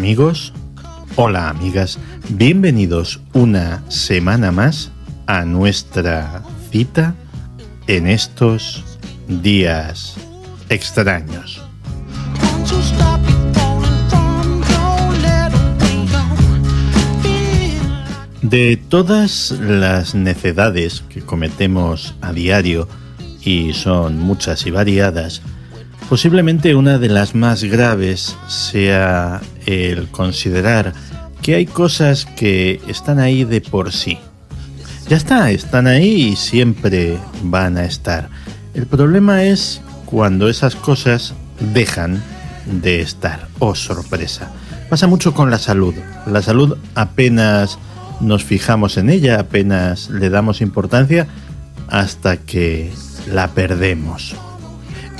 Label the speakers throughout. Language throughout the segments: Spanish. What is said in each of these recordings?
Speaker 1: Amigos, hola amigas, bienvenidos una semana más a nuestra cita en estos días extraños. De todas las necedades que cometemos a diario, y son muchas y variadas, posiblemente una de las más graves sea el considerar que hay cosas que están ahí de por sí. Ya está, están ahí y siempre van a estar. El problema es cuando esas cosas dejan de estar. Oh, sorpresa. Pasa mucho con la salud. La salud apenas nos fijamos en ella, apenas le damos importancia hasta que la perdemos.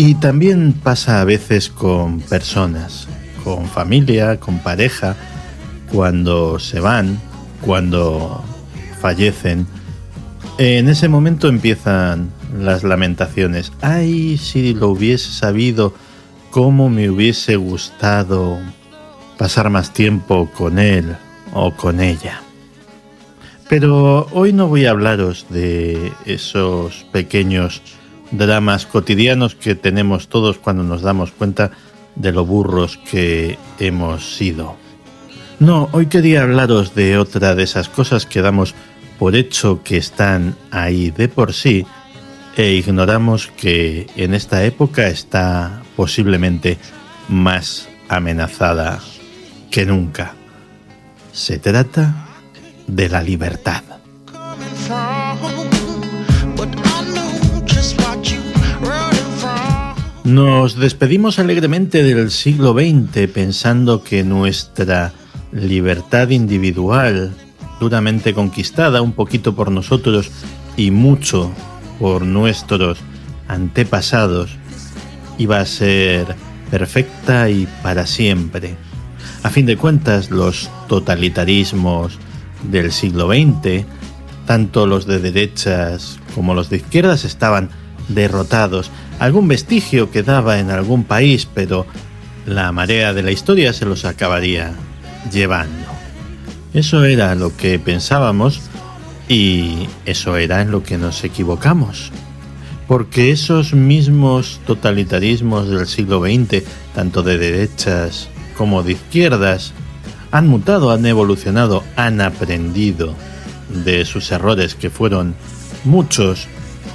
Speaker 1: Y también pasa a veces con personas, con familia, con pareja, cuando se van, cuando fallecen. En ese momento empiezan las lamentaciones. Ay, si lo hubiese sabido, cómo me hubiese gustado pasar más tiempo con él o con ella. Pero hoy no voy a hablaros de esos pequeños dramas cotidianos que tenemos todos cuando nos damos cuenta de lo burros que hemos sido. No, hoy quería hablaros de otra de esas cosas que damos por hecho que están ahí de por sí e ignoramos que en esta época está posiblemente más amenazada que nunca. Se trata de la libertad. Nos despedimos alegremente del siglo XX pensando que nuestra libertad individual, duramente conquistada un poquito por nosotros y mucho por nuestros antepasados, iba a ser perfecta y para siempre. A fin de cuentas, los totalitarismos, del siglo XX, tanto los de derechas como los de izquierdas estaban derrotados. Algún vestigio quedaba en algún país, pero la marea de la historia se los acabaría llevando. Eso era lo que pensábamos y eso era en lo que nos equivocamos. Porque esos mismos totalitarismos del siglo XX, tanto de derechas como de izquierdas, han mutado, han evolucionado, han aprendido de sus errores, que fueron muchos,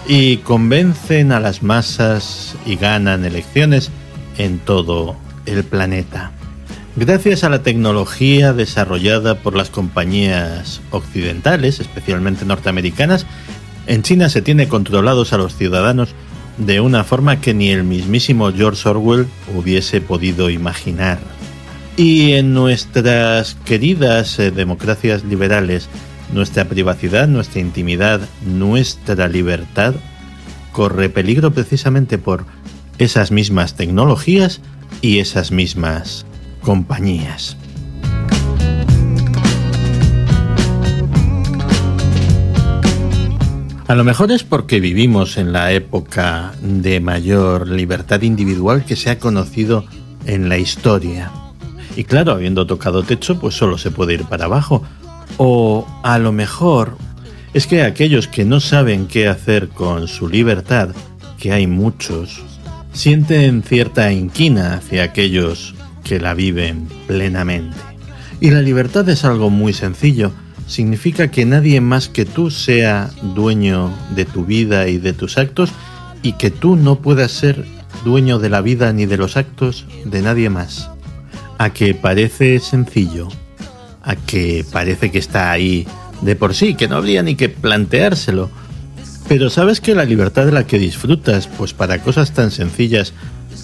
Speaker 1: y convencen a las masas y ganan elecciones en todo el planeta. Gracias a la tecnología desarrollada por las compañías occidentales, especialmente norteamericanas, en China se tiene controlados a los ciudadanos de una forma que ni el mismísimo George Orwell hubiese podido imaginar. Y en nuestras queridas eh, democracias liberales, nuestra privacidad, nuestra intimidad, nuestra libertad corre peligro precisamente por esas mismas tecnologías y esas mismas compañías. A lo mejor es porque vivimos en la época de mayor libertad individual que se ha conocido en la historia. Y claro, habiendo tocado techo, pues solo se puede ir para abajo. O a lo mejor es que aquellos que no saben qué hacer con su libertad, que hay muchos, sienten cierta inquina hacia aquellos que la viven plenamente. Y la libertad es algo muy sencillo. Significa que nadie más que tú sea dueño de tu vida y de tus actos y que tú no puedas ser dueño de la vida ni de los actos de nadie más a que parece sencillo, a que parece que está ahí de por sí, que no habría ni que planteárselo. Pero sabes que la libertad de la que disfrutas, pues para cosas tan sencillas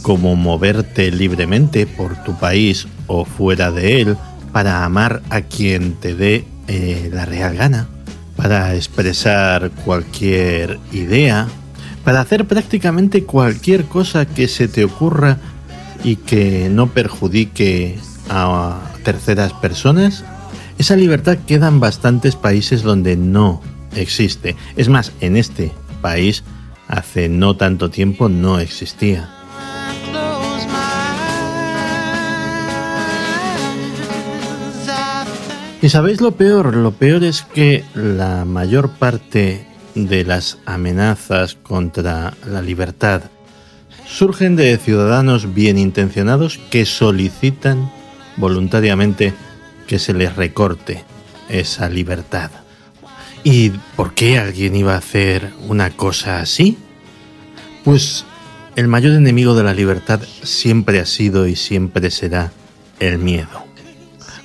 Speaker 1: como moverte libremente por tu país o fuera de él, para amar a quien te dé eh, la real gana, para expresar cualquier idea, para hacer prácticamente cualquier cosa que se te ocurra y que no perjudique a terceras personas, esa libertad queda en bastantes países donde no existe. Es más, en este país hace no tanto tiempo no existía. Y sabéis lo peor, lo peor es que la mayor parte de las amenazas contra la libertad surgen de ciudadanos bien intencionados que solicitan voluntariamente que se les recorte esa libertad. ¿Y por qué alguien iba a hacer una cosa así? Pues el mayor enemigo de la libertad siempre ha sido y siempre será el miedo.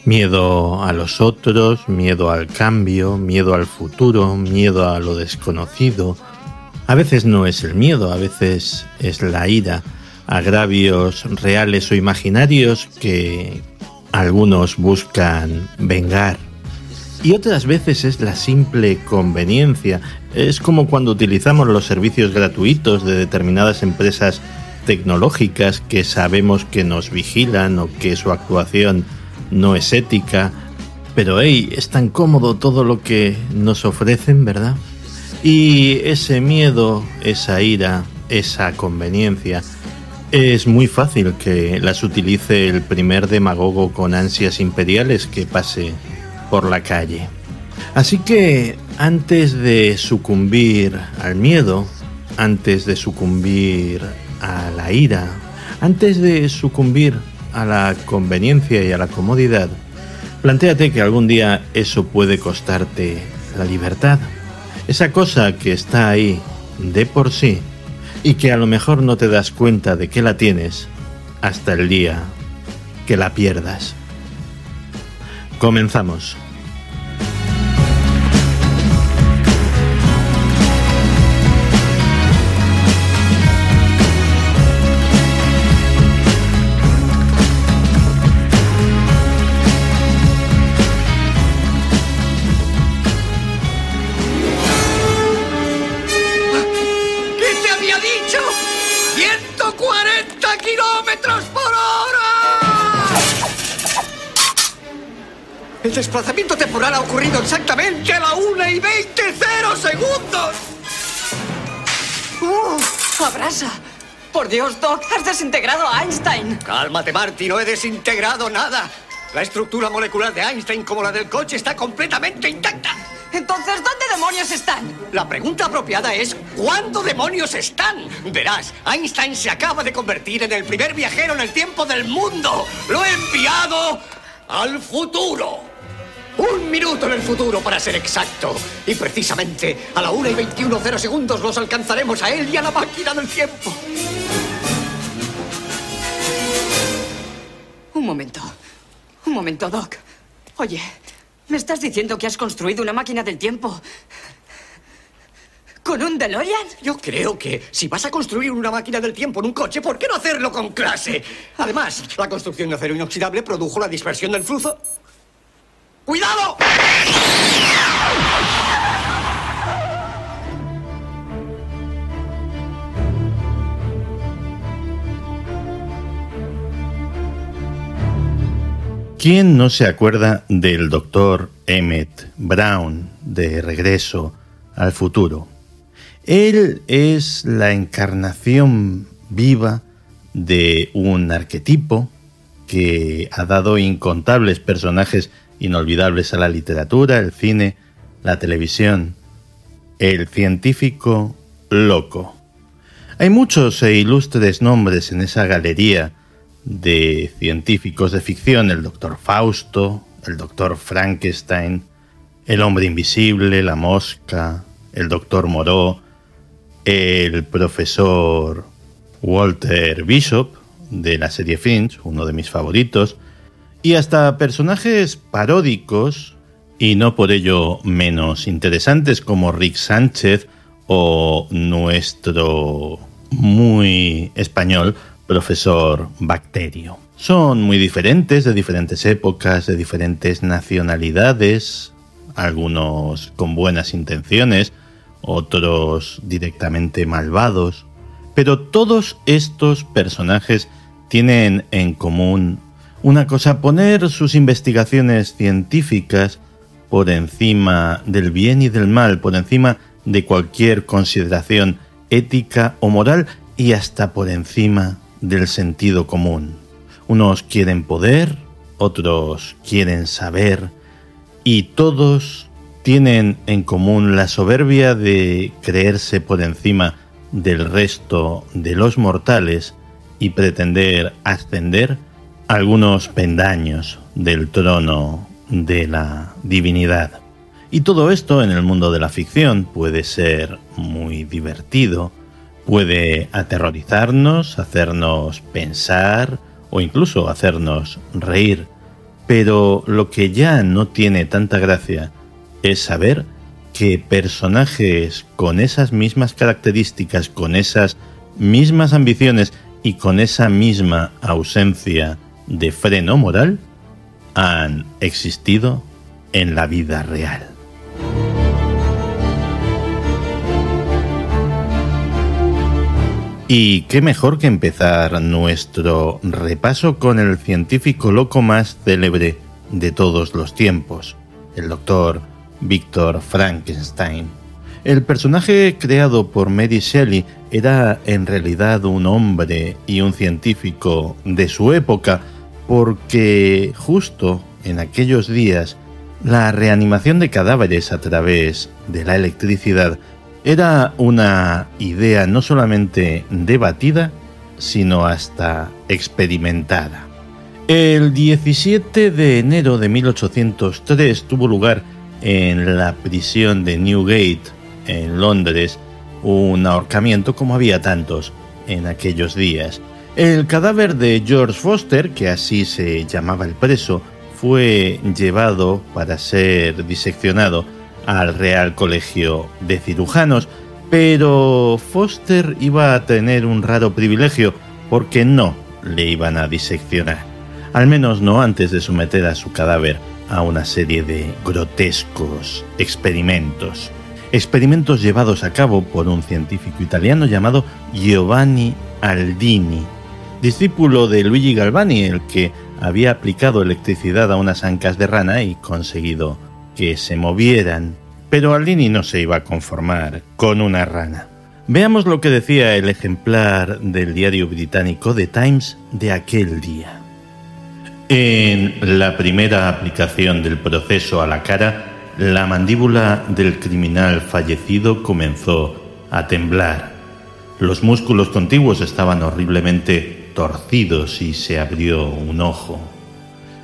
Speaker 1: Miedo a los otros, miedo al cambio, miedo al futuro, miedo a lo desconocido. A veces no es el miedo, a veces es la ira, agravios reales o imaginarios que algunos buscan vengar. Y otras veces es la simple conveniencia. Es como cuando utilizamos los servicios gratuitos de determinadas empresas tecnológicas que sabemos que nos vigilan o que su actuación no es ética, pero hey, es tan cómodo todo lo que nos ofrecen, ¿verdad? Y ese miedo, esa ira, esa conveniencia, es muy fácil que las utilice el primer demagogo con ansias imperiales que pase por la calle. Así que antes de sucumbir al miedo, antes de sucumbir a la ira, antes de sucumbir a la conveniencia y a la comodidad, plantéate que algún día eso puede costarte la libertad. Esa cosa que está ahí de por sí y que a lo mejor no te das cuenta de que la tienes hasta el día que la pierdas. Comenzamos.
Speaker 2: Desplazamiento temporal ha ocurrido exactamente a la 1 y 20 cero segundos.
Speaker 3: ¡Uf! ¡Abrasa! Por Dios, Doc, has desintegrado a Einstein.
Speaker 2: Cálmate, Marty, no he desintegrado nada. La estructura molecular de Einstein, como la del coche, está completamente intacta.
Speaker 3: Entonces, ¿dónde demonios están?
Speaker 2: La pregunta apropiada es, ¿cuándo demonios están? Verás, Einstein se acaba de convertir en el primer viajero en el tiempo del mundo. Lo he enviado al futuro. Un minuto en el futuro, para ser exacto. Y precisamente a la 1 y 21 0 segundos los alcanzaremos a él y a la máquina del tiempo.
Speaker 3: Un momento. Un momento, Doc. Oye, ¿me estás diciendo que has construido una máquina del tiempo? ¿Con un DeLorean?
Speaker 2: Yo creo que si vas a construir una máquina del tiempo en un coche, ¿por qué no hacerlo con clase? Además, la construcción de acero inoxidable produjo la dispersión del flujo ¡Cuidado!
Speaker 1: ¿Quién no se acuerda del doctor Emmett Brown de Regreso al Futuro? Él es la encarnación viva de un arquetipo que ha dado incontables personajes inolvidables a la literatura, el cine, la televisión. El científico loco. Hay muchos e ilustres nombres en esa galería de científicos de ficción, el doctor Fausto, el doctor Frankenstein, el hombre invisible, la mosca, el doctor Moreau, el profesor Walter Bishop de la serie Finch, uno de mis favoritos, y hasta personajes paródicos y no por ello menos interesantes como Rick Sánchez o nuestro muy español profesor Bacterio. Son muy diferentes, de diferentes épocas, de diferentes nacionalidades, algunos con buenas intenciones, otros directamente malvados, pero todos estos personajes tienen en común una cosa, poner sus investigaciones científicas por encima del bien y del mal, por encima de cualquier consideración ética o moral y hasta por encima del sentido común. Unos quieren poder, otros quieren saber y todos tienen en común la soberbia de creerse por encima del resto de los mortales y pretender ascender algunos pendaños del trono de la divinidad. Y todo esto en el mundo de la ficción puede ser muy divertido, puede aterrorizarnos, hacernos pensar o incluso hacernos reír, pero lo que ya no tiene tanta gracia es saber que personajes con esas mismas características, con esas mismas ambiciones y con esa misma ausencia de freno moral han existido en la vida real. Y qué mejor que empezar nuestro repaso con el científico loco más célebre de todos los tiempos, el doctor Víctor Frankenstein. El personaje creado por Mary Shelley era en realidad un hombre y un científico de su época, porque justo en aquellos días la reanimación de cadáveres a través de la electricidad era una idea no solamente debatida, sino hasta experimentada. El 17 de enero de 1803 tuvo lugar en la prisión de Newgate, en Londres, un ahorcamiento como había tantos en aquellos días. El cadáver de George Foster, que así se llamaba el preso, fue llevado para ser diseccionado al Real Colegio de Cirujanos, pero Foster iba a tener un raro privilegio porque no le iban a diseccionar, al menos no antes de someter a su cadáver a una serie de grotescos experimentos. Experimentos llevados a cabo por un científico italiano llamado Giovanni Aldini, discípulo de Luigi Galvani, el que había aplicado electricidad a unas ancas de rana y conseguido que se movieran. Pero Aldini no se iba a conformar con una rana. Veamos lo que decía el ejemplar del diario británico The Times de aquel día. En la primera aplicación del proceso a la cara, la mandíbula del criminal fallecido comenzó a temblar. Los músculos contiguos estaban horriblemente y se abrió un ojo.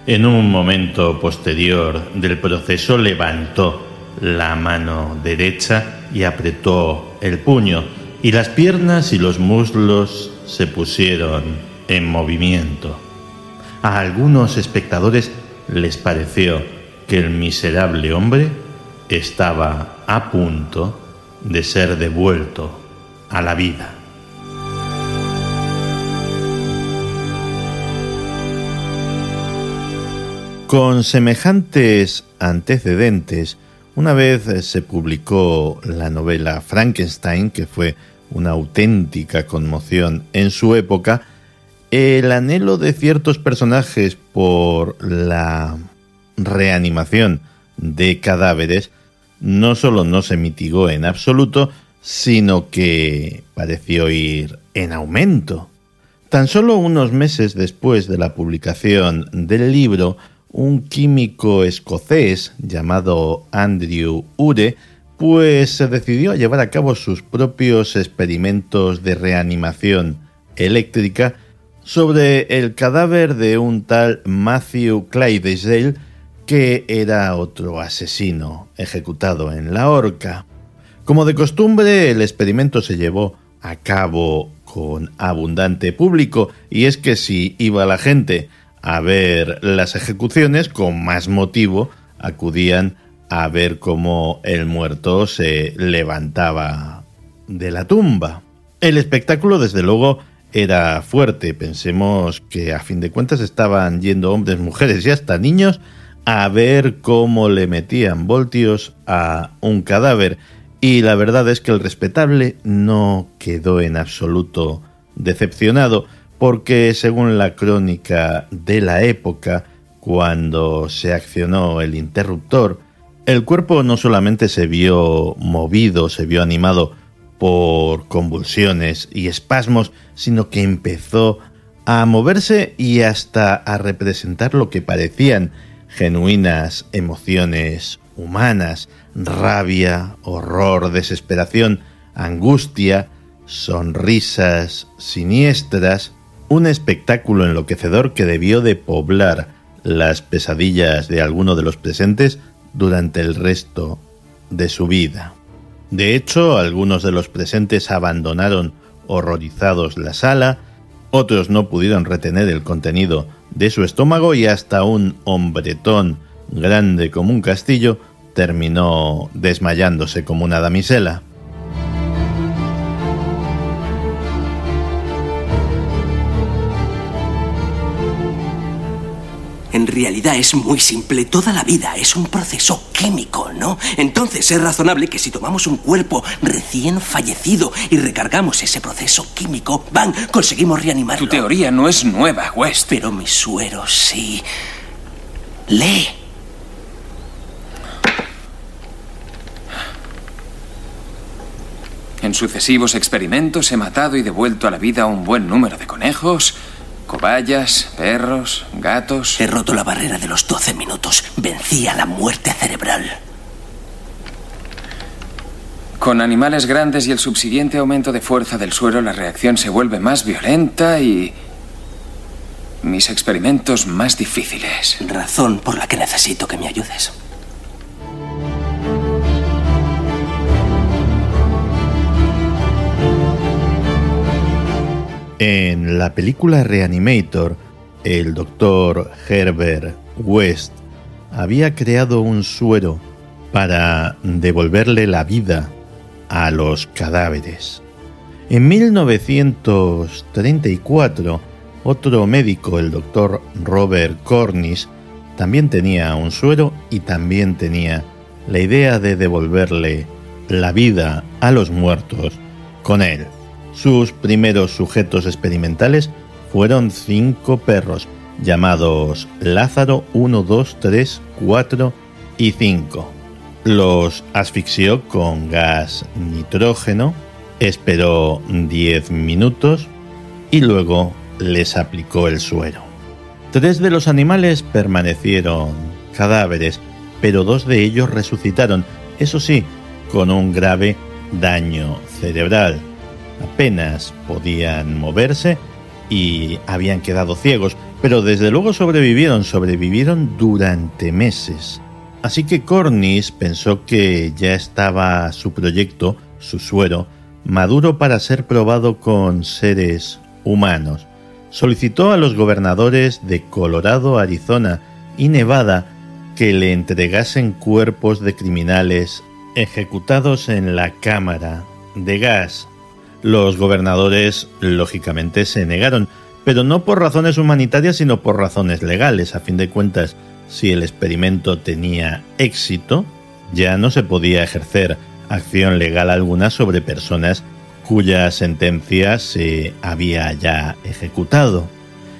Speaker 1: En un momento posterior del proceso levantó la mano derecha y apretó el puño, y las piernas y los muslos se pusieron en movimiento. A algunos espectadores les pareció que el miserable hombre estaba a punto de ser devuelto a la vida. Con semejantes antecedentes, una vez se publicó la novela Frankenstein, que fue una auténtica conmoción en su época, el anhelo de ciertos personajes por la reanimación de cadáveres no solo no se mitigó en absoluto, sino que pareció ir en aumento. Tan solo unos meses después de la publicación del libro, un químico escocés llamado Andrew Ure, pues se decidió a llevar a cabo sus propios experimentos de reanimación eléctrica sobre el cadáver de un tal Matthew Clydesdale, que era otro asesino ejecutado en la horca. Como de costumbre, el experimento se llevó a cabo con abundante público, y es que si iba la gente a ver las ejecuciones, con más motivo acudían a ver cómo el muerto se levantaba de la tumba. El espectáculo, desde luego, era fuerte. Pensemos que a fin de cuentas estaban yendo hombres, mujeres y hasta niños a ver cómo le metían voltios a un cadáver. Y la verdad es que el respetable no quedó en absoluto decepcionado porque según la crónica de la época, cuando se accionó el interruptor, el cuerpo no solamente se vio movido, se vio animado por convulsiones y espasmos, sino que empezó a moverse y hasta a representar lo que parecían genuinas emociones humanas, rabia, horror, desesperación, angustia, sonrisas siniestras, un espectáculo enloquecedor que debió de poblar las pesadillas de alguno de los presentes durante el resto de su vida. De hecho, algunos de los presentes abandonaron horrorizados la sala, otros no pudieron retener el contenido de su estómago y hasta un hombretón grande como un castillo terminó desmayándose como una damisela.
Speaker 2: En realidad es muy simple. Toda la vida es un proceso químico, ¿no? Entonces es razonable que si tomamos un cuerpo recién fallecido y recargamos ese proceso químico, van, conseguimos reanimarlo.
Speaker 4: Tu teoría no es nueva, West.
Speaker 2: Pero mi suero sí. Lee.
Speaker 4: En sucesivos experimentos he matado y devuelto a la vida a un buen número de conejos, cobayas, perros, gatos.
Speaker 2: He roto la barrera de los 12 minutos. Vencí a la muerte cerebral.
Speaker 4: Con animales grandes y el subsiguiente aumento de fuerza del suero, la reacción se vuelve más violenta y... mis experimentos más difíciles.
Speaker 2: Razón por la que necesito que me ayudes.
Speaker 1: En la película Reanimator, el doctor Herbert West había creado un suero para devolverle la vida a los cadáveres. En 1934, otro médico, el doctor Robert Cornish, también tenía un suero y también tenía la idea de devolverle la vida a los muertos con él. Sus primeros sujetos experimentales fueron cinco perros, llamados Lázaro 1, 2, 3, 4 y 5. Los asfixió con gas nitrógeno, esperó 10 minutos y luego les aplicó el suero. Tres de los animales permanecieron cadáveres, pero dos de ellos resucitaron, eso sí, con un grave daño cerebral apenas podían moverse y habían quedado ciegos, pero desde luego sobrevivieron, sobrevivieron durante meses. Así que Cornish pensó que ya estaba su proyecto, su suero, maduro para ser probado con seres humanos. Solicitó a los gobernadores de Colorado, Arizona y Nevada que le entregasen cuerpos de criminales ejecutados en la cámara de gas los gobernadores, lógicamente, se negaron, pero no por razones humanitarias, sino por razones legales. A fin de cuentas, si el experimento tenía éxito, ya no se podía ejercer acción legal alguna sobre personas cuya sentencia se había ya ejecutado.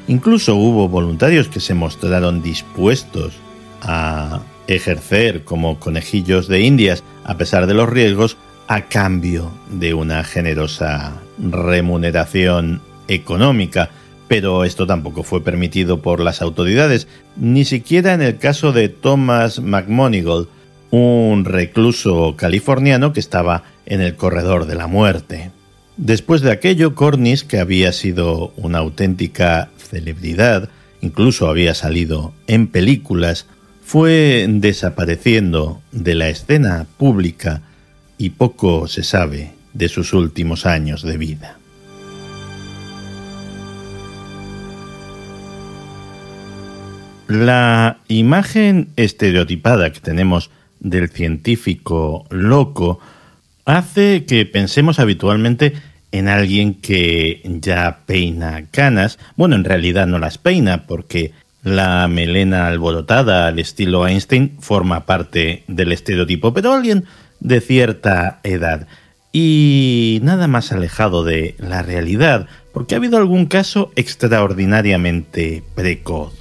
Speaker 1: Incluso hubo voluntarios que se mostraron dispuestos a ejercer como conejillos de indias a pesar de los riesgos a cambio de una generosa remuneración económica, pero esto tampoco fue permitido por las autoridades, ni siquiera en el caso de Thomas McMonigal, un recluso californiano que estaba en el corredor de la muerte. Después de aquello, Cornish, que había sido una auténtica celebridad, incluso había salido en películas, fue desapareciendo de la escena pública y poco se sabe de sus últimos años de vida. La imagen estereotipada que tenemos del científico loco hace que pensemos habitualmente en alguien que ya peina canas. Bueno, en realidad no las peina porque la melena alborotada al estilo Einstein forma parte del estereotipo, pero alguien de cierta edad y nada más alejado de la realidad, porque ha habido algún caso extraordinariamente precoz.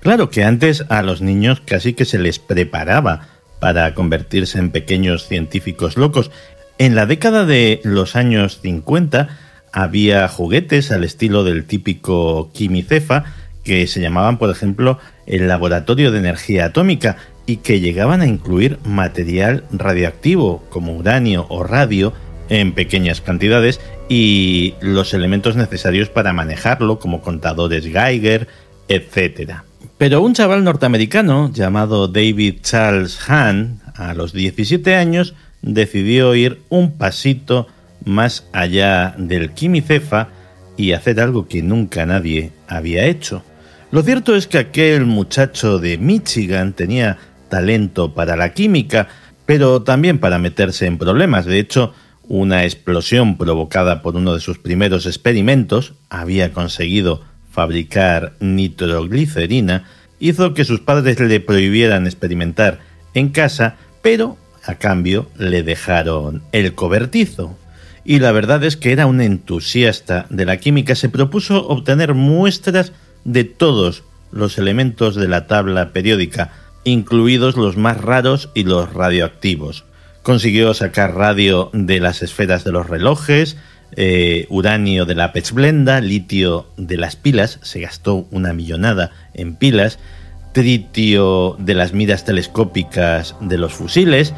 Speaker 1: Claro que antes a los niños casi que se les preparaba para convertirse en pequeños científicos locos. En la década de los años 50 había juguetes al estilo del típico quimicefa que se llamaban, por ejemplo, el laboratorio de energía atómica y que llegaban a incluir material radioactivo como uranio o radio en pequeñas cantidades y los elementos necesarios para manejarlo como contadores Geiger, etc. Pero un chaval norteamericano llamado David Charles Hahn, a los 17 años, decidió ir un pasito más allá del quimicefa y hacer algo que nunca nadie había hecho. Lo cierto es que aquel muchacho de Michigan tenía talento para la química, pero también para meterse en problemas. De hecho, una explosión provocada por uno de sus primeros experimentos había conseguido fabricar nitroglicerina, hizo que sus padres le prohibieran experimentar en casa, pero a cambio le dejaron el cobertizo. Y la verdad es que era un entusiasta de la química, se propuso obtener muestras de todos los elementos de la tabla periódica, incluidos los más raros y los radioactivos. Consiguió sacar radio de las esferas de los relojes, eh, uranio de la pechblenda, litio de las pilas, se gastó una millonada en pilas, tritio de las miras telescópicas de los fusiles,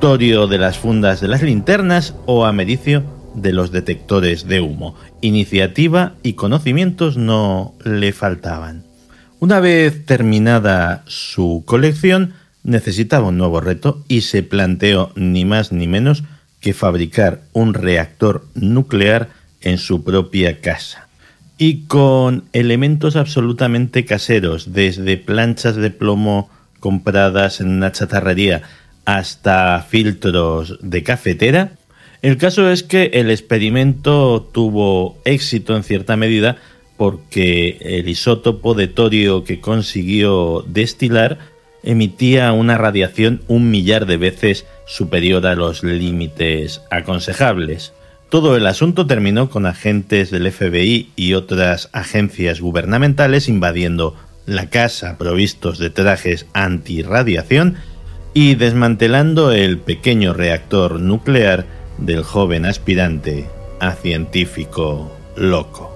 Speaker 1: torio de las fundas de las linternas o americio de los detectores de humo. Iniciativa y conocimientos no le faltaban. Una vez terminada su colección, necesitaba un nuevo reto y se planteó ni más ni menos que fabricar un reactor nuclear en su propia casa y con elementos absolutamente caseros, desde planchas de plomo compradas en una chatarrería hasta filtros de cafetera. El caso es que el experimento tuvo éxito en cierta medida porque el isótopo de torio que consiguió destilar emitía una radiación un millar de veces superior a los límites aconsejables. Todo el asunto terminó con agentes del FBI y otras agencias gubernamentales invadiendo la casa provistos de trajes antirradiación y desmantelando el pequeño reactor nuclear del joven aspirante a científico loco.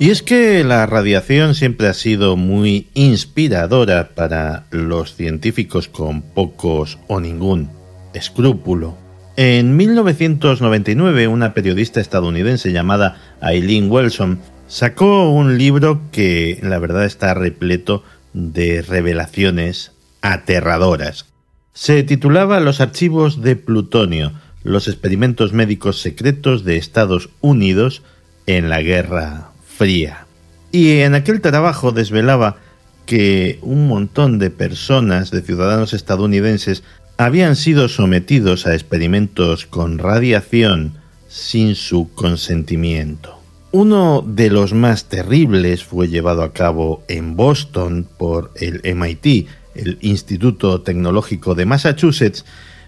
Speaker 1: Y es que la radiación siempre ha sido muy inspiradora para los científicos con pocos o ningún escrúpulo. En 1999, una periodista estadounidense llamada Eileen Wilson sacó un libro que la verdad está repleto de revelaciones aterradoras. Se titulaba Los archivos de plutonio, los experimentos médicos secretos de Estados Unidos en la Guerra fría. Y en aquel trabajo desvelaba que un montón de personas, de ciudadanos estadounidenses, habían sido sometidos a experimentos con radiación sin su consentimiento. Uno de los más terribles fue llevado a cabo en Boston por el MIT, el Instituto Tecnológico de Massachusetts,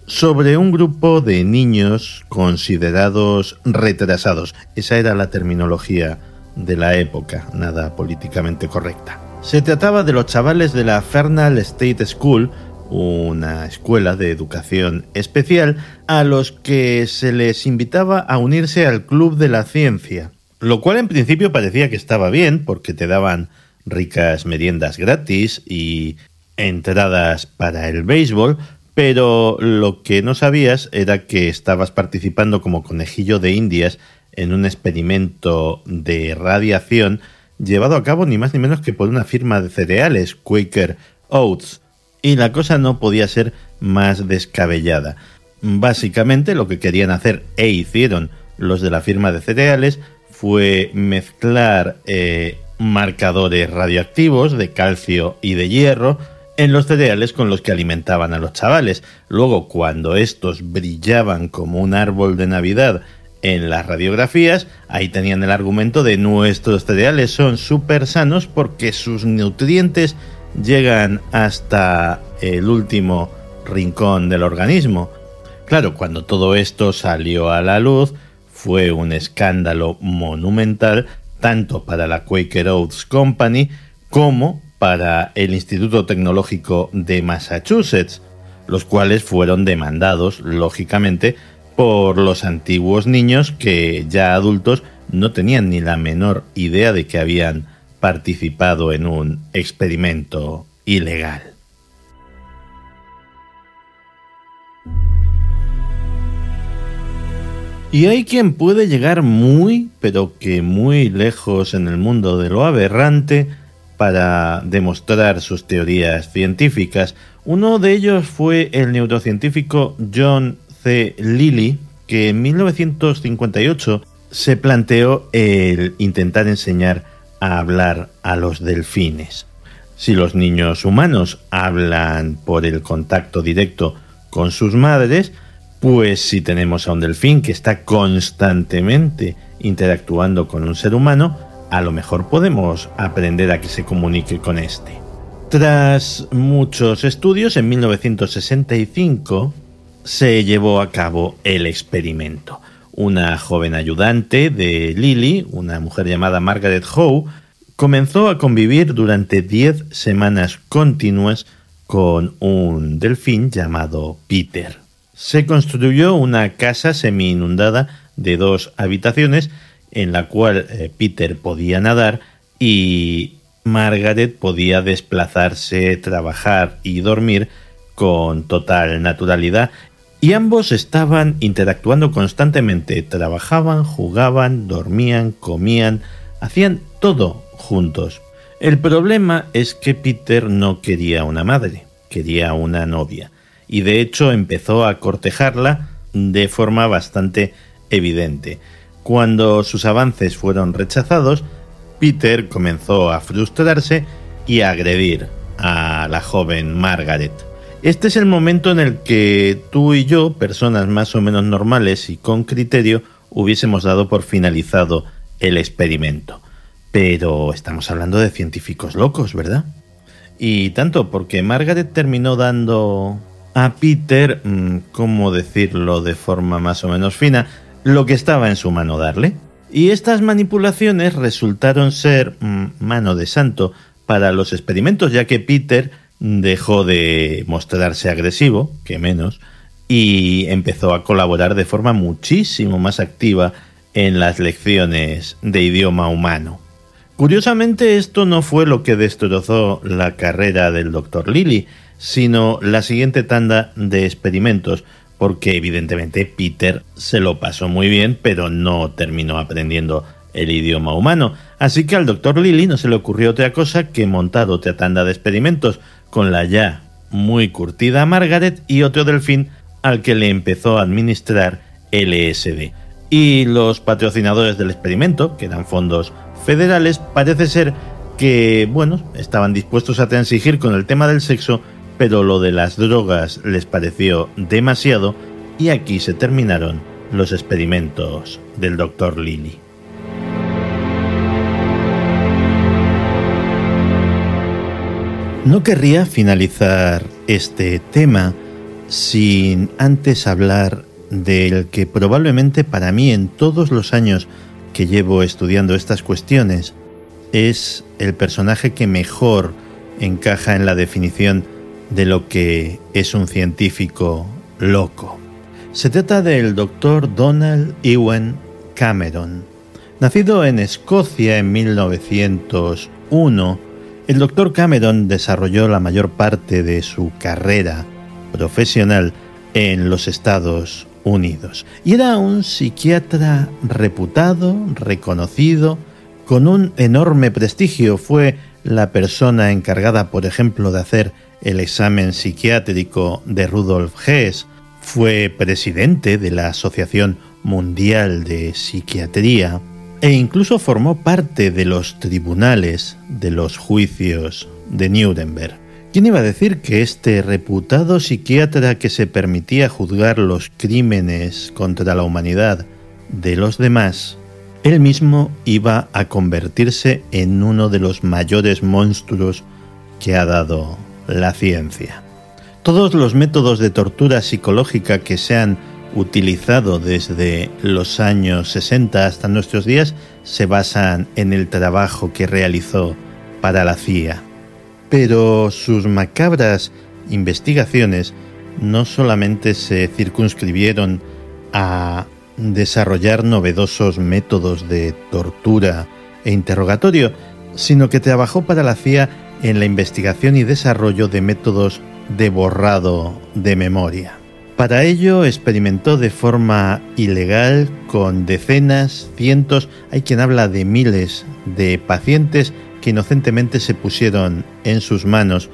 Speaker 1: sobre un grupo de niños considerados retrasados. Esa era la terminología de la época, nada políticamente correcta. Se trataba de los chavales de la Fernal State School, una escuela de educación especial, a los que se les invitaba a unirse al Club de la Ciencia, lo cual en principio parecía que estaba bien porque te daban ricas meriendas gratis y entradas para el béisbol, pero lo que no sabías era que estabas participando como conejillo de indias en un experimento de radiación llevado a cabo ni más ni menos que por una firma de cereales, Quaker Oats, y la cosa no podía ser más descabellada. Básicamente lo que querían hacer e hicieron los de la firma de cereales fue mezclar eh, marcadores radioactivos de calcio y de hierro en los cereales con los que alimentaban a los chavales. Luego, cuando estos brillaban como un árbol de Navidad en las radiografías, ahí tenían el argumento de nuestros cereales son súper sanos porque sus nutrientes llegan hasta el último rincón del organismo. Claro, cuando todo esto salió a la luz, fue un escándalo monumental tanto para la Quaker Oats Company como para el Instituto Tecnológico de Massachusetts, los cuales fueron demandados, lógicamente, por los antiguos niños que ya adultos no tenían ni la menor idea de que habían participado en un experimento ilegal. Y hay quien puede llegar muy, pero que muy lejos en el mundo de lo aberrante para demostrar sus teorías científicas. Uno de ellos fue el neurocientífico John C. Lilly, que en 1958 se planteó el intentar enseñar a hablar a los delfines. Si los niños humanos hablan por el contacto directo con sus madres, pues si tenemos a un delfín que está constantemente interactuando con un ser humano, a lo mejor podemos aprender a que se comunique con este. Tras muchos estudios, en 1965 se llevó a cabo el experimento. Una joven ayudante de Lily, una mujer llamada Margaret Howe, comenzó a convivir durante 10 semanas continuas con un delfín llamado Peter se construyó una casa semi-inundada de dos habitaciones en la cual eh, Peter podía nadar y Margaret podía desplazarse, trabajar y dormir con total naturalidad y ambos estaban interactuando constantemente, trabajaban, jugaban, dormían, comían, hacían todo juntos. El problema es que Peter no quería una madre, quería una novia y de hecho empezó a cortejarla de forma bastante evidente. Cuando sus avances fueron rechazados, Peter comenzó a frustrarse y a agredir a la joven Margaret. Este es el momento en el que tú y yo, personas más o menos normales y con criterio, hubiésemos dado por finalizado el experimento. Pero estamos hablando de científicos locos, ¿verdad? Y tanto porque Margaret terminó dando a Peter, mm, ¿cómo decirlo de forma más o menos fina? Lo que estaba en su mano darle. Y estas manipulaciones resultaron ser mm, mano de santo para los experimentos, ya que Peter dejó de mostrarse agresivo, que menos, y empezó a colaborar de forma muchísimo más activa en las lecciones de idioma humano. Curiosamente, esto no fue lo que destrozó la carrera del Dr. Lilly, sino la siguiente tanda de experimentos, porque evidentemente Peter se lo pasó muy bien, pero no terminó aprendiendo el idioma humano. Así que al doctor Lilly no se le ocurrió otra cosa que montar otra tanda de experimentos con la ya muy curtida Margaret y otro delfín al que le empezó a administrar LSD. Y los patrocinadores del experimento, que eran fondos federales, parece ser que, bueno, estaban dispuestos a transigir con el tema del sexo pero lo de las drogas les pareció demasiado y aquí se terminaron los experimentos del Dr. Lilly. No querría finalizar este tema sin antes hablar del que probablemente para mí en todos los años que llevo estudiando estas cuestiones es el personaje que mejor encaja en la definición de lo que es un científico loco. Se trata del doctor Donald Ewan Cameron. Nacido en Escocia en 1901, el doctor Cameron desarrolló la mayor parte de su carrera profesional en los Estados Unidos y era un psiquiatra reputado, reconocido, con un enorme prestigio. Fue la persona encargada, por ejemplo, de hacer el examen psiquiátrico de Rudolf Hess, fue presidente de la Asociación Mundial de Psiquiatría e incluso formó parte de los tribunales de los juicios de Nuremberg. ¿Quién iba a decir que este reputado psiquiatra que se permitía juzgar los crímenes contra la humanidad de los demás, él mismo iba a convertirse en uno de los mayores monstruos que ha dado la ciencia. Todos los métodos de tortura psicológica que se han utilizado desde los años 60 hasta nuestros días se basan en el trabajo que realizó para la CIA. Pero sus macabras investigaciones no solamente se circunscribieron a desarrollar novedosos métodos de tortura e interrogatorio, sino que trabajó para la CIA en la investigación y desarrollo de métodos de borrado de memoria. Para ello experimentó de forma ilegal con decenas, cientos, hay quien habla de miles de pacientes que inocentemente se pusieron en sus manos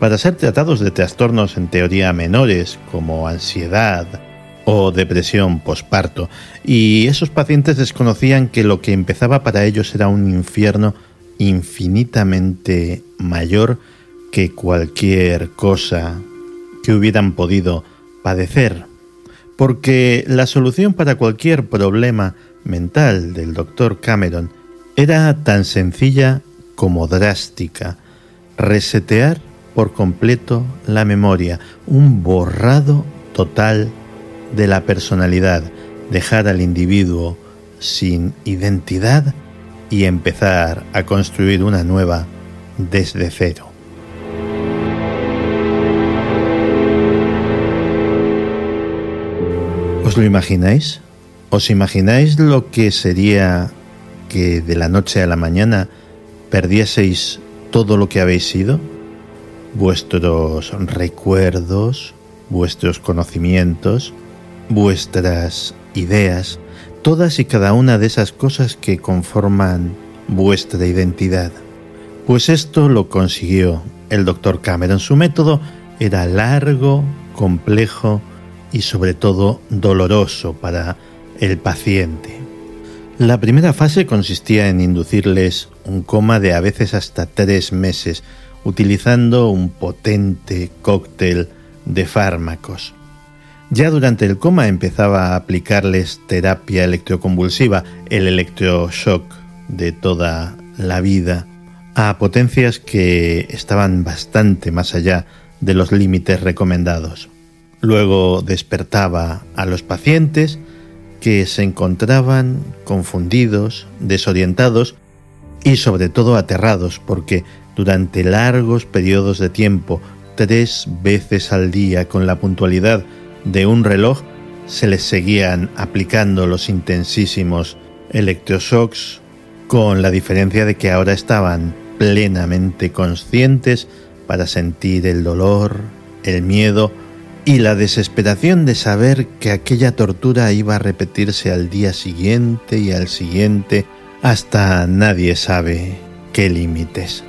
Speaker 1: para ser tratados de trastornos en teoría menores como ansiedad o depresión posparto. Y esos pacientes desconocían que lo que empezaba para ellos era un infierno infinitamente mayor que cualquier cosa que hubieran podido padecer, porque la solución para cualquier problema mental del doctor Cameron era tan sencilla como drástica, resetear por completo la memoria, un borrado total de la personalidad, dejar al individuo sin identidad y empezar a construir una nueva desde cero. ¿Os lo imagináis? ¿Os imagináis lo que sería que de la noche a la mañana perdieseis todo lo que habéis sido? Vuestros recuerdos, vuestros conocimientos, vuestras ideas, todas y cada una de esas cosas que conforman vuestra identidad. Pues esto lo consiguió el doctor Cameron. Su método era largo, complejo y sobre todo doloroso para el paciente. La primera fase consistía en inducirles un coma de a veces hasta tres meses, utilizando un potente cóctel de fármacos. Ya durante el coma empezaba a aplicarles terapia electroconvulsiva, el electroshock de toda la vida, a potencias que estaban bastante más allá de los límites recomendados. Luego despertaba a los pacientes que se encontraban confundidos, desorientados y sobre todo aterrados porque durante largos periodos de tiempo, tres veces al día con la puntualidad de un reloj se les seguían aplicando los intensísimos electroshocks con la diferencia de que ahora estaban plenamente conscientes para sentir el dolor, el miedo y la desesperación de saber que aquella tortura iba a repetirse al día siguiente y al siguiente hasta nadie sabe qué límites.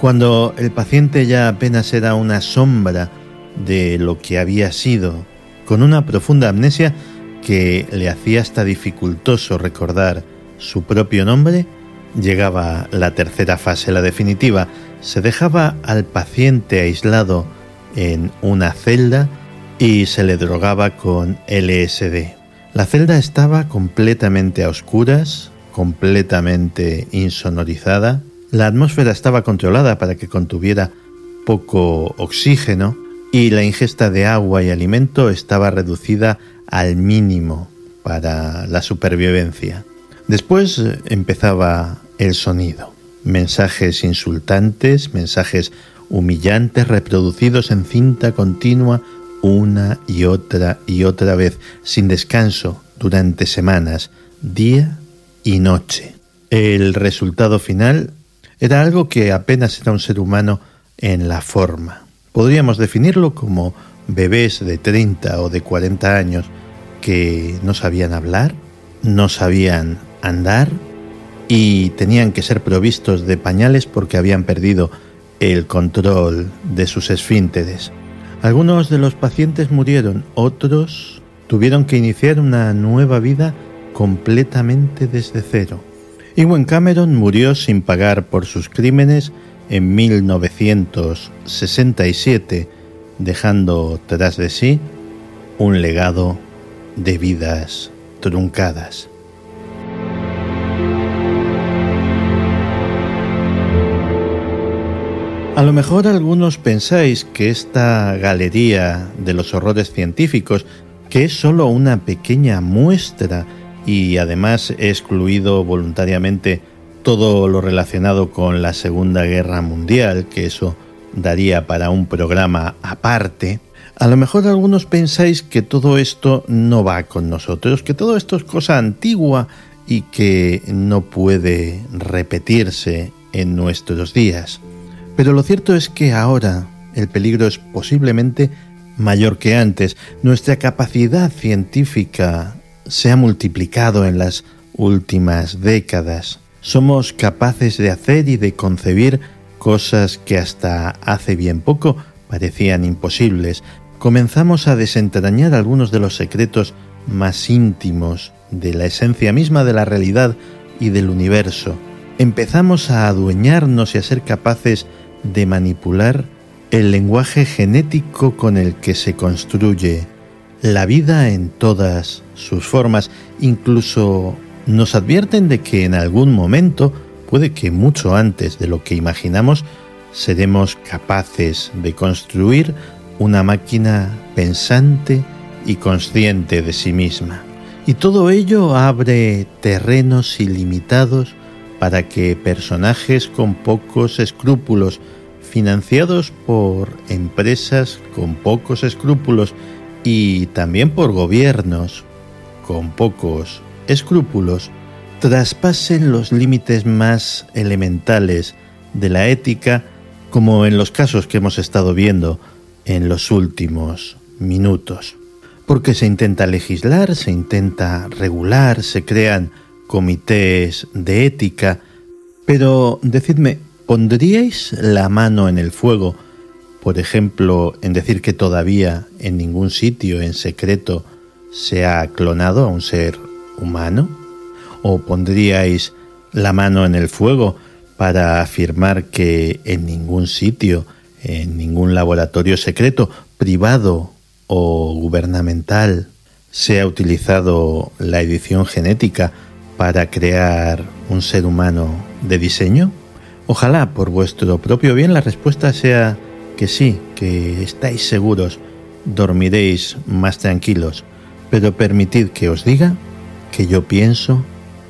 Speaker 1: Cuando el paciente ya apenas era una sombra de lo que había sido con una profunda amnesia que le hacía hasta dificultoso recordar su propio nombre, llegaba la tercera fase, la definitiva. Se dejaba al paciente aislado en una celda y se le drogaba con LSD. La celda estaba completamente a oscuras, completamente insonorizada. La atmósfera estaba controlada para que contuviera poco oxígeno y la ingesta de agua y alimento estaba reducida al mínimo para la supervivencia. Después eh, empezaba el sonido, mensajes insultantes, mensajes humillantes reproducidos en cinta continua una y otra y otra vez, sin descanso, durante semanas, día y noche. El resultado final era algo que apenas era un ser humano en la forma. Podríamos definirlo como bebés de 30 o de 40 años que no sabían hablar, no sabían andar y tenían que ser provistos de pañales porque habían perdido el control de sus esfínteres. Algunos de los pacientes murieron, otros tuvieron que iniciar una nueva vida completamente desde cero. Ewan Cameron murió sin pagar por sus crímenes en 1967, dejando tras de sí un legado de vidas truncadas. A lo mejor algunos pensáis que esta galería de los horrores científicos, que es solo una pequeña muestra y además he excluido voluntariamente todo lo relacionado con la Segunda Guerra Mundial, que eso daría para un programa aparte, A lo mejor algunos pensáis que todo esto no va con nosotros, que todo esto es cosa antigua y que no puede repetirse en nuestros días. Pero lo cierto es que ahora el peligro es posiblemente mayor que antes. Nuestra capacidad científica se ha multiplicado en las últimas décadas. Somos capaces de hacer y de concebir cosas que hasta hace bien poco parecían imposibles. Comenzamos a desentrañar algunos de los secretos más íntimos de la esencia misma de la realidad y del universo. Empezamos a adueñarnos y a ser capaces de manipular el lenguaje genético con el que se construye la vida en todas sus formas. Incluso nos advierten de que en algún momento, puede que mucho antes de lo que imaginamos, seremos capaces de construir una máquina pensante y consciente de sí misma. Y todo ello abre terrenos ilimitados para que personajes con pocos escrúpulos, financiados por empresas con pocos escrúpulos y también por gobiernos con pocos escrúpulos, traspasen los límites más elementales de la ética, como en los casos que hemos estado viendo en los últimos minutos. Porque se intenta legislar, se intenta regular, se crean comités de ética, pero decidme, ¿pondríais la mano en el fuego, por ejemplo, en decir que todavía en ningún sitio en secreto se ha clonado a un ser humano? ¿O pondríais la mano en el fuego para afirmar que en ningún sitio, en ningún laboratorio secreto, privado o gubernamental, se ha utilizado la edición genética para crear un ser humano de diseño? Ojalá por vuestro propio bien la respuesta sea que sí, que estáis seguros, dormiréis más tranquilos, pero permitid que os diga que yo pienso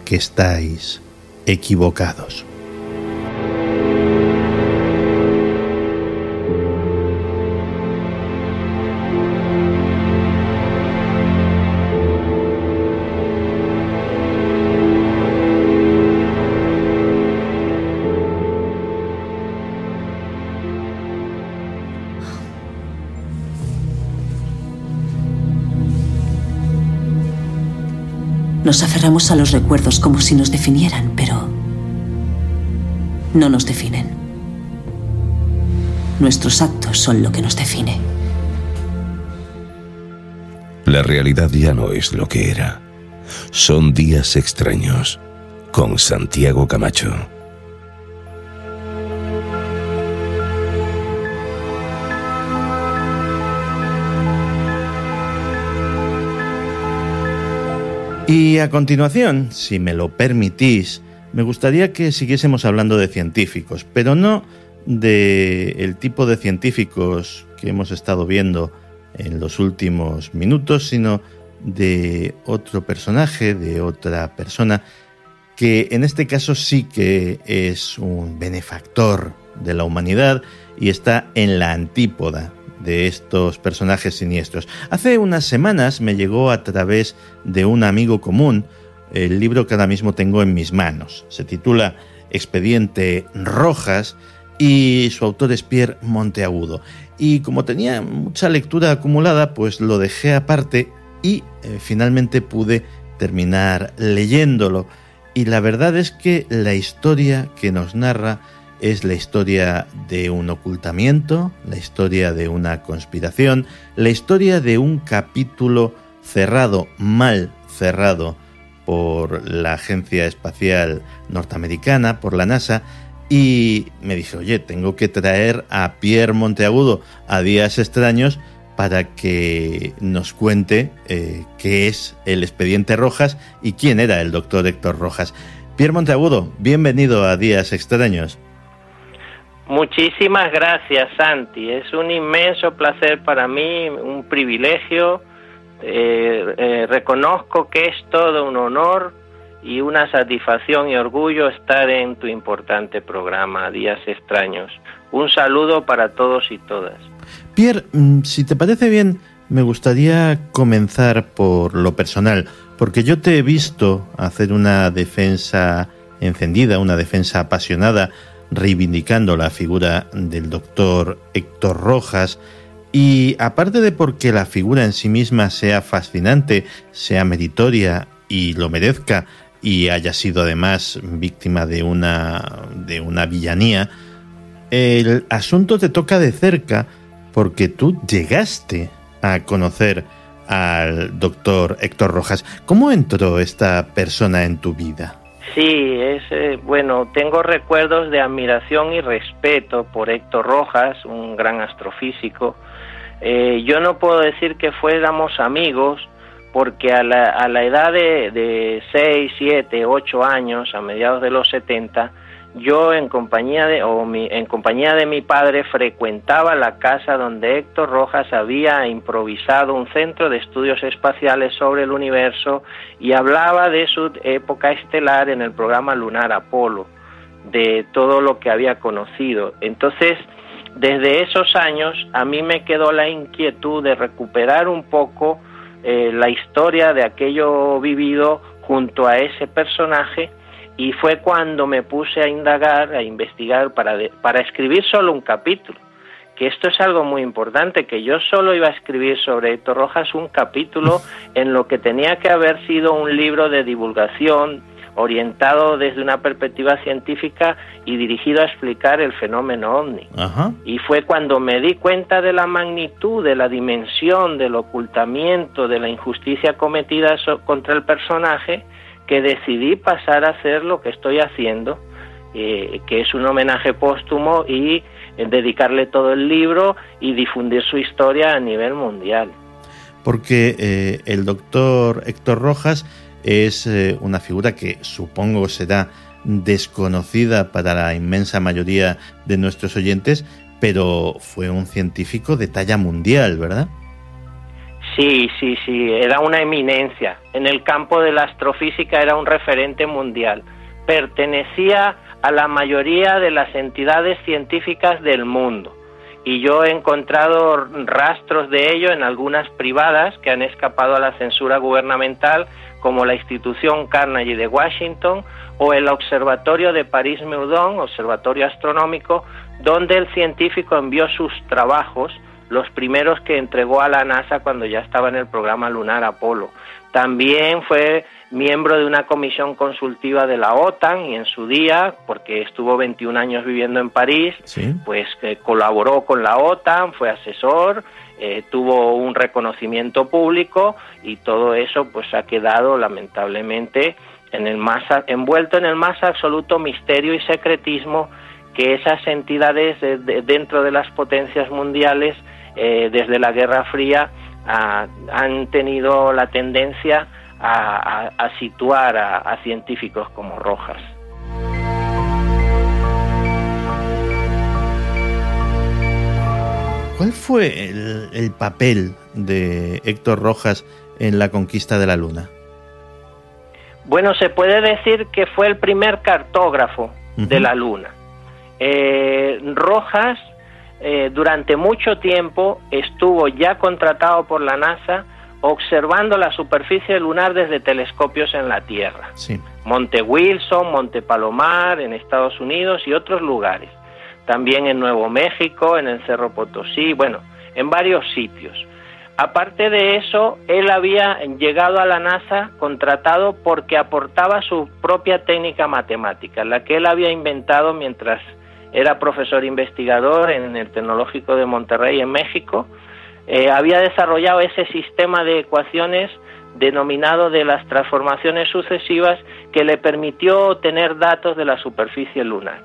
Speaker 1: que estáis equivocados.
Speaker 5: Nos aferramos a los recuerdos como si nos definieran, pero no nos definen. Nuestros actos son lo que nos define.
Speaker 6: La realidad ya no es lo que era. Son días extraños. Con Santiago Camacho.
Speaker 1: Y a continuación, si me lo permitís, me gustaría que siguiésemos hablando de científicos, pero no de el tipo de científicos que hemos estado viendo en los últimos minutos, sino de otro personaje, de otra persona, que en este caso sí que es un benefactor de la humanidad y está en la antípoda de estos personajes siniestros. Hace unas semanas me llegó a través de un amigo común el libro que ahora mismo tengo en mis manos. Se titula Expediente Rojas y su autor es Pierre Monteagudo. Y como tenía mucha lectura acumulada, pues lo dejé aparte y eh, finalmente pude terminar leyéndolo. Y la verdad es que la historia que nos narra es la historia de un ocultamiento, la historia de una conspiración, la historia de un capítulo cerrado, mal cerrado por la Agencia Espacial Norteamericana, por la NASA, y me dije, oye, tengo que traer a Pierre Monteagudo a Días Extraños para que nos cuente eh, qué es el expediente Rojas y quién era el doctor Héctor Rojas. Pierre Monteagudo, bienvenido a Días Extraños.
Speaker 7: Muchísimas gracias, Santi. Es un inmenso placer para mí, un privilegio. Eh, eh, reconozco que es todo un honor y una satisfacción y orgullo estar en tu importante programa Días Extraños. Un saludo para todos y todas.
Speaker 1: Pierre, mm, si te parece bien, me gustaría comenzar por lo personal, porque yo te he visto hacer una defensa encendida, una defensa apasionada, reivindicando la figura del doctor Héctor Rojas, y aparte de porque la figura en sí misma sea fascinante, sea meritoria y lo merezca, y haya sido además víctima de una, de una villanía, el asunto te toca de cerca porque tú llegaste a conocer al doctor Héctor Rojas. ¿Cómo entró esta persona en tu vida?
Speaker 7: Sí, es eh, bueno, tengo recuerdos de admiración y respeto por Héctor Rojas, un gran astrofísico. Eh, yo no puedo decir que fuéramos amigos, porque a la, a la edad de, de 6, 7, 8 años, a mediados de los 70, yo en compañía de o mi, en compañía de mi padre frecuentaba la casa donde Héctor Rojas había improvisado un centro de estudios espaciales sobre el universo y hablaba de su época estelar en el programa lunar Apolo, de todo lo que había conocido. Entonces, desde esos años a mí me quedó la inquietud de recuperar un poco eh, la historia de aquello vivido junto a ese personaje y fue cuando me puse a indagar, a investigar para, para escribir solo un capítulo, que esto es algo muy importante, que yo solo iba a escribir sobre Héctor Rojas un capítulo en lo que tenía que haber sido un libro de divulgación orientado desde una perspectiva científica y dirigido a explicar el fenómeno ovni. Y fue cuando me di cuenta de la magnitud, de la dimensión, del ocultamiento, de la injusticia cometida contra el personaje, que decidí pasar a hacer lo que estoy haciendo, eh, que es un homenaje póstumo y eh, dedicarle todo el libro y difundir su historia a nivel mundial.
Speaker 1: Porque eh, el doctor Héctor Rojas es una figura que supongo será desconocida para la inmensa mayoría de nuestros oyentes, pero fue un científico de talla mundial, ¿verdad?
Speaker 7: Sí, sí, sí, era una eminencia. En el campo de la astrofísica era un referente mundial. Pertenecía a la mayoría de las entidades científicas del mundo. Y yo he encontrado rastros de ello en algunas privadas que han escapado a la censura gubernamental como la institución Carnegie de Washington o el Observatorio de París-Meudon, Observatorio Astronómico, donde el científico envió sus trabajos, los primeros que entregó a la NASA cuando ya estaba en el programa lunar Apolo. También fue miembro de una comisión consultiva de la OTAN y en su día, porque estuvo 21 años viviendo en París, pues eh, colaboró con la OTAN, fue asesor, eh, tuvo un reconocimiento público y todo eso pues ha quedado lamentablemente en el más envuelto en el más absoluto misterio y secretismo que esas entidades dentro de las potencias mundiales eh, desde la Guerra Fría han tenido la tendencia a, situar a científicos como Rojas.
Speaker 1: ¿Cuál fue el, papel de Héctor Rojas en la conquista de la Luna?
Speaker 7: Bueno, se puede decir que fue el primer cartógrafo de la Luna. Eh, Rojas eh, durante mucho tiempo estuvo ya contratado por la NASA observando la superficie lunar desde telescopios en la Tierra. Monte Wilson, Monte Palomar en Estados Unidos y otros lugares también en Nuevo México, en el Cerro Potosí, bueno, en varios sitios. Aparte de eso, él había llegado a la NASA contratado porque aportaba su propia técnica matemática, la que él había inventado mientras era profesor investigador en el Tecnológico de Monterrey en México. Eh, había desarrollado ese sistema de ecuaciones denominado de las transformaciones sucesivas que le permitió obtener datos de la superficie lunar.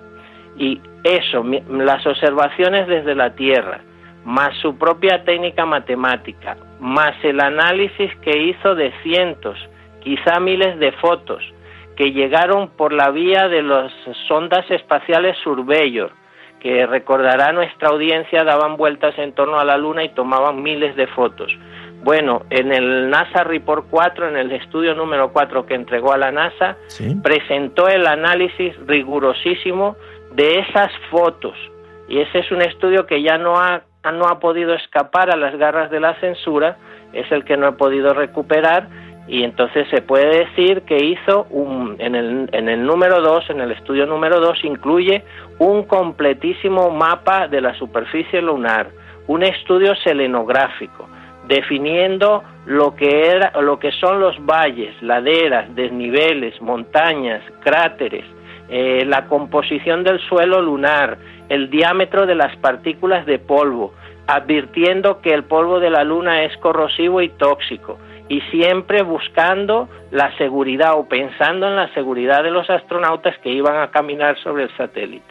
Speaker 7: Y eso, las observaciones desde la Tierra, más su propia técnica matemática, más el análisis que hizo de cientos, quizá miles de fotos, que llegaron por la vía de las sondas espaciales Surveyor, que recordará nuestra audiencia, daban vueltas en torno a la Luna y tomaban miles de fotos. Bueno, en el NASA Report 4, en el estudio número 4 que entregó a la NASA, presentó el análisis rigurosísimo de esas fotos. Y ese es un estudio que ya no ha no ha podido escapar a las garras de la censura es el que no he podido recuperar y entonces se puede decir que hizo un, en, el, en el número 2, en el estudio número 2, incluye un completísimo mapa de la superficie lunar, un estudio selenográfico, definiendo lo que, era, lo que son los valles, laderas, desniveles, montañas, cráteres, eh, la composición del suelo lunar, el diámetro de las partículas de polvo, advirtiendo que el polvo de la luna es corrosivo y tóxico, y siempre buscando la seguridad o pensando en la seguridad de los astronautas que iban a caminar sobre el satélite.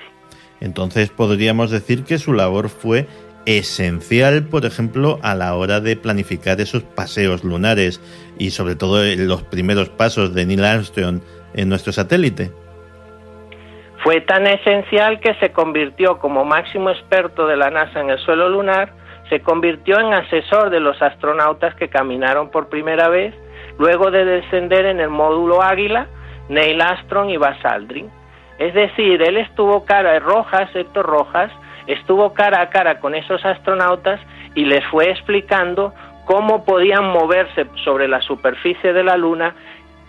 Speaker 1: Entonces podríamos decir que su labor fue esencial, por ejemplo, a la hora de planificar esos paseos lunares y sobre todo los primeros pasos de Neil Armstrong en nuestro satélite.
Speaker 7: Fue tan esencial que se convirtió como máximo experto de la NASA en el suelo lunar, se convirtió en asesor de los astronautas que caminaron por primera vez, luego de descender en el módulo Águila, Neil Armstrong y Buzz Aldrin. Es decir, él estuvo cara de Rojas, Héctor Rojas, estuvo cara a cara con esos astronautas y les fue explicando cómo podían moverse sobre la superficie de la Luna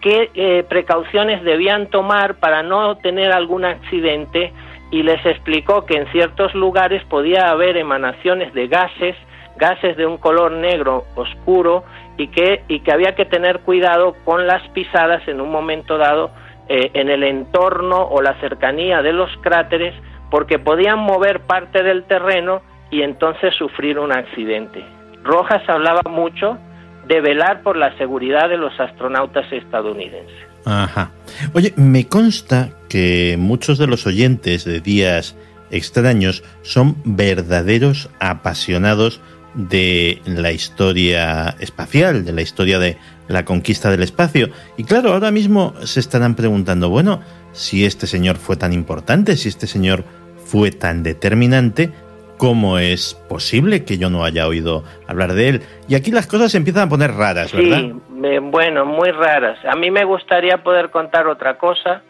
Speaker 7: qué eh, precauciones debían tomar para no tener algún accidente y les explicó que en ciertos lugares podía haber emanaciones de gases, gases de un color negro oscuro y que, y que había que tener cuidado con las pisadas en un momento dado eh, en el entorno o la cercanía de los cráteres porque podían mover parte del terreno y entonces sufrir un accidente. Rojas hablaba mucho de velar por la seguridad de los astronautas estadounidenses.
Speaker 1: Ajá. Oye, me consta que muchos de los oyentes de Días Extraños son verdaderos apasionados de la historia espacial, de la historia de la conquista del espacio. Y claro, ahora mismo se estarán preguntando, bueno, si este señor fue tan importante, si este señor fue tan determinante, ¿Cómo es posible que yo no haya oído hablar de él? Y aquí las cosas se empiezan a poner raras, ¿verdad?
Speaker 7: Sí, bueno, muy raras. A mí me gustaría poder contar otra cosa,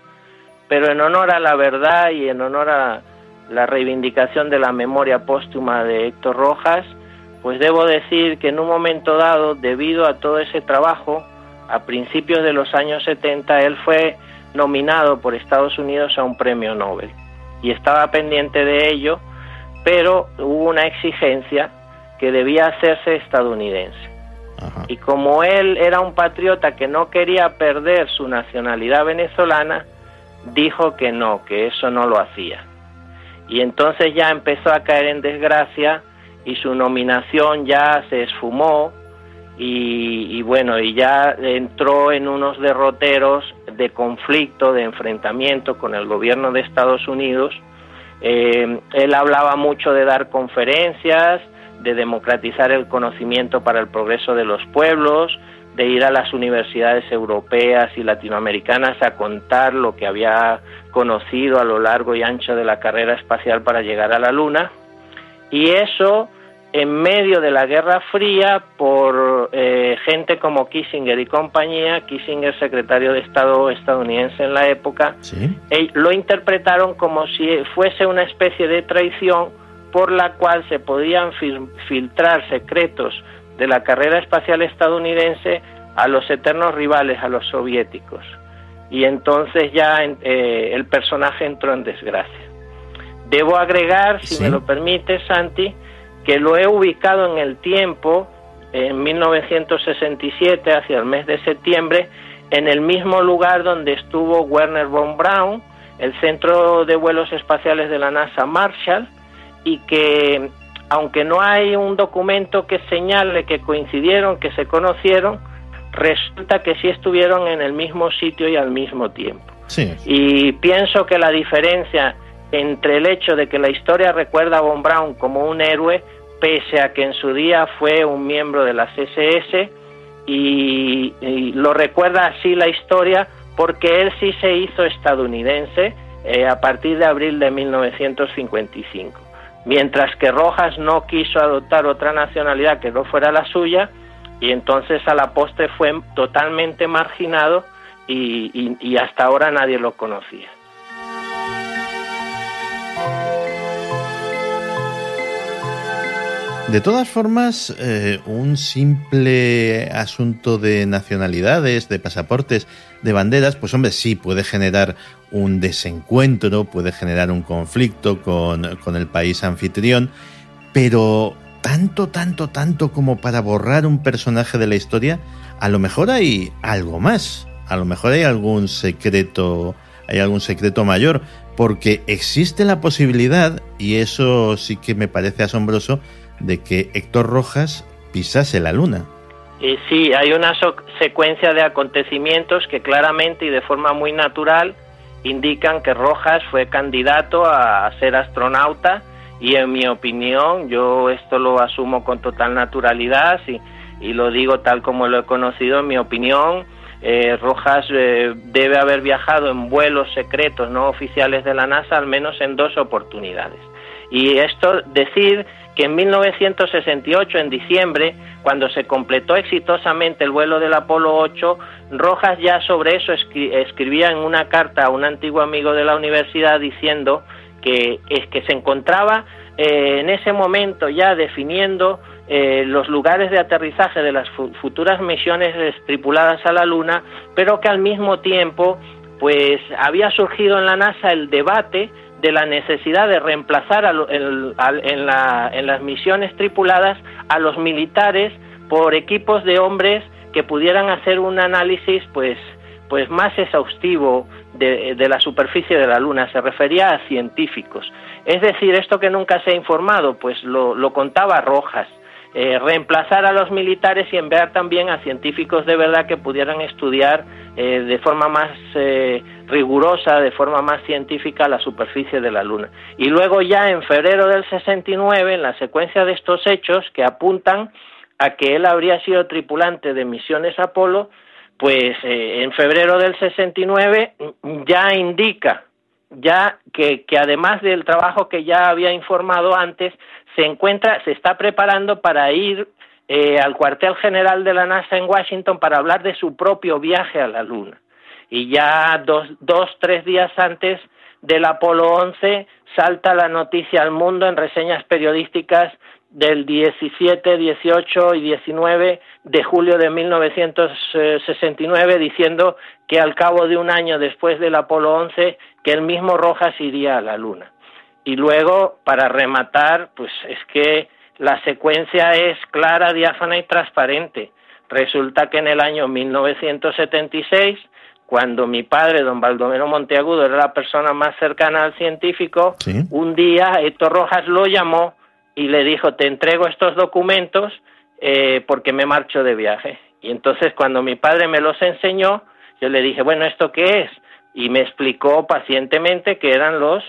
Speaker 7: pero en honor a la verdad y en honor a la reivindicación de la memoria póstuma de Héctor Rojas, pues debo decir que en un momento dado, debido a todo ese trabajo, a principios de los años 70, él fue nominado por Estados Unidos a un premio Nobel. Y estaba pendiente de ello pero hubo una exigencia que debía hacerse estadounidense. Y como él era un patriota que no quería perder su nacionalidad venezolana, dijo que no, que eso no lo hacía. Y entonces ya empezó a caer en desgracia y su nominación ya se esfumó y, y, bueno, y ya entró en unos derroteros de conflicto, de enfrentamiento con el gobierno de Estados Unidos eh, él hablaba mucho de dar conferencias, de democratizar el conocimiento para el progreso de los pueblos, de ir a las universidades europeas y latinoamericanas a contar lo que había conocido a lo largo y ancho de la carrera espacial para llegar a la Luna. Y eso en medio de la Guerra Fría por eh, gente como Kissinger y compañía, Kissinger secretario de Estado estadounidense en la época, lo interpretaron como si fuese una especie de traición por la cual se podían filtrar secretos de la carrera espacial estadounidense a los eternos rivales, a los soviéticos. Y entonces ya eh, el personaje entró en desgracia. Debo agregar, si me lo permite, Santi, que lo he ubicado en el tiempo, en 1967, hacia el mes de septiembre, en el mismo lugar donde estuvo Werner von Braun, el Centro de Vuelos Espaciales de la NASA Marshall, y que aunque no hay un documento que señale que coincidieron, que se conocieron, resulta que sí estuvieron en el mismo sitio y al mismo tiempo. Y pienso que la diferencia entre el hecho de que la historia recuerda a Von Braun como un héroe pese a que en su día fue un miembro de la CSS y, lo recuerda así la historia porque él sí se hizo estadounidense eh, a partir de abril de 1955, mientras que Rojas no quiso adoptar otra nacionalidad que no fuera la suya y entonces a la postre fue totalmente marginado y hasta ahora nadie lo conocía.
Speaker 1: De todas formas, eh, un simple asunto de nacionalidades, de pasaportes, de banderas, pues hombre, sí puede generar un desencuentro, puede generar un conflicto con, con el país anfitrión, pero tanto, tanto, tanto como para borrar un personaje de la historia, a lo mejor hay algo más, a lo mejor hay algún secreto, hay algún secreto mayor, porque existe la posibilidad, y eso sí que me parece asombroso, de que Héctor Rojas pisase la luna.
Speaker 7: Y sí, hay una secuencia de acontecimientos que claramente y de forma muy natural indican que Rojas fue candidato a ser astronauta y en mi opinión, yo esto lo asumo con total naturalidad y, y lo digo tal como lo he conocido, en mi opinión, eh, Rojas eh, debe haber viajado en vuelos secretos no oficiales de la NASA al menos en dos oportunidades. Y esto decir que en 1968, en diciembre, cuando se completó exitosamente el vuelo del Apolo 8, Rojas ya sobre eso escribía en una carta a un antiguo amigo de la universidad diciendo que, es que se encontraba eh, en ese momento ya definiendo eh, los lugares de aterrizaje de las futuras misiones tripuladas a la Luna, pero que al mismo tiempo pues había surgido en la NASA el debate de la necesidad de reemplazar en, las misiones tripuladas a los militares por equipos de hombres que pudieran hacer un análisis pues pues más exhaustivo de, la superficie de la Luna, se refería a científicos. Es decir, esto que nunca se ha informado, pues lo contaba Rojas. Eh, reemplazar a los militares y enviar también a científicos de verdad que pudieran estudiar eh, de forma más eh, rigurosa, de forma más científica la superficie de la Luna. Y luego ya en febrero del 69, en la secuencia de estos hechos que apuntan a que él habría sido tripulante de misiones Apolo, pues en febrero del 69 ya indica ya que además del trabajo que ya había informado antes, se encuentra, se está preparando para ir eh, al cuartel general de la NASA en Washington para hablar de su propio viaje a la Luna. Y ya dos, dos tres días antes del Apolo 11 salta la noticia al mundo en reseñas periodísticas del 17, 18 y 19 de julio de 1969 diciendo que al cabo de un año después del Apolo 11 que el mismo Rojas iría a la Luna. Y luego, para rematar, pues es que la secuencia es clara, diáfana y transparente. Resulta que en el año 1976, cuando mi padre, don Baldomero Monteagudo, era la persona más cercana al científico, un día Héctor Rojas lo llamó y le dijo, te entrego estos documentos eh, porque me marcho de viaje. Y entonces cuando mi padre me los enseñó, yo le dije, bueno, ¿esto qué es? Y me explicó pacientemente que eran los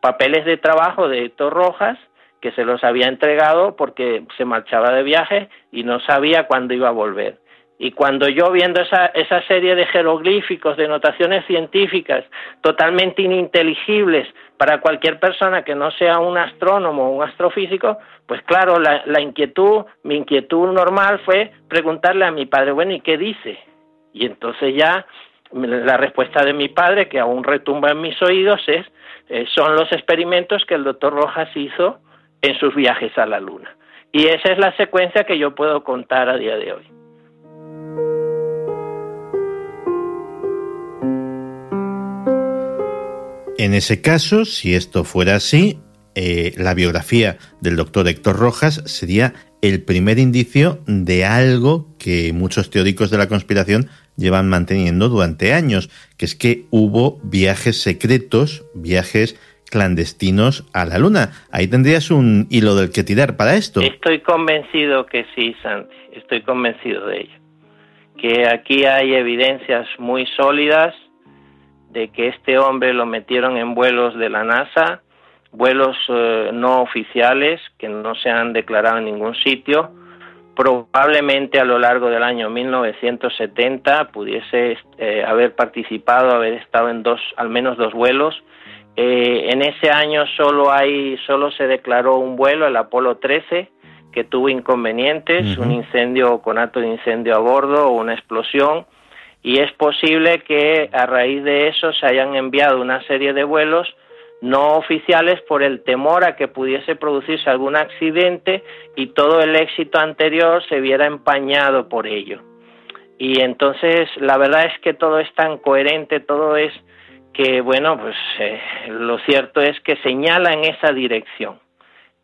Speaker 7: papeles de trabajo de Héctor Rojas que se los había entregado porque se marchaba de viaje y no sabía cuándo iba a volver. Y cuando yo viendo esa, esa serie de jeroglíficos, de notaciones científicas totalmente ininteligibles para cualquier persona que no sea un astrónomo o un astrofísico, pues claro, la, la inquietud, mi inquietud normal fue preguntarle a mi padre, bueno, ¿y qué dice? Y entonces ya la respuesta de mi padre, que aún retumba en mis oídos, es eh, son los experimentos que el doctor Rojas hizo en sus viajes a la Luna. Y esa es la secuencia que yo puedo contar a día de hoy.
Speaker 1: En ese caso, si esto fuera así, eh, la biografía del doctor Héctor Rojas sería el primer indicio de algo que muchos teóricos de la conspiración llevan manteniendo durante años, que es que hubo viajes secretos, viajes clandestinos a la Luna. Ahí tendrías un hilo del que tirar para esto.
Speaker 7: Estoy convencido que sí, Santi, estoy convencido de ello. Que aquí hay evidencias muy sólidas de que este hombre lo metieron en vuelos de la NASA, vuelos eh, no oficiales que no se han declarado en ningún sitio, probablemente a lo largo del año 1970 pudiese eh, haber participado, haber estado en dos, al menos dos vuelos. Eh, en ese año solo hay, solo se declaró un vuelo, el Apolo 13, que tuvo inconvenientes, un incendio con acto de incendio a bordo o una explosión, y es posible que a raíz de eso se hayan enviado una serie de vuelos no oficiales por el temor a que pudiese producirse algún accidente y todo el éxito anterior se viera empañado por ello. Y entonces la verdad es que todo es tan coherente, todo es que, bueno, pues eh, lo cierto es que señala en esa dirección.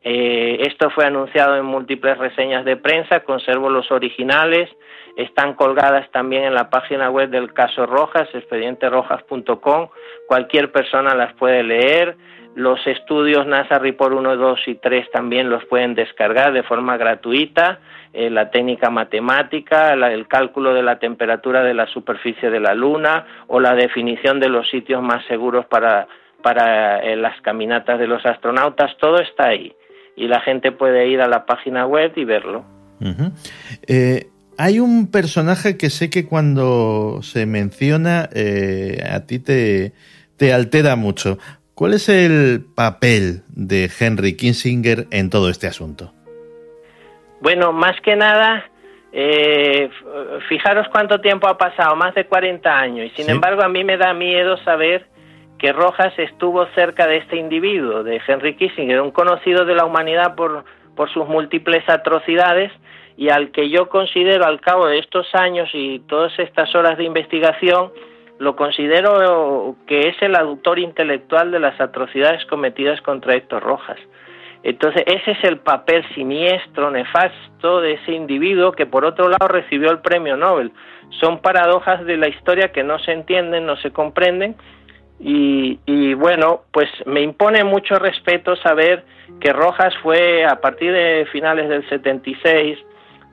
Speaker 7: Eh, esto fue anunciado en múltiples reseñas de prensa, conservo los originales, están colgadas también en la página web del caso Rojas, expedienterojas.com, cualquier persona las puede leer, los estudios NASA Report 1, 2 y 3 también los pueden descargar de forma gratuita, eh, la técnica matemática, el cálculo de la temperatura de la superficie de la Luna o la definición de los sitios más seguros para, para eh, las caminatas de los astronautas, todo está ahí. Y la gente puede ir a la página web y verlo.
Speaker 1: Hay un personaje que sé que cuando se menciona a ti te, te altera mucho. ¿Cuál es el papel de Henry Kissinger en todo este asunto?
Speaker 7: Bueno, más que nada, eh, fijaros cuánto tiempo ha pasado, más de 40 años, y sin embargo a mí me da miedo saber que Rojas estuvo cerca de este individuo, de Henry Kissinger, un conocido de la humanidad por, por sus múltiples atrocidades y al que yo considero al cabo de estos años y todas estas horas de investigación, lo considero que es el autor intelectual de las atrocidades cometidas contra Héctor Rojas. Entonces, ese es el papel siniestro, nefasto de ese individuo que por otro lado recibió el premio Nobel. Son paradojas de la historia que no se entienden, no se comprenden y, y bueno, pues me impone mucho respeto saber que Rojas fue a partir de finales del 76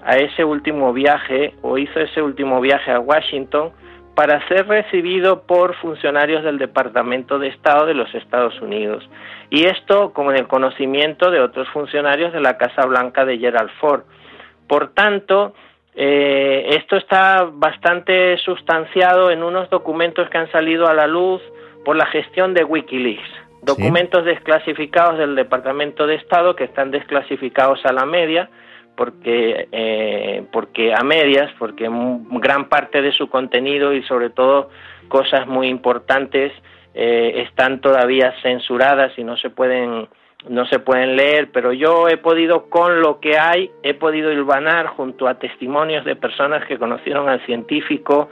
Speaker 7: a ese último viaje o hizo ese último viaje a Washington para ser recibido por funcionarios del Departamento de Estado de los Estados Unidos. Y esto con el conocimiento de otros funcionarios de la Casa Blanca de Gerald Ford. Por tanto, eh, esto está bastante sustanciado en unos documentos que han salido a la luz por la gestión de Wikileaks. Documentos desclasificados del Departamento de Estado que están desclasificados a la media porque, eh, porque a medias, porque gran parte de su contenido y sobre todo cosas muy importantes eh, están todavía censuradas y no se pueden no se pueden leer, pero yo he podido con lo que hay, he podido hilvanar junto a testimonios de personas que conocieron al científico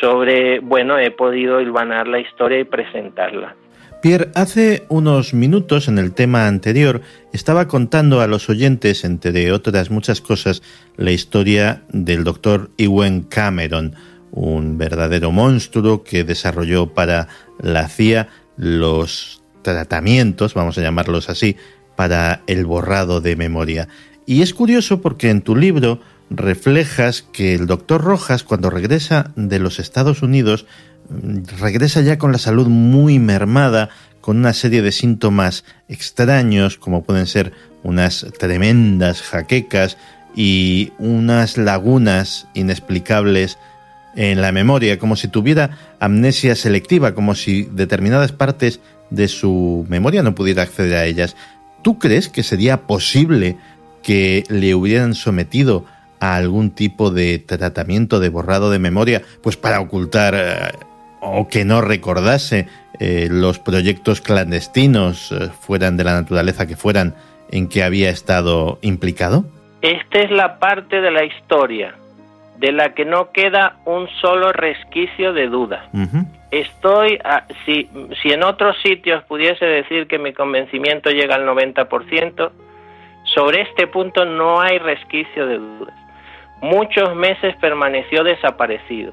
Speaker 7: sobre, bueno, he podido hilvanar la historia y presentarla.
Speaker 1: Pierre, hace unos minutos en el tema anterior estaba contando a los oyentes, entre otras muchas cosas, la historia del doctor Ewen Cameron, un verdadero monstruo que desarrolló para la CIA los tratamientos, vamos a llamarlos así, para el borrado de memoria. Y es curioso porque en tu libro reflejas que el doctor Rojas, cuando regresa de los Estados Unidos, regresa ya con la salud muy mermada, con una serie de síntomas extraños, como pueden ser unas tremendas jaquecas y unas lagunas inexplicables en la memoria, como si tuviera amnesia selectiva, como si determinadas partes de su memoria no pudiera acceder a ellas. ¿Tú crees que sería posible que le hubieran sometido a algún tipo de tratamiento de borrado de memoria, pues para ocultar eh, o que no recordase eh, los proyectos clandestinos, eh, fueran de la naturaleza que fueran, en que había estado implicado?
Speaker 7: Esta es la parte de la historia de la que no queda un solo resquicio de duda. Estoy, si, si en otros sitios pudiese decir que mi convencimiento llega al 90%, sobre este punto no hay resquicio de dudas. Muchos meses permaneció desaparecido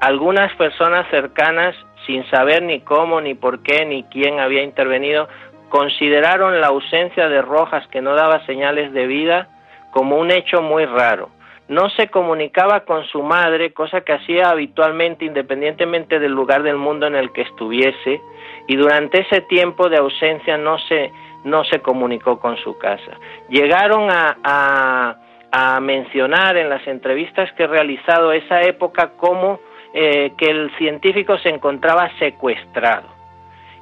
Speaker 7: algunas personas cercanas, sin saber ni cómo, ni por qué, ni quién había intervenido, consideraron la ausencia de Rojas, que no daba señales de vida, como un hecho muy raro. No se comunicaba con su madre, cosa que hacía habitualmente independientemente del lugar del mundo en el que estuviese, y durante ese tiempo de ausencia no se, no se comunicó con su casa. Llegaron a, a, mencionar en las entrevistas que he realizado esa época como eh, que el científico se encontraba secuestrado.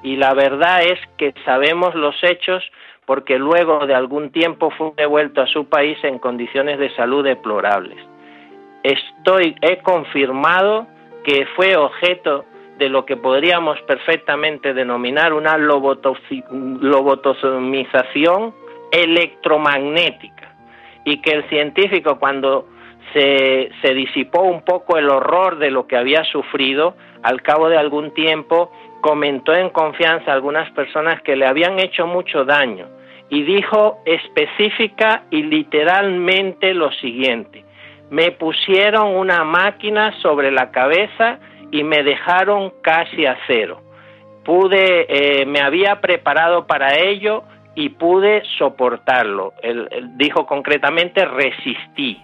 Speaker 7: Y la verdad es que sabemos los hechos porque luego de algún tiempo fue devuelto a su país en condiciones de salud deplorables. Estoy, he confirmado que fue objeto de lo que podríamos perfectamente denominar una lobotomización electromagnética y que el científico cuando se, disipó un poco el horror de lo que había sufrido, al cabo de algún tiempo comentó en confianza a algunas personas que le habían hecho mucho daño y dijo específica y literalmente lo siguiente, me pusieron una máquina sobre la cabeza y me dejaron casi a cero. Pude, eh, me había preparado para ello y pude soportarlo. Dijo concretamente resistí.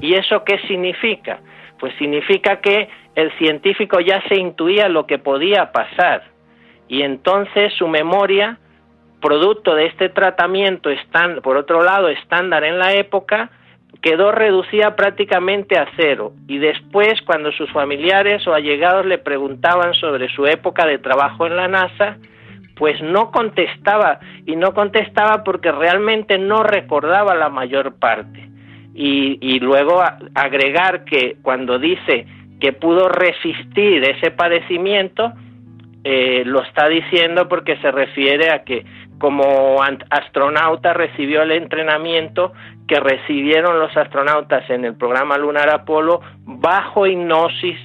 Speaker 7: ¿Y eso qué significa? Pues significa que el científico ya se intuía lo que podía pasar y entonces su memoria, producto de este tratamiento, por otro lado, estándar en la época, quedó reducida prácticamente a cero y después cuando sus familiares o allegados le preguntaban sobre su época de trabajo en la NASA, pues no contestaba y no contestaba porque realmente no recordaba la mayor parte. Y, y luego agregar que cuando dice que pudo resistir ese padecimiento, eh, lo está diciendo porque se refiere a que como astronauta recibió el entrenamiento que recibieron los astronautas en el programa lunar Apolo bajo hipnosis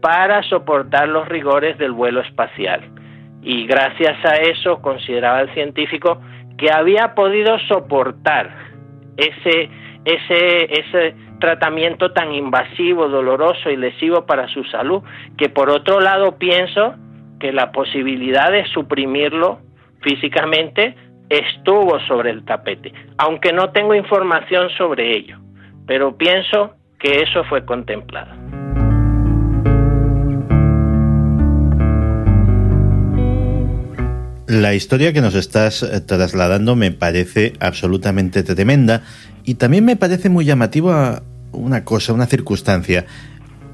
Speaker 7: para soportar los rigores del vuelo espacial. Y gracias a eso consideraba el científico que había podido soportar ese, ese, ese tratamiento tan invasivo, doloroso y lesivo para su salud, que por otro lado pienso que la posibilidad de suprimirlo físicamente estuvo sobre el tapete, aunque no tengo información sobre ello, pero pienso que eso fue contemplado.
Speaker 1: La historia que nos estás eh, trasladando me parece absolutamente tremenda y también me parece muy llamativa una cosa, una circunstancia.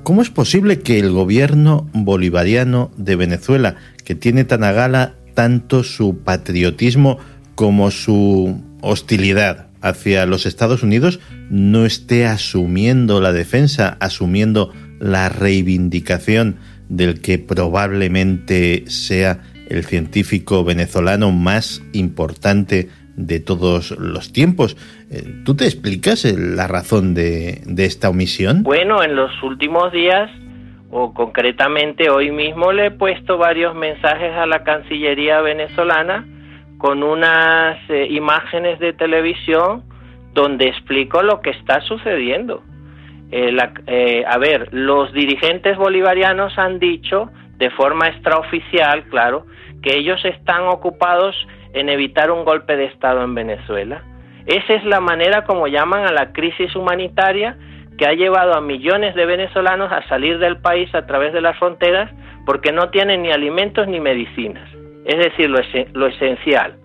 Speaker 1: ¿Cómo es posible que el gobierno bolivariano de Venezuela, que tiene tan a gala tanto su patriotismo como su hostilidad hacia los Estados Unidos, no esté asumiendo la defensa, asumiendo la reivindicación del que probablemente sea el científico venezolano más importante de todos los tiempos. Eh, ¿Tú te explicas la razón de, esta omisión?
Speaker 7: Bueno, en los últimos días, o concretamente hoy mismo, le he puesto varios mensajes a la Cancillería venezolana con unas eh, imágenes de televisión donde explico lo que está sucediendo. Eh, a ver, los dirigentes bolivarianos han dicho de forma extraoficial, claro, que ellos están ocupados en evitar un golpe de Estado en Venezuela. Esa es la manera como llaman a la crisis humanitaria que ha llevado a millones de venezolanos a salir del país a través de las fronteras porque no tienen ni alimentos ni medicinas. Es decir, lo, esencial.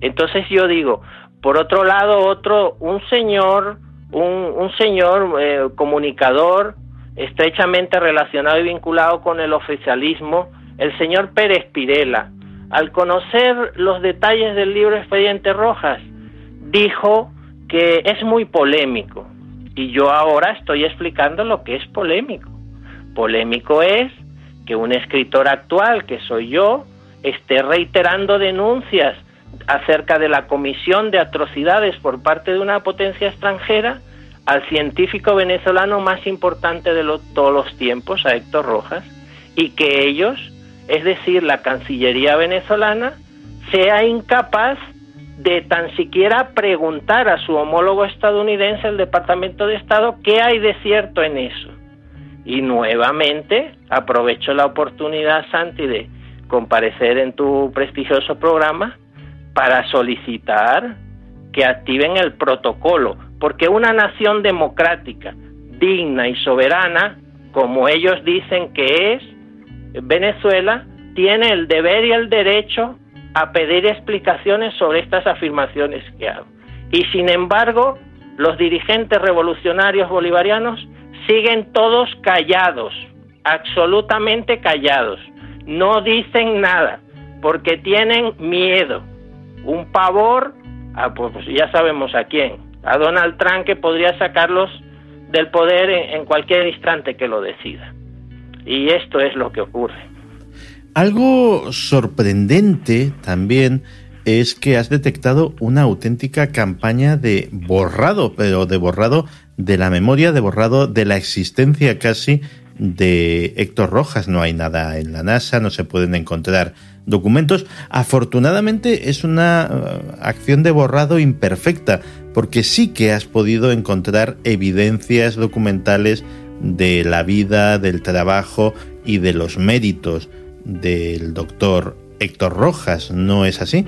Speaker 7: Entonces yo digo, por otro lado, otro, un señor, un, señor eh, comunicador estrechamente relacionado y vinculado con el oficialismo, el señor Pérez Pirela, al conocer los detalles del libro Expediente Rojas, dijo que es muy polémico. Y yo ahora estoy explicando lo que es polémico. Polémico es que un escritor actual, que soy yo, esté reiterando denuncias acerca de la comisión de atrocidades por parte de una potencia extranjera al científico venezolano más importante de todos los tiempos, a Héctor Rojas, y que ellos es decir, la Cancillería venezolana, sea incapaz de tan siquiera preguntar a su homólogo estadounidense, el Departamento de Estado, qué hay de cierto en eso. Y nuevamente aprovecho la oportunidad, Santi, de comparecer en tu prestigioso programa para solicitar que activen el protocolo, porque una nación democrática, digna y soberana, como ellos dicen que es, Venezuela tiene el deber y el derecho a pedir explicaciones sobre estas afirmaciones que hago. Y sin embargo, los dirigentes revolucionarios bolivarianos siguen todos callados, absolutamente callados. No dicen nada, porque tienen miedo, un pavor, a, pues ya sabemos a quién, a Donald Trump que podría sacarlos del poder en cualquier instante que lo decida. Y esto es lo que ocurre.
Speaker 1: Algo sorprendente también es que has detectado una auténtica campaña de borrado, pero de borrado de la memoria, de borrado de la existencia casi de Héctor Rojas. No hay nada en la NASA, no se pueden encontrar documentos. Afortunadamente es una uh, acción de borrado imperfecta, porque sí que has podido encontrar evidencias documentales de la vida, del trabajo y de los méritos del doctor Héctor Rojas, ¿no es así?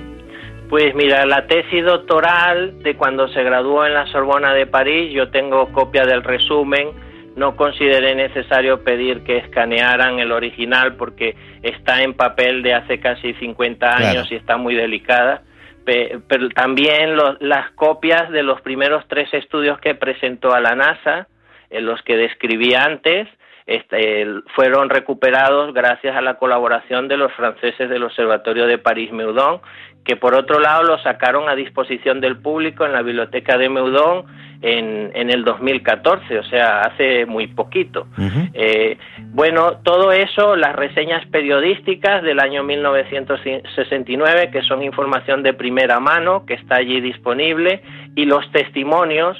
Speaker 7: Pues mira, la tesis doctoral de cuando se graduó en la Sorbona de París, yo tengo copia del resumen, no consideré necesario pedir que escanearan el original porque está en papel de hace casi 50 años y está muy delicada. Pero también las copias de los primeros tres estudios que presentó a la NASA, en los que describí antes, este, fueron recuperados gracias a la colaboración de los franceses del Observatorio de París-Meudon, que por otro lado lo sacaron a disposición del público en la biblioteca de Meudon en, en el 2014, o sea, hace muy poquito. Eh, bueno, todo eso, las reseñas periodísticas del año 1969, que son información de primera mano, que está allí disponible, y los testimonios,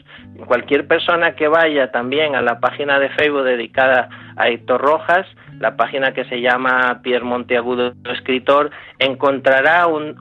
Speaker 7: cualquier persona que vaya también a la página de Facebook dedicada a Héctor Rojas, la página que se llama Pierre Monteagudo Escritor, encontrará un,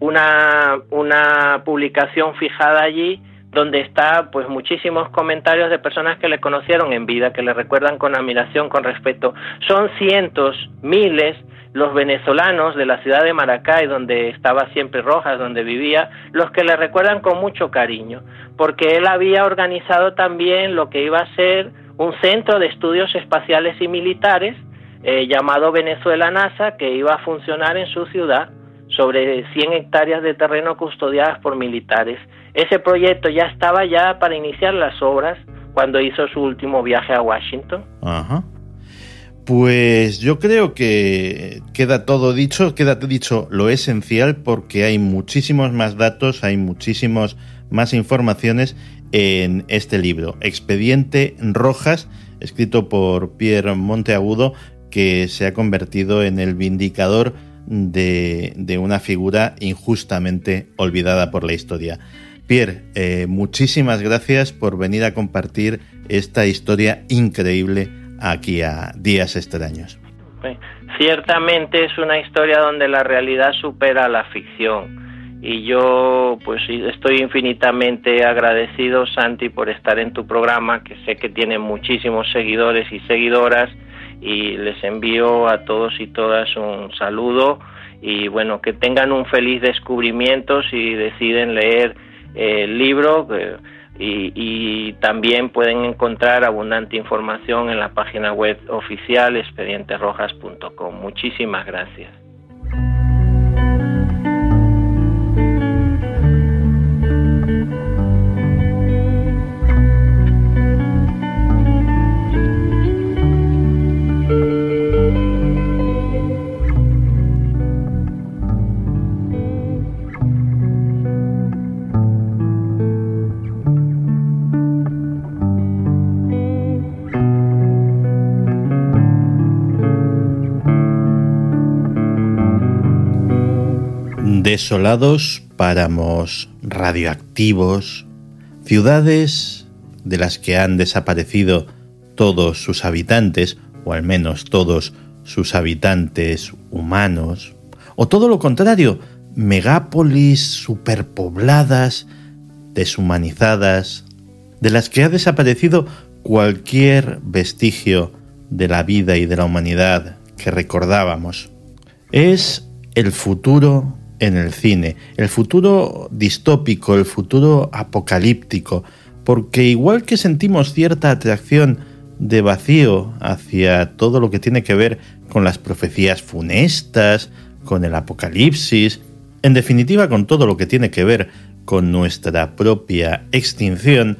Speaker 7: una, una publicación fijada allí donde está pues muchísimos comentarios de personas que le conocieron en vida, que le recuerdan con admiración, con respeto. Son cientos, miles los venezolanos de la ciudad de Maracay, donde estaba siempre Rojas, donde vivía, los que le recuerdan con mucho cariño, porque él había organizado también lo que iba a ser un centro de estudios espaciales y militares eh, llamado Venezuela NASA, que iba a funcionar en su ciudad sobre 100 hectáreas de terreno custodiadas por militares. Ese proyecto ya estaba ya para iniciar las obras cuando hizo su último viaje a Washington.
Speaker 1: Ajá. Pues yo creo que queda todo dicho, queda dicho lo esencial porque hay muchísimos más datos, hay muchísimos más informaciones en este libro, Expediente Rojas, escrito por Pierre Monteagudo, que se ha convertido en el vindicador de, una figura injustamente olvidada por la historia. Pierre, eh, muchísimas gracias por venir a compartir esta historia increíble aquí a Días Extraños.
Speaker 7: Ciertamente es una historia donde la realidad supera la ficción y yo pues estoy infinitamente agradecido Santi por estar en tu programa que sé que tiene muchísimos seguidores y seguidoras y les envío a todos y todas un saludo y bueno, que tengan un feliz descubrimiento si deciden leer el libro eh, y, y, también pueden encontrar abundante información en la página web oficial expedienterrojas.com. Muchísimas gracias.
Speaker 1: Desolados páramos radioactivos, ciudades de las que han desaparecido todos sus habitantes, o al menos todos sus habitantes humanos, o todo lo contrario, megápolis superpobladas, deshumanizadas, de las que ha desaparecido cualquier vestigio de la vida y de la humanidad que recordábamos. Es el futuro en el cine, el futuro distópico, el futuro apocalíptico, porque igual que sentimos cierta atracción de vacío hacia todo lo que tiene que ver con las profecías funestas, con el apocalipsis, en definitiva con todo lo que tiene que ver con nuestra propia extinción,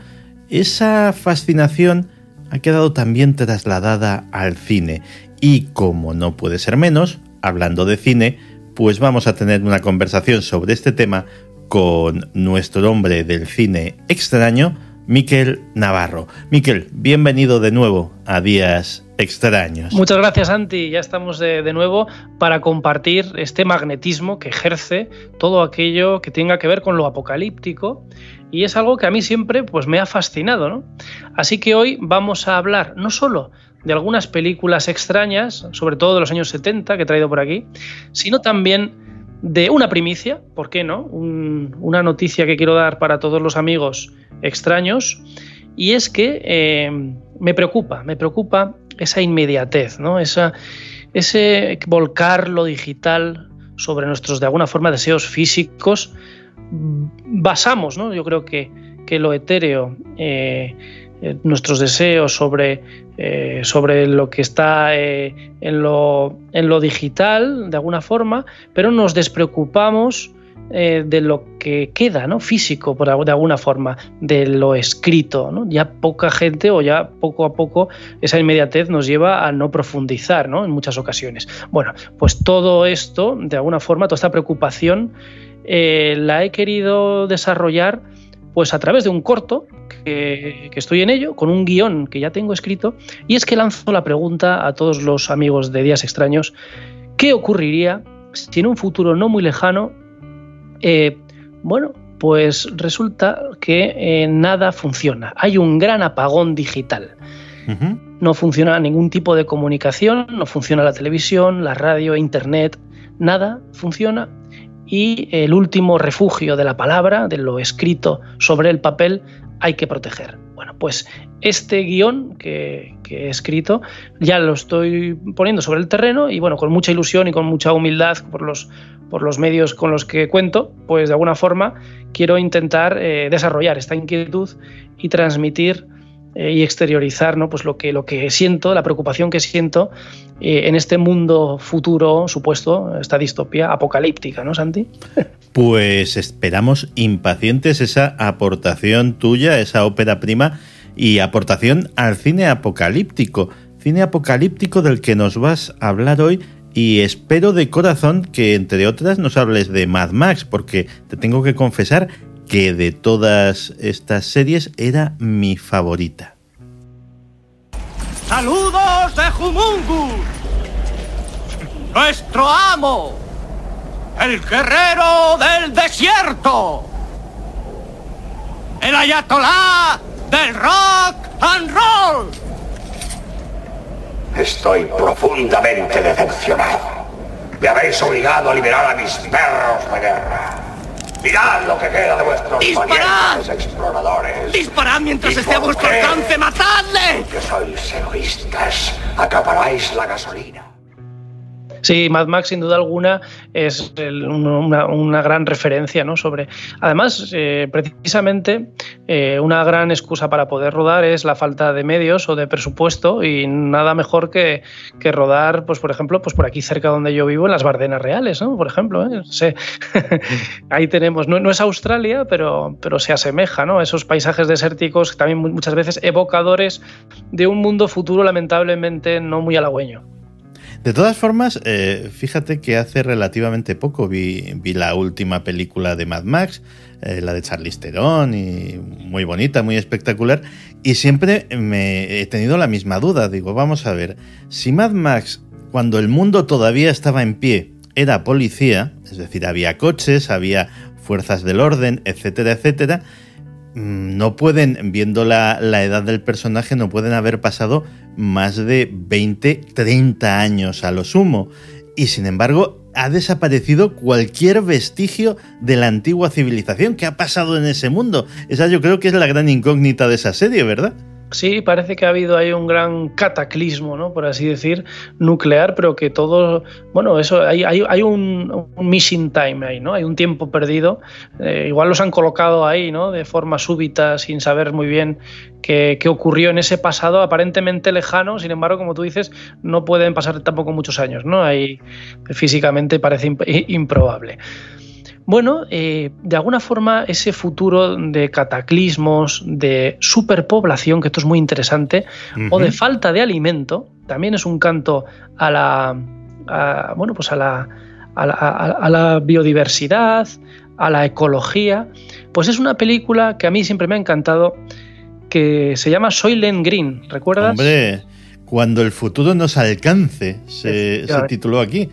Speaker 1: esa fascinación ha quedado también trasladada al cine. Y como no puede ser menos, hablando de cine, pues vamos a tener una conversación sobre este tema con nuestro hombre del cine extraño, Miquel Navarro. Miquel, bienvenido de nuevo a Días Extraños.
Speaker 8: Muchas gracias, Santi. Ya estamos de, de, nuevo para compartir este magnetismo que ejerce todo aquello que tenga que ver con lo apocalíptico y es algo que a mí siempre pues, me ha fascinado. ¿no? Así que hoy vamos a hablar no solo de algunas películas extrañas, sobre todo de los años 70 que he traído por aquí, sino también de una primicia, ¿por qué no? Un, una noticia que quiero dar para todos los amigos extraños, y es que eh, me preocupa, me preocupa esa inmediatez, ¿no? Esa, ese volcar lo digital sobre nuestros, de alguna forma, deseos físicos. Basamos, ¿no? Yo creo que, que lo etéreo, eh, nuestros deseos sobre, eh, sobre lo que está eh, en, lo, en, lo, digital, de alguna forma, pero nos despreocupamos eh, de lo que queda, ¿no? Físico, por, de alguna forma, de lo escrito. Ya poca gente o ya poco a poco esa inmediatez nos lleva a no profundizar ¿no? en muchas ocasiones. Bueno, pues todo esto, de alguna forma, toda esta preocupación, la he querido desarrollar pues a través de un corto que, que, estoy en ello, con un guion que ya tengo escrito, y es que lanzo la pregunta a todos los amigos de Días Extraños, ¿qué ocurriría si en un futuro no muy lejano, eh, bueno, pues resulta que eh, nada funciona, hay un gran apagón digital. Uh -huh. No funciona ningún tipo de comunicación, no funciona la televisión, la radio, internet, nada funciona y el último refugio de la palabra, de lo escrito sobre el papel, hay que proteger. Bueno, pues este guion que, he escrito ya lo estoy poniendo sobre el terreno y bueno, con mucha ilusión y con mucha humildad por los, por los medios con los que cuento, pues de alguna forma quiero intentar eh, desarrollar esta inquietud y transmitir eh, y exteriorizar ¿no? pues lo, que, lo que siento, la preocupación que siento eh, en este mundo futuro supuesto, esta distopia apocalíptica, ¿no, Santi?
Speaker 1: Pues esperamos impacientes esa aportación tuya, esa ópera prima y aportación al cine apocalíptico. Cine apocalíptico del que nos vas a hablar hoy y espero de corazón que, entre otras, nos hables de Mad Max, porque te tengo que confesar que de todas estas series era mi favorita.
Speaker 2: ¡Saludos de Humungus! ¡Nuestro amo! ¡El guerrero del desierto! ¡El ayatolá del rock and roll!
Speaker 9: Estoy profundamente decepcionado. Me habéis obligado a liberar a mis perros de guerra. Mirad lo que queda de vuestros
Speaker 2: ¡Disparad!
Speaker 9: exploradores.
Speaker 2: ¡Disparad mientras
Speaker 9: ¿Y
Speaker 2: esté a vuestro alcance! ¡Matadle!
Speaker 9: Que sois egoístas. Acaparáis la gasolina.
Speaker 8: Sí, Mad Max sin duda alguna es una, gran referencia, ¿no? Sobre, además, eh, precisamente eh, una gran excusa para poder rodar es la falta de medios o de presupuesto y nada mejor que, que rodar, pues por ejemplo, pues por aquí cerca donde yo vivo en las Bardenas Reales, ¿no? Por ejemplo, ¿eh? ahí tenemos, no, no, es Australia, pero, pero se asemeja, ¿no? Esos paisajes desérticos también muchas veces evocadores de un mundo futuro lamentablemente no muy halagüeño.
Speaker 1: De todas formas, eh, fíjate que hace relativamente poco vi, vi, la última película de Mad Max, eh, la de Charlize Theron, y muy bonita, muy espectacular, y siempre me he tenido la misma duda. Digo, vamos a ver, si Mad Max, cuando el mundo todavía estaba en pie, era policía, es decir, había coches, había fuerzas del orden, etcétera, etcétera, no pueden, viendo la, la, edad del personaje, no pueden haber pasado más de 20, 30 años a lo sumo. Y sin embargo, ha desaparecido cualquier vestigio de la antigua civilización. ¿Qué ha pasado en ese mundo? Esa yo creo que es la gran incógnita de esa serie, ¿verdad?
Speaker 8: Sí, parece que ha habido ahí un gran cataclismo, ¿no? por así decir, nuclear, pero que todo, bueno, eso, hay, hay, hay un, missing time ahí, ¿no? Hay un tiempo perdido. Eh, igual los han colocado ahí, ¿no? De forma súbita, sin saber muy bien qué, qué, ocurrió en ese pasado aparentemente lejano. Sin embargo, como tú dices, no pueden pasar tampoco muchos años, ¿no? Ahí físicamente parece imp improbable. Bueno, eh, de alguna forma ese futuro de cataclismos, de superpoblación, que esto es muy interesante, uh -huh. o de falta de alimento, también es un canto a la, a, bueno, pues a la, a la, a la biodiversidad, a la ecología, pues es una película que a mí siempre me ha encantado que se llama Soylent Green, ¿recuerdas?
Speaker 1: Hombre, cuando el futuro nos alcance, se, se tituló aquí.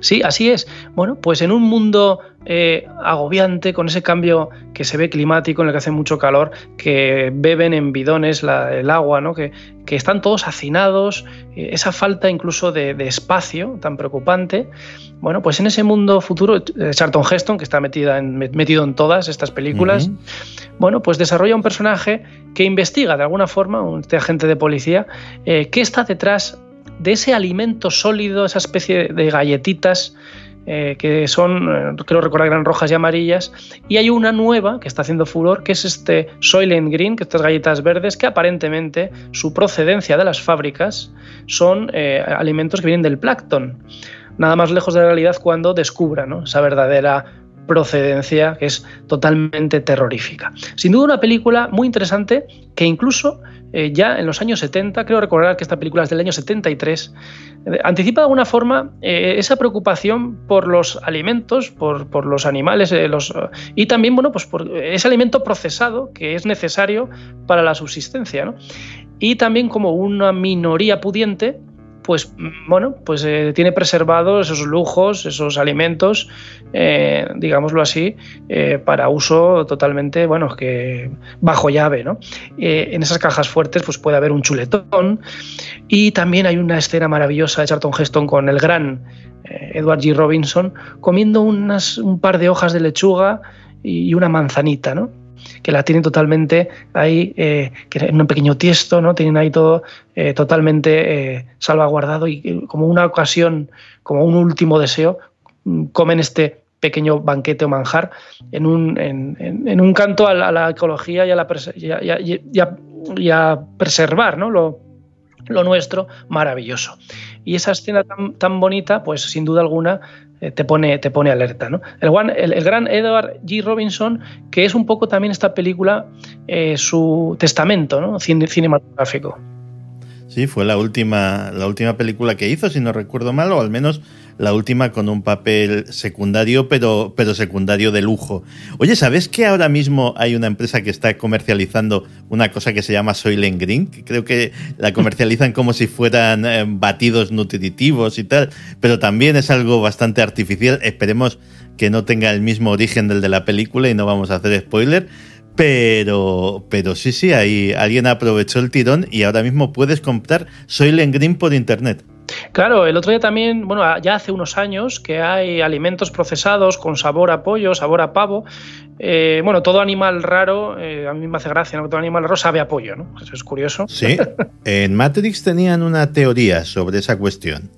Speaker 8: Sí, así es. Bueno, pues en un mundo eh, agobiante, con ese cambio que se ve climático, en el que hace mucho calor, que beben en bidones el agua, ¿no? que, que, están todos hacinados, eh, esa falta incluso de, espacio tan preocupante. Bueno, pues en ese mundo futuro, eh, Charlton Heston, que está metida en, metido en todas estas películas, bueno, pues desarrolla un personaje que investiga de alguna forma, un este agente de policía, qué está detrás de ese alimento sólido, esa especie de galletitas eh, que son, eh, creo recordar, eran rojas y amarillas, y hay una nueva que está haciendo furor, que es este Soylent Green, que estas galletas verdes, que aparentemente su procedencia de las fábricas son eh, alimentos que vienen del plancton. Nada más lejos de la realidad cuando descubra esa verdadera procedencia que es totalmente terrorífica. Sin duda una película muy interesante que incluso eh, ya en los años 70, creo recordar que esta película es del año 73, eh, anticipa de alguna forma eh, esa preocupación por los alimentos, por, los animales, y también bueno, pues por ese alimento procesado que es necesario para la subsistencia. Y también como una minoría pudiente pues bueno, pues eh, tiene preservados esos lujos, esos alimentos, eh, digámoslo así, eh, para uso totalmente, bueno, que bajo llave, ¿no? en esas cajas fuertes, pues puede haber un chuletón y también hay una escena maravillosa de Charlton Heston con el gran Edward G. Robinson comiendo unas, un par de hojas de lechuga y una manzanita, ¿no? Que la tienen totalmente ahí, eh, en un pequeño tiesto, ¿no? Tienen ahí todo eh, totalmente eh, salvaguardado y como una ocasión, como un último deseo, mm, comen este pequeño banquete o manjar en un, en, un canto a la, ecología y a, la, preservar ¿no? lo, lo nuestro maravilloso. Y esa escena tan, tan bonita, pues sin duda alguna, eh, te pone, te pone alerta. ¿no? El, el, gran Edward G. Robinson, que es un poco también esta película, eh, su testamento ¿no? cinematográfico.
Speaker 1: Sí, fue la última, la última película que hizo, si no recuerdo mal, o al menos la última con un papel secundario, pero, pero secundario de lujo. Oye, ¿sabes que ahora mismo hay una empresa que está comercializando una cosa que se llama Soylent Green? Creo que la comercializan como si fueran eh, batidos nutritivos y tal, pero también es algo bastante artificial. Esperemos que no tenga el mismo origen del de la película y no vamos a hacer spoiler. Pero, pero sí, sí, ahí alguien aprovechó el tirón y ahora mismo puedes comprar Soylent Green por internet.
Speaker 8: Claro, el otro día también, bueno, ya hace unos años que hay alimentos procesados con sabor a pollo, sabor a pavo. Eh, bueno, todo animal raro, eh, a mí me hace gracia, ¿no? Todo animal raro sabe a pollo, ¿no? Eso es curioso.
Speaker 1: Sí, en Matrix tenían una teoría sobre esa cuestión.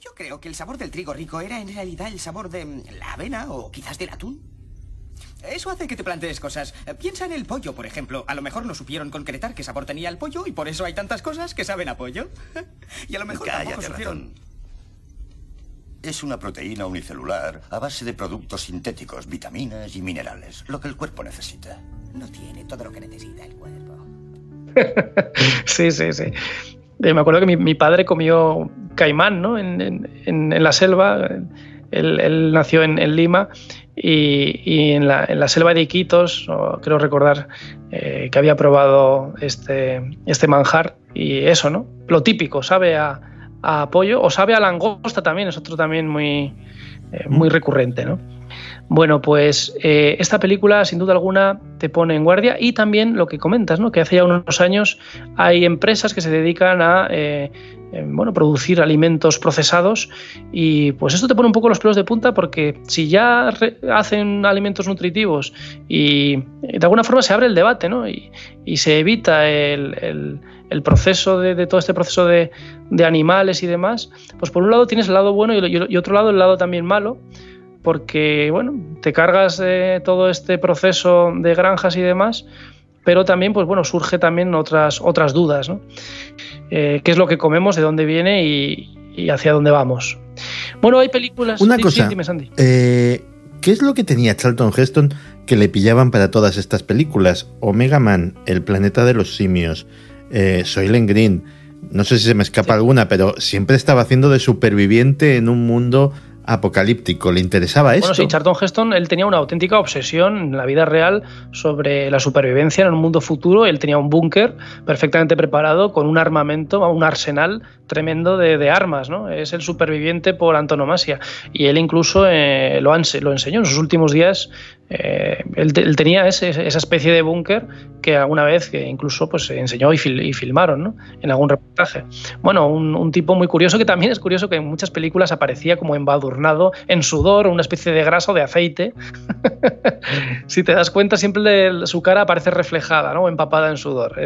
Speaker 2: Yo creo que el sabor del trigo rico era en realidad el sabor de la avena o quizás del atún. Eso hace que te plantees cosas. Piensa en el pollo, por ejemplo. A lo mejor no supieron concretar qué sabor tenía el pollo y por eso hay tantas cosas que saben a pollo. y a lo mejor tampoco supieron...
Speaker 9: Es una proteína unicelular a base de productos sintéticos, vitaminas y minerales, lo que el cuerpo necesita.
Speaker 2: No tiene todo lo que necesita el cuerpo.
Speaker 8: sí, sí, sí. Eh, me acuerdo que mi, padre comió caimán, ¿no? En, la selva. Él, nació en, Lima y, en, la, selva de Iquitos, creo recordar eh, que había probado este, este manjar y eso, ¿no? Lo típico, sabe a, a pollo o sabe a langosta también, es otro también muy, eh, muy recurrente, ¿no? Bueno, pues eh, esta película sin duda alguna te pone en guardia y también lo que comentas, ¿no? que hace ya unos años hay empresas que se dedican a eh, eh, bueno, producir alimentos procesados y pues esto te pone un poco los pelos de punta porque si ya hacen alimentos nutritivos y de alguna forma se abre el debate ¿no? y, se evita el, proceso de, todo este proceso de, animales y demás, pues por un lado tienes el lado bueno y, y otro lado el lado también malo porque bueno, te cargas de todo este proceso de granjas y demás, pero también pues bueno, surge también otras, otras dudas, ¿no? Eh, ¿Qué es lo que comemos, de dónde viene y, hacia dónde vamos? Bueno, hay películas...
Speaker 1: Una cosa, eh, ¿qué es lo que tenía Charlton Heston que le pillaban para todas estas películas? Omega Man, El planeta de los simios, eh, Soylent Green, no sé si se me escapa alguna, pero siempre estaba haciendo de superviviente en un mundo apocalíptico. ¿Le interesaba esto?
Speaker 8: Bueno, sí, Charlton Heston, él tenía una auténtica obsesión en la vida real sobre la supervivencia en un mundo futuro. Él tenía un búnker perfectamente preparado con un armamento, un arsenal tremendo de, armas, ¿no? Es el superviviente por antonomasia. Y él incluso eh, lo, lo enseñó en sus últimos días eh, él, tenía esa especie de búnker que alguna vez incluso pues, enseñó y, filmaron ¿no? en algún reportaje. Bueno, un, tipo muy curioso que también es curioso que en muchas películas aparecía como embadurnado en sudor, una especie de grasa o de aceite. si te das cuenta, siempre su cara aparece reflejada, ¿no? empapada en sudor.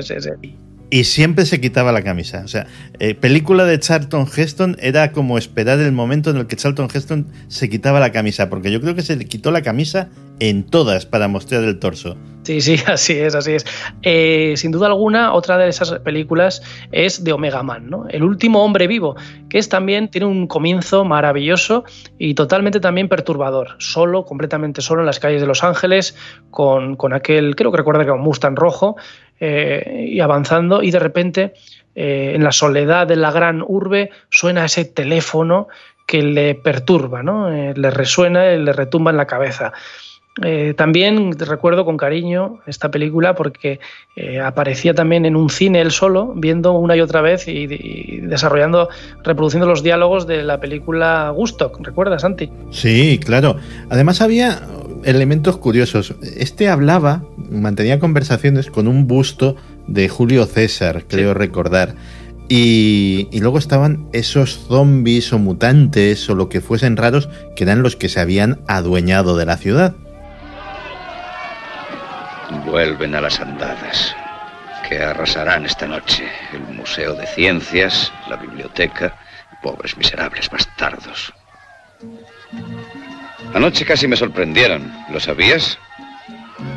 Speaker 1: Y siempre se quitaba la camisa. O sea, eh, película de Charlton Heston era como esperar el momento en el que Charlton Heston se quitaba la camisa, porque yo creo que se le quitó la camisa en todas para mostrar el torso.
Speaker 8: Sí, sí, así es, así es. Eh, sin duda alguna, otra de esas películas es de Omega Man, ¿no? El último hombre vivo, que es también, tiene un comienzo maravilloso y totalmente también perturbador. Solo, completamente solo en las calles de Los Ángeles, con, con aquel, creo que recuerda que un Mustang rojo, eh, y avanzando, y de repente, eh, en la soledad de la gran urbe, suena ese teléfono que le perturba, ¿no? Eh, le resuena, le retumba en la cabeza. también recuerdo con cariño esta película porque aparecía también en un cine él solo, viendo una y otra vez y, y, desarrollando, reproduciendo los diálogos de la película Gusto. ¿Recuerdas, Santi?
Speaker 1: Sí, claro. Además había elementos curiosos. Este hablaba, mantenía conversaciones con un busto de Julio César, creo recordar. Y, luego estaban esos zombies o mutantes o lo que fuesen raros, que eran los que se habían adueñado de la ciudad.
Speaker 10: Vuelven a las andadas, que arrasarán esta noche el Museo de Ciencias, la biblioteca, pobres miserables bastardos. Anoche casi me sorprendieron. ¿Lo sabías?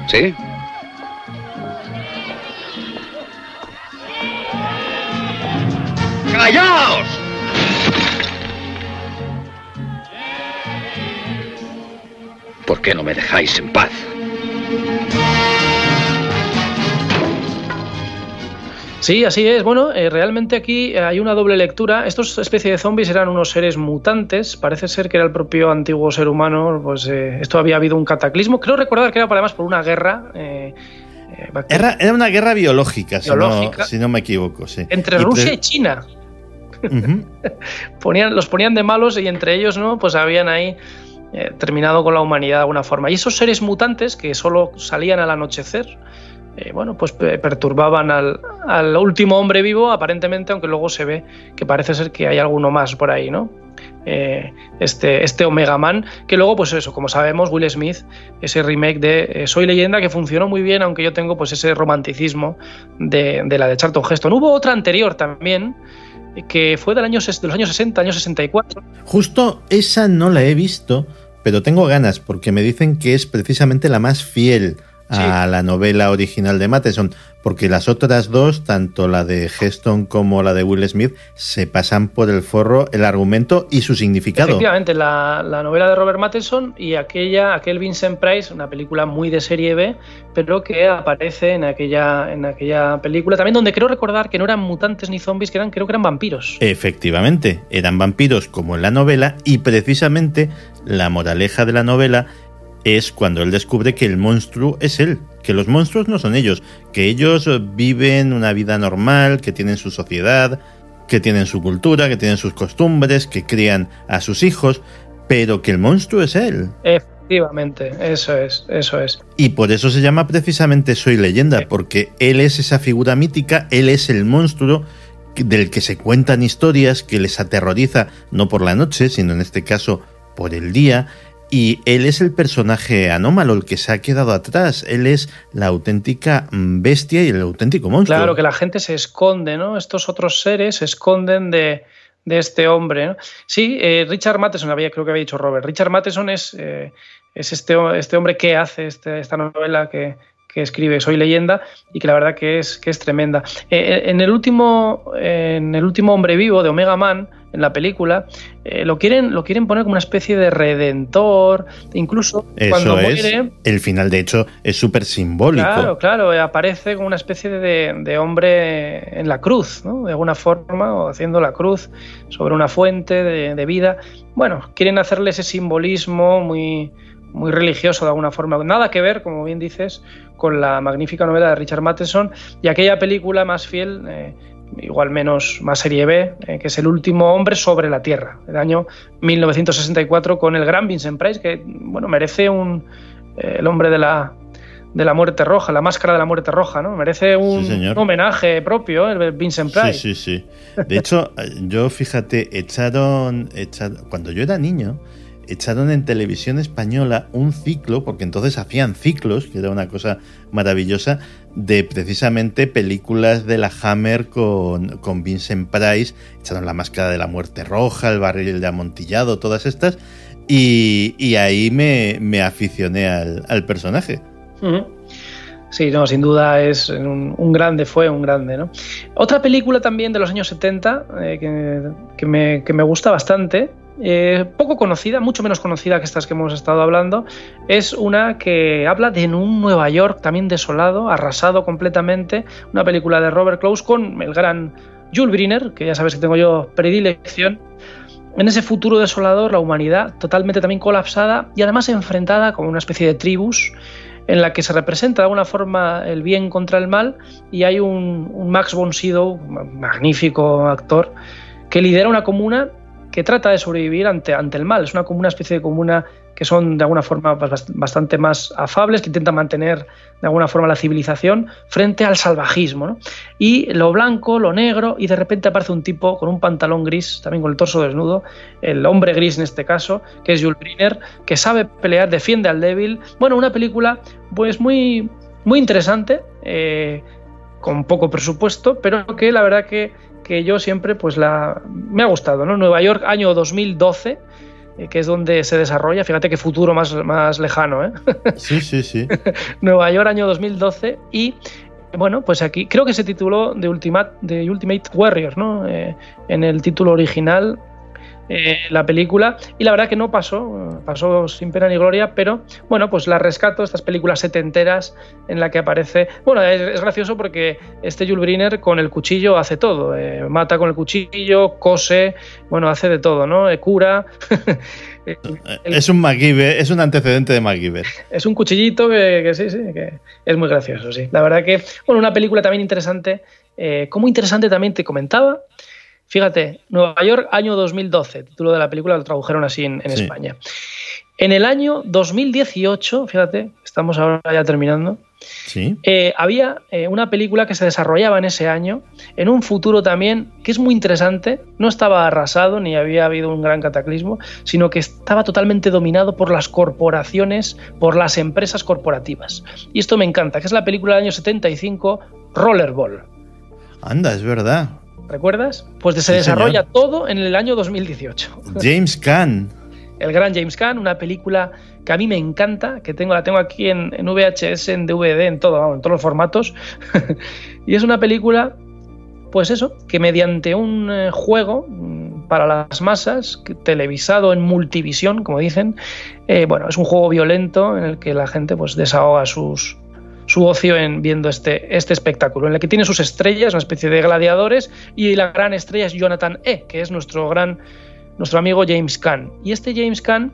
Speaker 10: ¿Sí? ¡Callaos! ¿Por qué no me dejáis en paz?
Speaker 8: Sí, así es. Bueno, eh, realmente aquí hay una doble lectura. Estos especies de zombies eran unos seres mutantes. Parece ser que era el propio antiguo ser humano. Pues eh, esto había habido un cataclismo. Creo recordar que era además por una guerra. Eh,
Speaker 1: era, una guerra biológica, Si, no, me equivoco. Sí.
Speaker 8: Entre Rusia y China. ponían, los ponían de malos y entre ellos, ¿no? Pues habían ahí terminado con la humanidad de alguna forma. Y esos seres mutantes que solo salían al anochecer eh, bueno, pues perturbaban al, último hombre vivo, aparentemente, aunque luego se ve que parece ser que hay alguno más por ahí, ¿no? Eh, este, este Omega Man, que luego, pues eso, como sabemos, Will Smith, ese remake de eh, Soy Leyenda, que funcionó muy bien, aunque yo tengo pues ese romanticismo de, la de Charlton Heston. Hubo otra anterior también, que fue del año, de los años 60, años 64.
Speaker 1: Justo esa no la he visto, pero tengo ganas, porque me dicen que es precisamente la más fiel a la novela original de Matheson, porque las otras dos, tanto la de Heston como la de Will Smith, se pasan por el forro el argumento y su significado.
Speaker 8: Efectivamente, la, novela de Robert Matheson y aquella, aquel Vincent Price, una película muy de serie B, pero que aparece en aquella, en aquella película también, donde creo recordar que no eran mutantes ni zombies, que eran, creo que eran vampiros.
Speaker 1: Efectivamente, eran vampiros como en la novela, y precisamente la moraleja de la novela es cuando él descubre que el monstruo es él, que los monstruos no son ellos, que ellos viven una vida normal, que tienen su sociedad, que tienen su cultura, que tienen sus costumbres, que crían a sus hijos, pero que el monstruo es él.
Speaker 8: Efectivamente, eso es, eso es.
Speaker 1: Y por eso se llama precisamente Soy leyenda, porque él es esa figura mítica, él es el monstruo del que se cuentan historias, que les aterroriza no por la noche, sino en este caso por el día, y él es el personaje anómalo, el que se ha quedado atrás. Él es la auténtica bestia y el auténtico monstruo.
Speaker 8: Claro, que la gente se esconde, ¿no? Estos otros seres se esconden de, este hombre. Sí, eh, Richard Matheson, había, creo que había dicho Robert. Richard Matheson es, eh, es este, este hombre que hace este, esta novela que, que escribe Soy leyenda y que la verdad que es, que es tremenda. Eh, en, el último, en el último Hombre Vivo de Omega Man, en la película, eh, lo, quieren, lo quieren poner como una especie de redentor, incluso cuando muere...
Speaker 1: El final, de hecho, es súper simbólico.
Speaker 8: Claro, claro, eh, aparece como una especie de, hombre en la cruz, ¿no? de alguna forma, o haciendo la cruz sobre una fuente de, de vida. Bueno, quieren hacerle ese simbolismo muy, muy religioso de alguna forma. Nada que ver, como bien dices, con la magnífica novela de Richard Matheson y aquella película más fiel, eh, igual menos, más serie B, eh, que es El último hombre sobre la Tierra, del año 1964, con el gran Vincent Price, que bueno, merece un, eh, el hombre de la, de la muerte roja, la máscara de la muerte roja, ¿no? Merece un, homenaje propio, el Vincent Price.
Speaker 1: Sí, sí, sí. De hecho, yo fíjate, echaron, echaron cuando yo era niño, echaron en televisión española un ciclo, porque entonces hacían ciclos, que era una cosa maravillosa, de precisamente películas de la Hammer con, con Vincent Price, echaron la máscara de la muerte roja, el barril de amontillado, todas estas, y, ahí me, aficioné al, personaje.
Speaker 8: Sí, no, sin duda es un, grande, fue un grande, ¿no? Otra película también de los años 70 eh, que, me, que me gusta bastante, eh, poco conocida, mucho menos conocida que estas que hemos estado hablando, es una que habla de un Nueva York también desolado, arrasado completamente, una película de Robert Close con el gran Jules Briner, que ya sabes que tengo yo predilección, en ese futuro desolador, la humanidad totalmente también colapsada y además enfrentada con una especie de tribus en la que se representa de alguna forma el bien contra el mal y hay un, un Max von Sydow, magnífico actor, que lidera una comuna que trata de sobrevivir ante, ante el mal. Es una, especie de comuna que son de alguna forma bastante más afables, que intentan mantener de alguna forma la civilización frente al salvajismo. Y lo blanco, lo negro, y de repente aparece un tipo con un pantalón gris, también con el torso desnudo, el hombre gris en este caso, que es Jules Briner, que sabe pelear, defiende al débil. Bueno, una película pues muy, muy interesante, eh, con poco presupuesto, pero que la verdad que que yo siempre pues la me ha gustado, ¿no? Nueva York año 2012, eh, que es donde se desarrolla, fíjate qué futuro más, más lejano, ¿eh?
Speaker 1: Sí, sí, sí.
Speaker 8: Nueva York año 2012 y bueno, pues aquí creo que se tituló de Ultimate, de Ultimate Warrior, ¿no? Eh, en el título original eh, la película y la verdad que no pasó, pasó sin pena ni gloria, pero bueno, pues la rescato, estas películas setenteras en la que aparece, bueno, es, gracioso porque este Jules Briner con el cuchillo hace todo, eh, mata con el cuchillo, cose, bueno, hace de todo, ¿no? Eh, cura.
Speaker 1: es un MacGyver, es un antecedente de MacGyver.
Speaker 8: Es un cuchillito que, sí, sí, que es muy gracioso, sí. La verdad que, bueno, una película también interesante, como interesante también te comentaba, Fíjate, Nueva York, año 2012, título de la película lo tradujeron así en, España. En el año 2018, fíjate, estamos ahora ya terminando,
Speaker 1: ¿Sí?
Speaker 8: Eh, había eh, una película que se desarrollaba en ese año, en un futuro también que es muy interesante, no estaba arrasado ni había habido un gran cataclismo, sino que estaba totalmente dominado por las corporaciones, por las empresas corporativas. Y esto me encanta, que es la película del año 75, Rollerball.
Speaker 1: Anda, es verdad.
Speaker 8: ¿Recuerdas? Pues se desarrolla todo en el año 2018.
Speaker 1: James Caan.
Speaker 8: El gran James Caan, una película que a mí me encanta, que tengo, la tengo aquí en, VHS, en DVD, en todo, en todos los formatos. y es una película, pues eso, que mediante un eh, juego mm, para las masas, televisado en multivisión, como dicen, eh, bueno, es un juego violento en el que la gente pues desahoga sus, su ocio en viendo este, este espectáculo, en el que tiene sus estrellas, una especie de gladiadores, y la gran estrella es Jonathan E., que es nuestro gran nuestro amigo James Caan. Y este James Caan,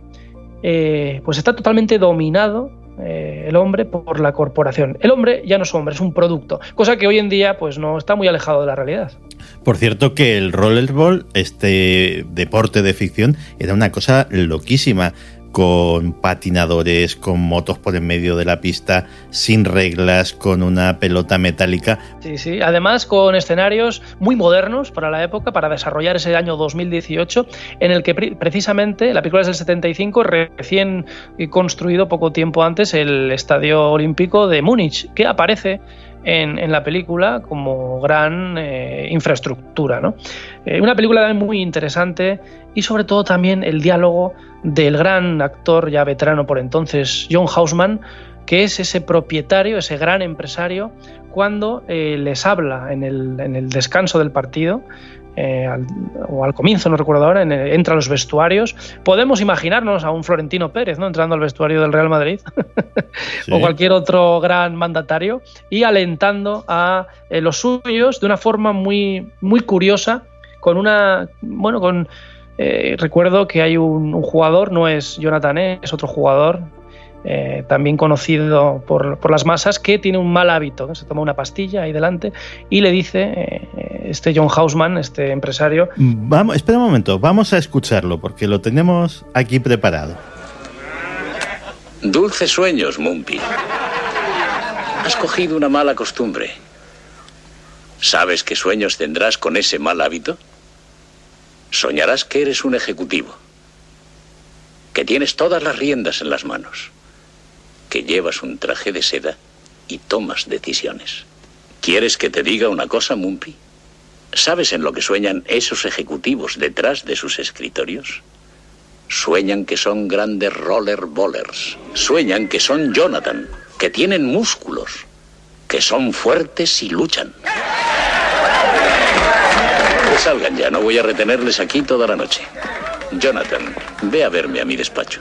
Speaker 8: eh, pues está totalmente dominado eh, el hombre por la corporación. El hombre ya no es hombre, es un producto, cosa que hoy en día pues no está muy alejado de la realidad.
Speaker 1: Por cierto que el rollerball, este deporte de ficción, era una cosa loquísima con patinadores, con motos por en medio de la pista, sin reglas, con una pelota metálica.
Speaker 8: Sí, sí, además con escenarios muy modernos para la época, para desarrollar ese año 2018, en el que precisamente la película es del 75, recién construido poco tiempo antes el Estadio Olímpico de Múnich, que aparece en, la película como gran eh, infraestructura. ¿no? Eh, una película muy interesante y sobre todo también el diálogo del gran actor ya veterano por entonces, John Hausman, que es ese propietario, ese gran empresario, cuando eh, les habla en el, en el, descanso del partido, eh, al, o al comienzo, no recuerdo ahora, en el, entra a los vestuarios. Podemos imaginarnos a un Florentino Pérez ¿no? entrando al vestuario del Real Madrid sí. o cualquier otro gran mandatario y alentando a eh, los suyos de una forma muy, muy curiosa, con una, bueno, con... Eh, recuerdo que hay un, un, jugador, no es Jonathan, es otro jugador, eh, también conocido por, por, las masas, que tiene un mal hábito, ¿no? se toma una pastilla ahí delante y le dice eh, este John Hausman, este empresario.
Speaker 1: Vamos, espera un momento, vamos a escucharlo porque lo tenemos aquí preparado.
Speaker 10: Dulces sueños, Mumpi. Has cogido una mala costumbre. ¿Sabes qué sueños tendrás con ese mal hábito? Soñarás que eres un ejecutivo, que tienes todas las riendas en las manos que llevas un traje de seda y tomas decisiones. ¿Quieres que te diga una cosa, Mumpi? ¿Sabes en lo que sueñan esos ejecutivos detrás de sus escritorios? Sueñan que son grandes roller bowlers. Sueñan que son Jonathan, que tienen músculos, que son fuertes y luchan. Salgan ya, no voy a retenerles aquí toda la noche. Jonathan, ve a verme a mi despacho.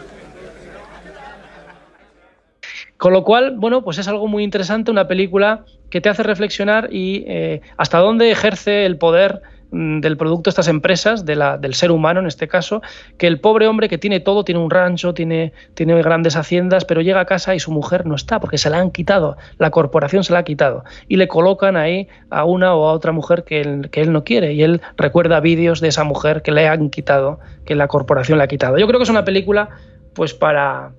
Speaker 8: Con lo cual, bueno, pues es algo muy interesante, una película que te hace reflexionar y eh, hasta dónde ejerce el poder mm, del producto estas empresas, del ser humano en este caso, que el pobre hombre que tiene todo, tiene un rancho, tiene, tiene grandes haciendas, pero llega a casa y su mujer no está, porque se la han quitado, la corporación se la ha quitado, y le colocan ahí a una o a otra mujer que él, que él no quiere, y él recuerda vídeos de esa mujer que le han quitado, que la corporación le ha quitado. Yo creo que es una película pues para,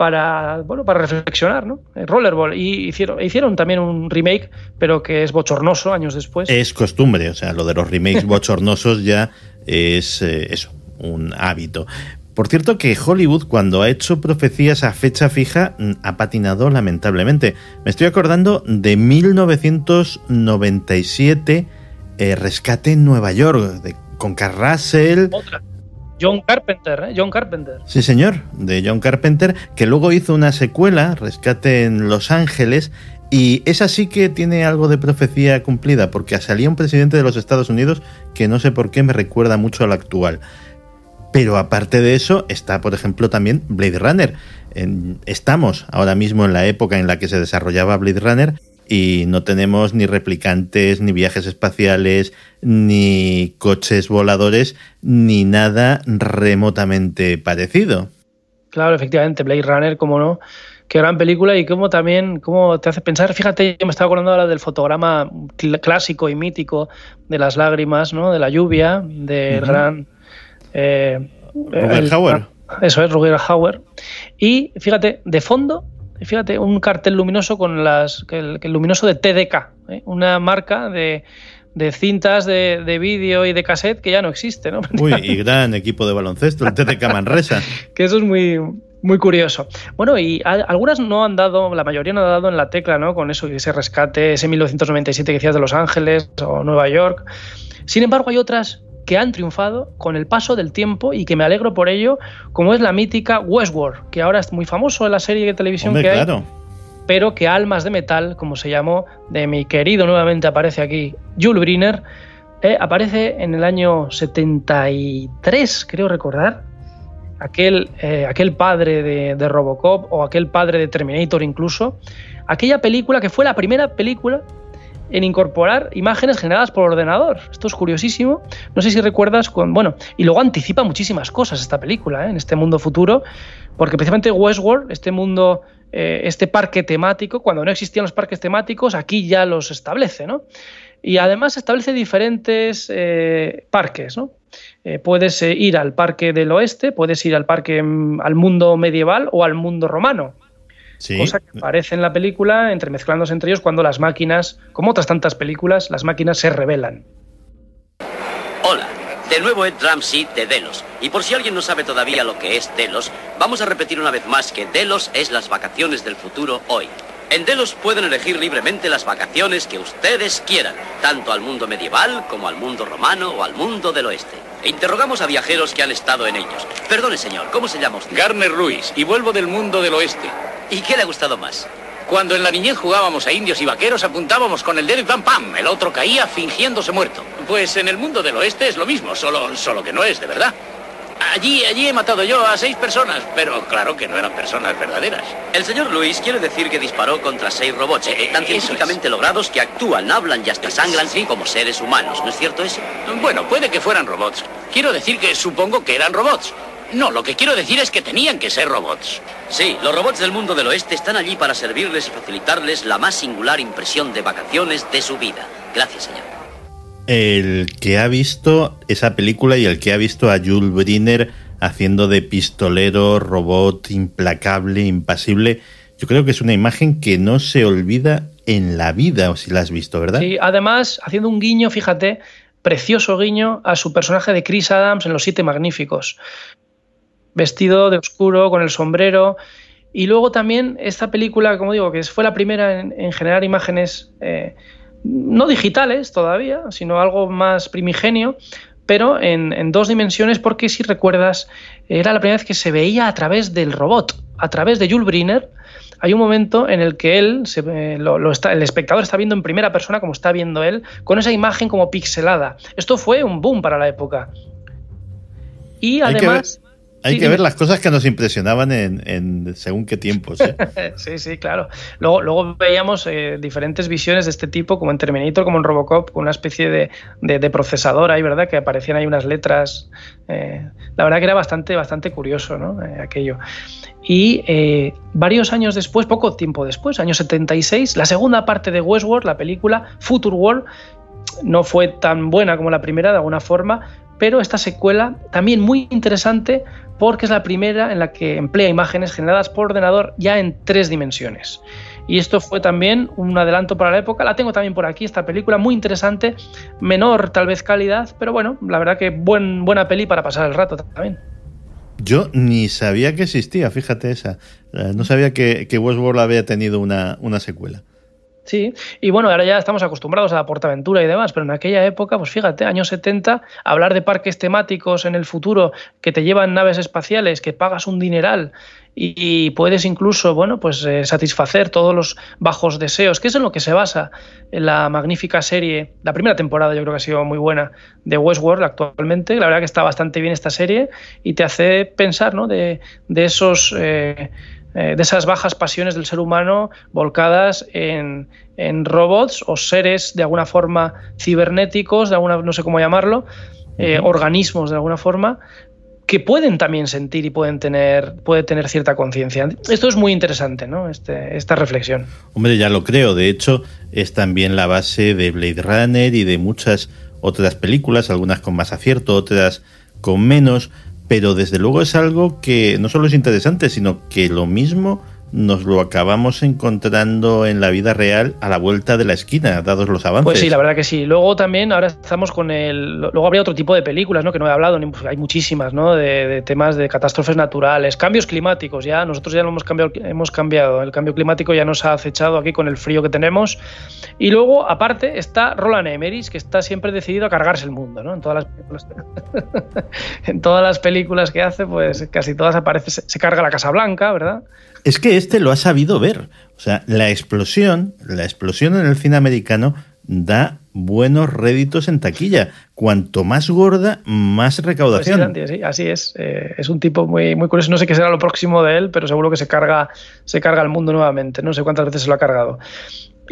Speaker 8: para, bueno, para reflexionar, ¿no? Rollerball. Y hicieron, hicieron también un remake, pero que es bochornoso años después.
Speaker 1: Es costumbre, o sea, lo de los remakes bochornosos ya es eh, eso, un hábito. Por cierto que Hollywood cuando ha hecho profecías a fecha fija ha patinado lamentablemente. Me estoy acordando de 1997, eh, Rescate en Nueva York, de, con Carrasel.
Speaker 8: Otra. John Carpenter, ¿eh? John Carpenter.
Speaker 1: Sí, señor, de John Carpenter, que luego hizo una secuela, Rescate en Los Ángeles, y esa sí que tiene algo de profecía cumplida, porque salía un presidente de los Estados Unidos que no sé por qué me recuerda mucho al actual. Pero aparte de eso, está, por ejemplo, también Blade Runner. Estamos ahora mismo en la época en la que se desarrollaba Blade Runner y no tenemos ni replicantes, ni viajes espaciales, ni coches voladores, ni nada remotamente parecido.
Speaker 8: Claro, efectivamente, Blade Runner, como no, qué gran película y cómo también cómo te hace pensar. Fíjate, yo me estaba acordando ahora del fotograma cl clásico y mítico de las lágrimas, ¿no? De la lluvia, del uh -huh. gran eh,
Speaker 1: el, Hauer.
Speaker 8: Eso es, Roger Hauer. Y fíjate, de fondo fíjate, un cartel luminoso con las. el, el luminoso de TDK, ¿eh? una marca de, de cintas de, de vídeo y de cassette que ya no existe, ¿no?
Speaker 1: Uy, y gran equipo de baloncesto, el TDK Manresa.
Speaker 8: que eso es muy, muy curioso. Bueno, y a, algunas no han dado, la mayoría no ha dado en la tecla, ¿no? Con eso, ese rescate, ese 1997 que decías de Los Ángeles o Nueva York. Sin embargo, hay otras que han triunfado con el paso del tiempo y que me alegro por ello, como es la mítica Westworld, que ahora es muy famoso en la serie de televisión
Speaker 1: Hombre,
Speaker 8: que
Speaker 1: claro.
Speaker 8: hay, pero que Almas de Metal, como se llamó, de mi querido, nuevamente aparece aquí, Jules Briner, eh, aparece en el año 73, creo recordar, aquel, eh, aquel padre de, de Robocop o aquel padre de Terminator incluso, aquella película que fue la primera película en incorporar imágenes generadas por ordenador. Esto es curiosísimo. No sé si recuerdas con. Bueno, y luego anticipa muchísimas cosas esta película, ¿eh? en este mundo futuro, porque precisamente Westworld, este mundo, eh, este parque temático, cuando no existían los parques temáticos, aquí ya los establece, ¿no? Y además establece diferentes eh, parques, ¿no? Eh, puedes ir al parque del oeste, puedes ir al parque mm, al mundo medieval o al mundo romano.
Speaker 1: Sí.
Speaker 8: Cosa que aparece en la película, entremezclándose entre ellos cuando las máquinas, como otras tantas películas, las máquinas se rebelan.
Speaker 11: Hola, de nuevo Ed Ramsey de Delos. Y por si alguien no sabe todavía lo que es Delos, vamos a repetir una vez más que Delos es las vacaciones del futuro hoy. En Delos pueden elegir libremente las vacaciones que ustedes quieran, tanto al mundo medieval como al mundo romano o al mundo del oeste. E interrogamos a viajeros que han estado en ellos. Perdone, señor, ¿cómo se llama usted?
Speaker 12: Garner Ruiz, y vuelvo del mundo del oeste.
Speaker 11: ¿Y qué le ha gustado más?
Speaker 10: Cuando en la niñez jugábamos a indios y vaqueros, apuntábamos con el dedo y pam pam, el otro caía fingiéndose muerto. Pues en el mundo del oeste es lo mismo, solo, solo que no es de verdad. Allí, allí he matado yo a seis personas, pero claro que no eran personas verdaderas.
Speaker 11: El señor Luis quiere decir que disparó contra seis robots, eh, tan científicamente logrados que actúan, hablan y hasta sangran como seres humanos, ¿no es cierto eso?
Speaker 10: Bueno, puede que fueran robots. Quiero decir que supongo que eran robots. No, lo que quiero decir es que tenían que ser robots.
Speaker 11: Sí, los robots del mundo del oeste están allí para servirles y facilitarles la más singular impresión de vacaciones de su vida. Gracias, señor
Speaker 1: el que ha visto esa película y el que ha visto a Jules Briner haciendo de pistolero, robot implacable, impasible, yo creo que es una imagen que no se olvida en la vida, o si la has visto, ¿verdad?
Speaker 8: Sí, además, haciendo un guiño, fíjate, precioso guiño a su personaje de Chris Adams en Los Siete Magníficos. Vestido de oscuro, con el sombrero. Y luego también esta película, como digo, que fue la primera en, generar imágenes eh, no digitales todavía, sino algo más primigenio, pero en, dos dimensiones, porque si recuerdas, era la primera vez que se veía a través del robot, a través de Jules Briner. Hay un momento en el que él, lo, está, el espectador está viendo en primera persona, como está viendo él, con esa imagen como pixelada. Esto fue un boom para la época. Y además.
Speaker 1: Hay que ver las cosas que nos impresionaban en, según qué tiempos. ¿eh?
Speaker 8: sí, sí, claro. Luego, luego veíamos eh, diferentes visiones de este tipo, como en Terminator, como en Robocop, con una especie de, de, procesador ahí, ¿verdad? Que aparecían ahí unas letras. Eh, la verdad que era bastante, bastante curioso, ¿no? aquello. Y varios años después, poco tiempo después, año 76, la segunda parte de Westworld, la película Future World, no fue tan buena como la primera de alguna forma, pero esta secuela también muy interesante porque es la primera en la que emplea imágenes generadas por ordenador ya en tres dimensiones. Y esto fue también un adelanto para la época. La tengo también por aquí, esta película, muy interesante, menor tal vez calidad, pero bueno, la verdad que buen, buena peli para pasar el rato también.
Speaker 1: Yo ni sabía que existía, fíjate esa. Eh, no sabía que, que Westworld había tenido una, una secuela.
Speaker 8: Sí, y bueno, ahora ya estamos acostumbrados a la portaventura y demás, pero en aquella época, pues fíjate, años 70, hablar de parques temáticos en el futuro que te llevan naves espaciales, que pagas un dineral y puedes incluso, bueno, pues eh, satisfacer todos los bajos deseos, que es en lo que se basa la magnífica serie, la primera temporada yo creo que ha sido muy buena de Westworld actualmente, la verdad que está bastante bien esta serie y te hace pensar, ¿no? De, de esos... Eh, eh, de esas bajas pasiones del ser humano volcadas en, robots o seres de alguna forma cibernéticos, de alguna, no sé cómo llamarlo, eh, organismos de alguna forma, que pueden también sentir y pueden tener, puede tener cierta conciencia. Esto es muy interesante, ¿no? Este, esta reflexión.
Speaker 1: Hombre, ya lo creo. De hecho, es también la base de Blade Runner y de muchas otras películas, algunas con más acierto, otras con menos pero desde luego es algo que no solo es interesante, sino que lo mismo nos lo acabamos encontrando en la vida real a la vuelta de la esquina, dados los avances.
Speaker 8: Pues sí, la verdad que sí. Luego también, ahora estamos con el. Luego habría otro tipo de películas, ¿no? Que no he hablado, hay muchísimas, ¿no? De, temas de catástrofes naturales, cambios climáticos, ya. Nosotros ya lo hemos cambiado, hemos cambiado. El cambio climático ya nos ha acechado aquí con el frío que tenemos. Y luego, aparte, está Roland Emmerich, que está siempre decidido a cargarse el mundo, ¿no? En en todas las películas que hace, pues casi todas aparece, se carga la Casa Blanca, ¿verdad?
Speaker 1: Es que este lo ha sabido ver. O sea, la explosión, la explosión en el cine americano da buenos réditos en taquilla. Cuanto más gorda, más recaudación.
Speaker 8: Pues sí, así es. Eh, es un tipo muy, muy curioso. No sé qué será lo próximo de él, pero seguro que se carga, se carga el mundo nuevamente. No sé cuántas veces se lo ha cargado.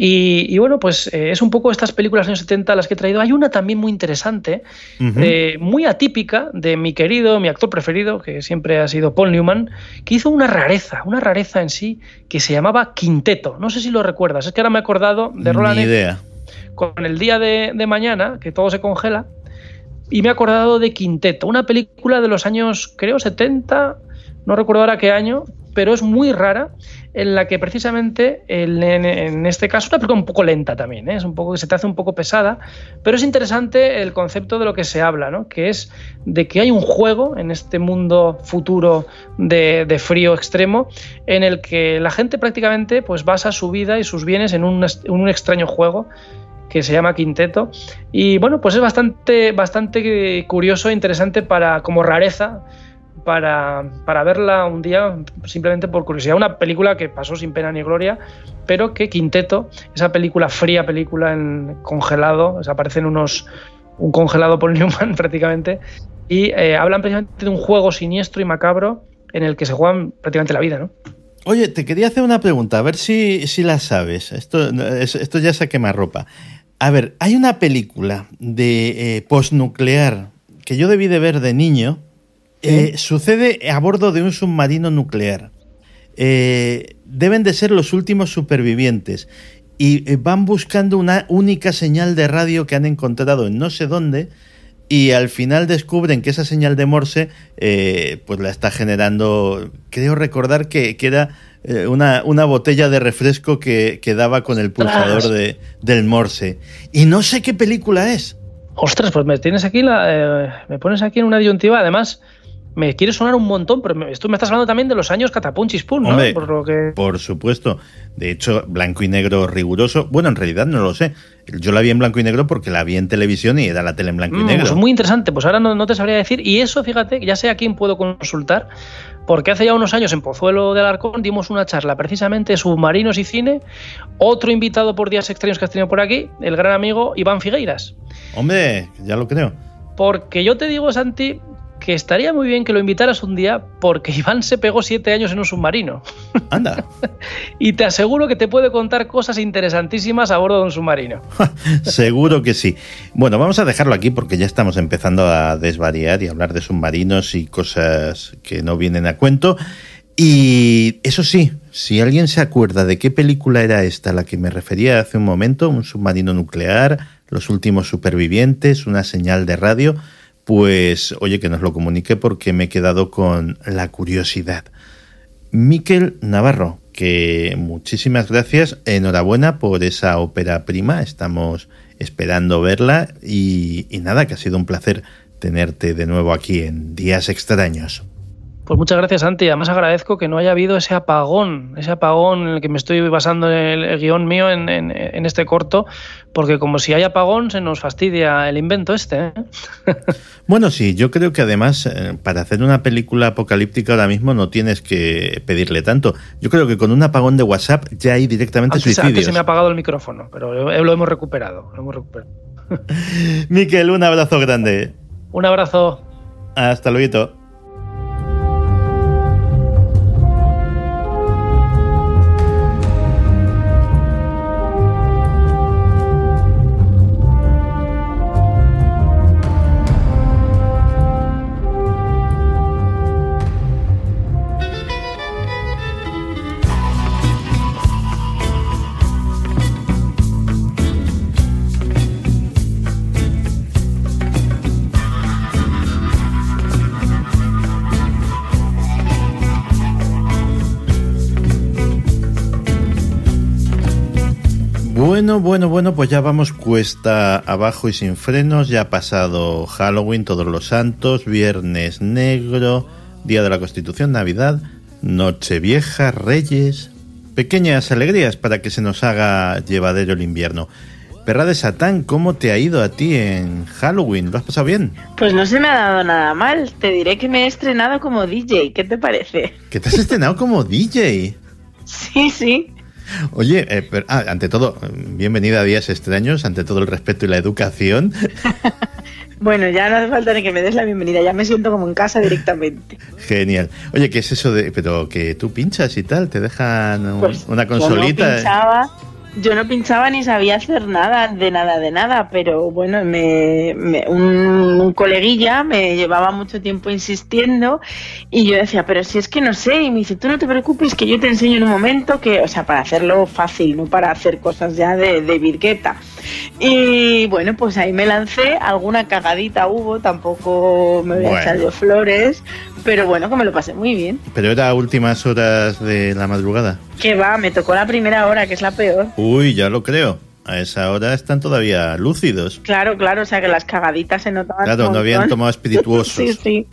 Speaker 8: Y, bueno, pues eh, es un poco estas películas de los años 70 las que he traído. Hay una también muy interesante, eh, muy atípica, de mi querido, mi actor preferido, que siempre ha sido Paul Newman, que hizo una rareza, una rareza en sí, que se llamaba Quinteto. No sé si lo recuerdas, es que ahora me he acordado de Roland.
Speaker 1: Ni idea.
Speaker 8: Con el día de, de mañana, que todo se congela, y me he acordado de Quinteto, una película de los años, creo, 70, no recuerdo ahora qué año, pero es muy rara, en la que precisamente en, este caso una película un poco lenta también, ¿eh? es un poco que se te hace un poco pesada, pero es interesante el concepto de lo que se habla, ¿no? que es de que hay un juego en este mundo futuro de, frío extremo en el que la gente prácticamente pues basa su vida y sus bienes en un, un extraño juego que se llama Quinteto y bueno pues es bastante bastante curioso e interesante para como rareza para, para verla un día simplemente por curiosidad. Una película que pasó sin pena ni gloria, pero que Quinteto, esa película fría, película en congelado, aparecen unos un congelado por Newman prácticamente, y eh, hablan precisamente de un juego siniestro y macabro en el que se juegan prácticamente la vida, ¿no?
Speaker 1: Oye, te quería hacer una pregunta, a ver si, si la sabes. Esto, esto ya se quema ropa. A ver, hay una película de eh, postnuclear que yo debí de ver de niño. Eh, sucede a bordo de un submarino nuclear. Eh, deben de ser los últimos supervivientes y van buscando una única señal de radio que han encontrado en no sé dónde y al final descubren que esa señal de Morse pues la está generando, creo recordar que, que era eh, una, una, botella de refresco que, que daba con el pulsador de, del Morse. Y no sé qué película es.
Speaker 8: Ostras, pues me tienes aquí la, eh, me pones aquí en una disyuntiva. Además, me quiere sonar un montón, pero me, esto me estás hablando también de los años Catapunchis Pum, ¿no?
Speaker 1: por, lo que... por supuesto. De hecho, blanco y negro riguroso. Bueno, en realidad no lo sé. Yo la vi en blanco y negro porque la vi en televisión y era la tele en blanco y mm, negro.
Speaker 8: Pues muy interesante. Pues ahora no, no, te sabría decir. Y eso, fíjate, ya sé a quién puedo consultar, porque hace ya unos años en Pozuelo del Arcón dimos una charla precisamente submarinos y cine. Otro invitado por días extraños que has tenido por aquí, el gran amigo Iván Figueiras.
Speaker 1: Hombre, ya lo creo.
Speaker 8: Porque yo te digo, Santi, que estaría muy bien que lo invitaras un día porque Iván se pegó siete años en un submarino.
Speaker 1: Anda.
Speaker 8: y te aseguro que te puede contar cosas interesantísimas a bordo de un submarino.
Speaker 1: Seguro que sí. Bueno, vamos a dejarlo aquí porque ya estamos empezando a desvariar y hablar de submarinos y cosas que no vienen a cuento. Y eso sí, si alguien se acuerda de qué película era esta a la que me refería hace un momento, un submarino nuclear, los últimos supervivientes, una señal de radio, pues oye, que nos lo comunique porque me he quedado con la curiosidad. Miquel Navarro, que muchísimas gracias, enhorabuena por esa ópera prima, estamos esperando verla y, y nada, que ha sido un placer tenerte de nuevo aquí en Días Extraños.
Speaker 8: Pues muchas gracias, Santi. Además agradezco que no haya habido ese apagón, ese apagón en el que me estoy basando en el, guion mío en, este corto, porque como si hay apagón se nos fastidia el invento este. ¿eh?
Speaker 1: bueno, sí, yo creo que además eh, para hacer una película apocalíptica ahora mismo no tienes que pedirle tanto. Yo creo que con un apagón de WhatsApp ya hay directamente
Speaker 8: antes,
Speaker 1: suicidios.
Speaker 8: Antes se me ha apagado el micrófono, pero lo hemos recuperado. Lo hemos recuperado.
Speaker 1: Miquel, un abrazo grande.
Speaker 8: Un abrazo.
Speaker 1: Hasta luego. Bueno, bueno, bueno, pues ya vamos cuesta abajo y sin frenos. Ya ha pasado Halloween, todos los santos, Viernes Negro, Día de la Constitución, Navidad, Nochevieja, Reyes. Pequeñas alegrías para que se nos haga llevadero el invierno. Perra de Satán, ¿cómo te ha ido a ti en Halloween? ¿Lo has pasado bien?
Speaker 12: Pues no se me ha dado nada mal. Te diré que me he estrenado como DJ. ¿Qué te parece?
Speaker 1: ¿Que te has estrenado como DJ?
Speaker 12: Sí, sí.
Speaker 1: Oye, eh, ah, ante todo, bienvenida a Días Extraños, ante todo el respeto y la educación.
Speaker 12: bueno, ya no hace falta ni que me des la bienvenida, ya me siento como en casa directamente.
Speaker 1: Genial. Oye, ¿qué es eso de, pero que tú pinchas y tal, te dejan pues una consolita?
Speaker 12: yo no pinchaba ni sabía hacer nada, de nada, de nada, pero bueno, me, un, coleguilla me llevaba mucho tiempo insistiendo y yo decía, pero si es que no sé, y me dice, tú no te preocupes, que yo te enseño en un momento que, o sea, para hacerlo fácil, no para hacer cosas ya de, de virgueta. Y bueno, pues ahí me lancé, alguna cagadita hubo, tampoco me voy a echar yo flores, pero bueno, que me lo pasé muy bien.
Speaker 1: Pero era últimas horas de la madrugada.
Speaker 12: Que va, me tocó la primera hora, que es la peor.
Speaker 1: Uy, ya lo creo. A esa hora están todavía lúcidos.
Speaker 12: Claro, claro, o sea que las cagaditas se notaban.
Speaker 1: Claro, no habían tomado espirituosos.
Speaker 12: sí, sí.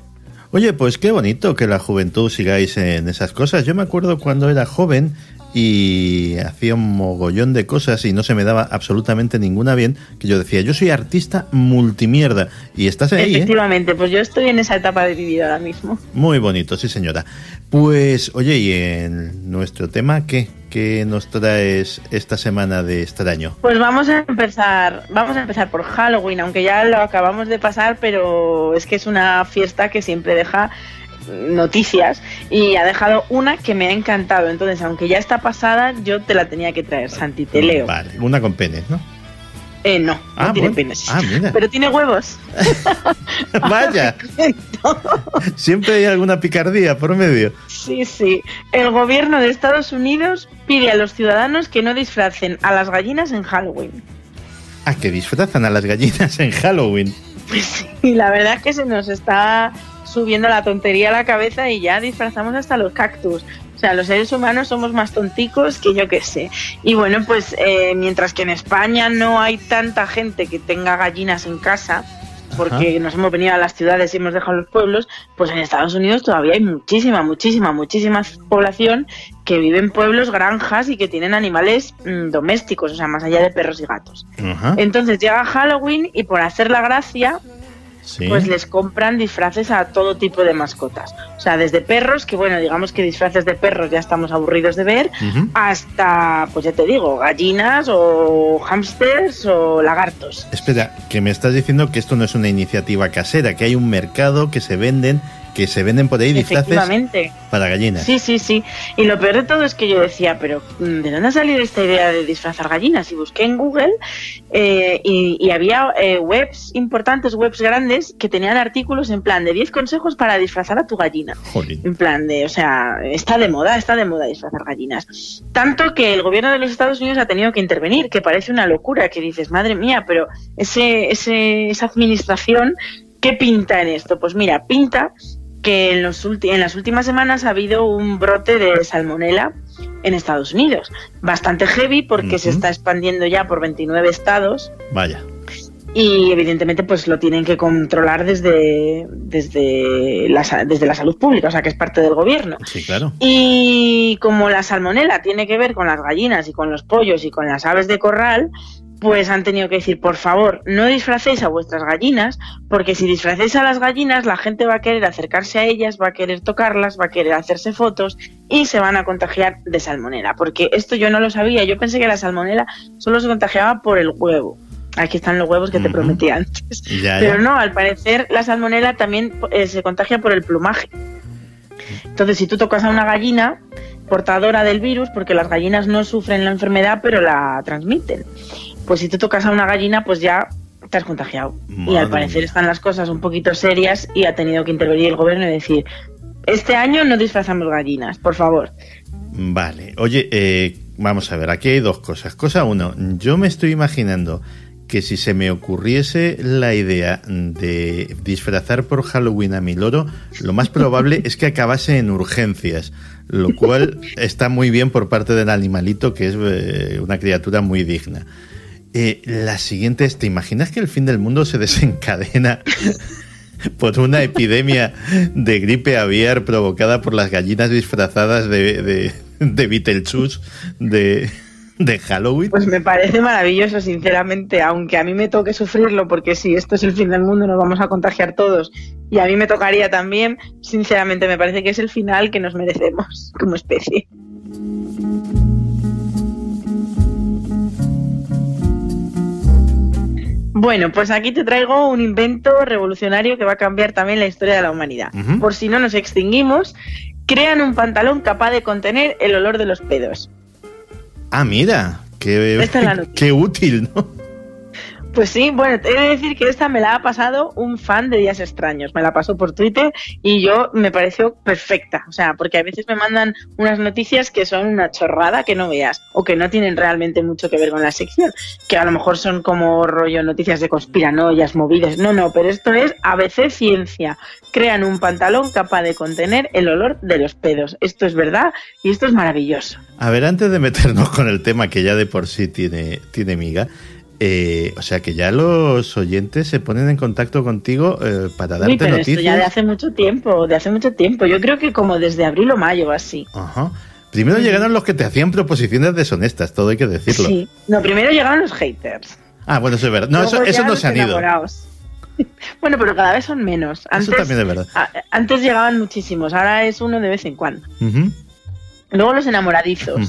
Speaker 1: Oye, pues qué bonito que la juventud sigáis en esas cosas. Yo me acuerdo cuando era joven y hacía un mogollón de cosas y no se me daba absolutamente ninguna bien, que yo decía, yo soy artista multimierda y estás ahí. ¿eh?
Speaker 12: Efectivamente, pues yo estoy en esa etapa de mi vida ahora mismo.
Speaker 1: Muy bonito, sí señora. Pues oye, y en nuestro tema, ¿qué? ¿Qué nos traes esta semana de extraño?
Speaker 12: Pues vamos a empezar, vamos a empezar por Halloween, aunque ya lo acabamos de pasar, pero es que es una fiesta que siempre deja noticias y ha dejado una que me ha encantado. Entonces, aunque ya está pasada, yo te la tenía que traer, Santi, te leo.
Speaker 1: Vale, una con penes, ¿no?
Speaker 12: Eh, no,
Speaker 1: Ah,
Speaker 12: no tiene
Speaker 1: bueno.
Speaker 12: penes.
Speaker 1: Ah, mira.
Speaker 12: Pero tiene huevos.
Speaker 1: Vaya, siempre hay alguna picardía por medio.
Speaker 12: Sí, sí. El gobierno de Estados Unidos pide a los ciudadanos que no disfracen a las gallinas en Halloween.
Speaker 1: Ah, que disfrazan a las gallinas en Halloween.
Speaker 12: Y la verdad es que se nos está subiendo la tontería a la cabeza y ya disfrazamos hasta los cactus. O sea, los seres humanos somos más tonticos que yo que sé. Y bueno, pues eh, mientras que en España no hay tanta gente que tenga gallinas en casa, porque
Speaker 13: Ajá.
Speaker 12: nos hemos venido a las ciudades y hemos dejado los pueblos, pues en Estados Unidos todavía hay muchísima, muchísima, muchísima población que vive en pueblos, granjas y que tienen animales mm, domésticos, o sea, más allá de perros y gatos.
Speaker 1: Ajá.
Speaker 12: Entonces llega Halloween y por hacer la gracia,
Speaker 1: Sí.
Speaker 12: pues les compran disfraces a todo tipo de mascotas. O sea, desde perros, que bueno, digamos que disfraces de perros ya estamos aburridos de ver, hasta, pues ya te digo, gallinas o hámsters o lagartos.
Speaker 1: Espera, que me estás diciendo que esto no es una iniciativa casera, que hay un mercado que se venden, que se venden por ahí disfraces para gallinas.
Speaker 12: Sí, sí, sí. Y lo peor de todo es que yo decía, pero mm, ¿de dónde ha salido esta idea de disfrazar gallinas? Y busqué en Google eh, y, y había eh, webs importantes, webs grandes, que tenían artículos en plan de 10 consejos para disfrazar a tu gallina.
Speaker 1: Jolín.
Speaker 12: En plan de, o sea, está de moda, está de moda disfrazar gallinas. Tanto que el gobierno de los Estados Unidos ha tenido que intervenir, que parece una locura, que dices, madre mía, pero ese, ese, esa administración, ¿qué pinta en esto? Pues mira, pinta que en, los en las últimas semanas ha habido un brote de salmonela en Estados Unidos. Bastante heavy porque se está expandiendo ya por 29 estados
Speaker 1: Vaya.
Speaker 12: y evidentemente pues lo tienen que controlar desde, desde, la, desde la salud pública, o sea que es parte del gobierno.
Speaker 1: Sí, claro.
Speaker 12: Y como la salmonela tiene que ver con las gallinas y con los pollos y con las aves de corral, pues han tenido que decir, por favor, no disfracéis a vuestras gallinas, porque si disfracéis a las gallinas, la gente va a querer acercarse a ellas, va a querer tocarlas, va a querer hacerse fotos y se van a contagiar de salmonela. Porque esto yo no lo sabía, yo pensé que la salmonela solo se contagiaba por el huevo. Aquí están los huevos que te prometí antes.
Speaker 1: Ya,
Speaker 12: Pero no, al parecer la salmonela también eh, se contagia por el plumaje. Entonces, si tú tocas a una gallina portadora del virus, porque las gallinas no sufren la enfermedad, pero la transmiten, pues si tú tocas a una gallina, pues ya te has contagiado. y al parecer
Speaker 1: mía.
Speaker 12: están las cosas un poquito serias y ha tenido que intervenir el gobierno y decir, este año no disfrazamos gallinas, por favor.
Speaker 1: Vale. Oye, eh, vamos a ver, aquí hay dos cosas. Cosa uno, yo me estoy imaginando que si se me ocurriese la idea de disfrazar por Halloween a mi loro, lo más probable es que acabase en urgencias, lo cual está muy bien por parte del animalito, que es eh, una criatura muy digna. Eh, la siguiente es, ¿te imaginas que el fin del mundo se desencadena por una epidemia de gripe aviar provocada por las gallinas disfrazadas de, de, de Beetlejuice de, de Halloween?
Speaker 12: Pues me parece maravilloso, sinceramente, aunque a mí me toque sufrirlo, porque si esto es el fin del mundo nos vamos a contagiar todos y a mí me tocaría también, sinceramente me parece que es el final que nos merecemos como especie. Bueno, pues aquí te traigo un invento revolucionario que va a cambiar también la historia de la humanidad. Por si no nos extinguimos, crean un pantalón capaz de contener el olor de los pedos.
Speaker 1: Ah, mira, qué,
Speaker 12: Esta es la noticia.
Speaker 1: qué útil, ¿no?
Speaker 12: Pues sí, bueno, he de decir que esta me la ha pasado un fan de Días Extraños. Me la pasó por Twitter y yo me pareció perfecta. O sea, porque a veces me mandan unas noticias que son una chorrada que no veas o que no tienen realmente mucho que ver con la sección. Que a lo mejor son como rollo noticias de conspiranoias, movidas. No, no, pero esto es ABC Ciencia. Crean un pantalón capaz de contener el olor de los pedos. Esto es verdad y esto es maravilloso.
Speaker 1: A ver, antes de meternos con el tema que ya de por sí tiene, tiene miga, eh, o sea que ya los oyentes se ponen en contacto contigo eh, para darte
Speaker 12: Uy, pero
Speaker 1: noticias.
Speaker 12: esto ya de hace mucho tiempo, de hace mucho tiempo. Yo creo que como desde abril o mayo así.
Speaker 1: Ajá. Primero llegaron los que te hacían proposiciones deshonestas, todo hay que decirlo.
Speaker 12: Sí. No, primero llegaron los haters.
Speaker 1: Ah, bueno, eso es verdad. No,
Speaker 12: Luego
Speaker 1: eso, no se han ido.
Speaker 12: bueno, pero cada vez son menos. Antes,
Speaker 1: Eso también es verdad.
Speaker 12: a- antes llegaban muchísimos, ahora es uno de vez en cuando.
Speaker 1: Ujú,
Speaker 12: Luego los enamoradizos.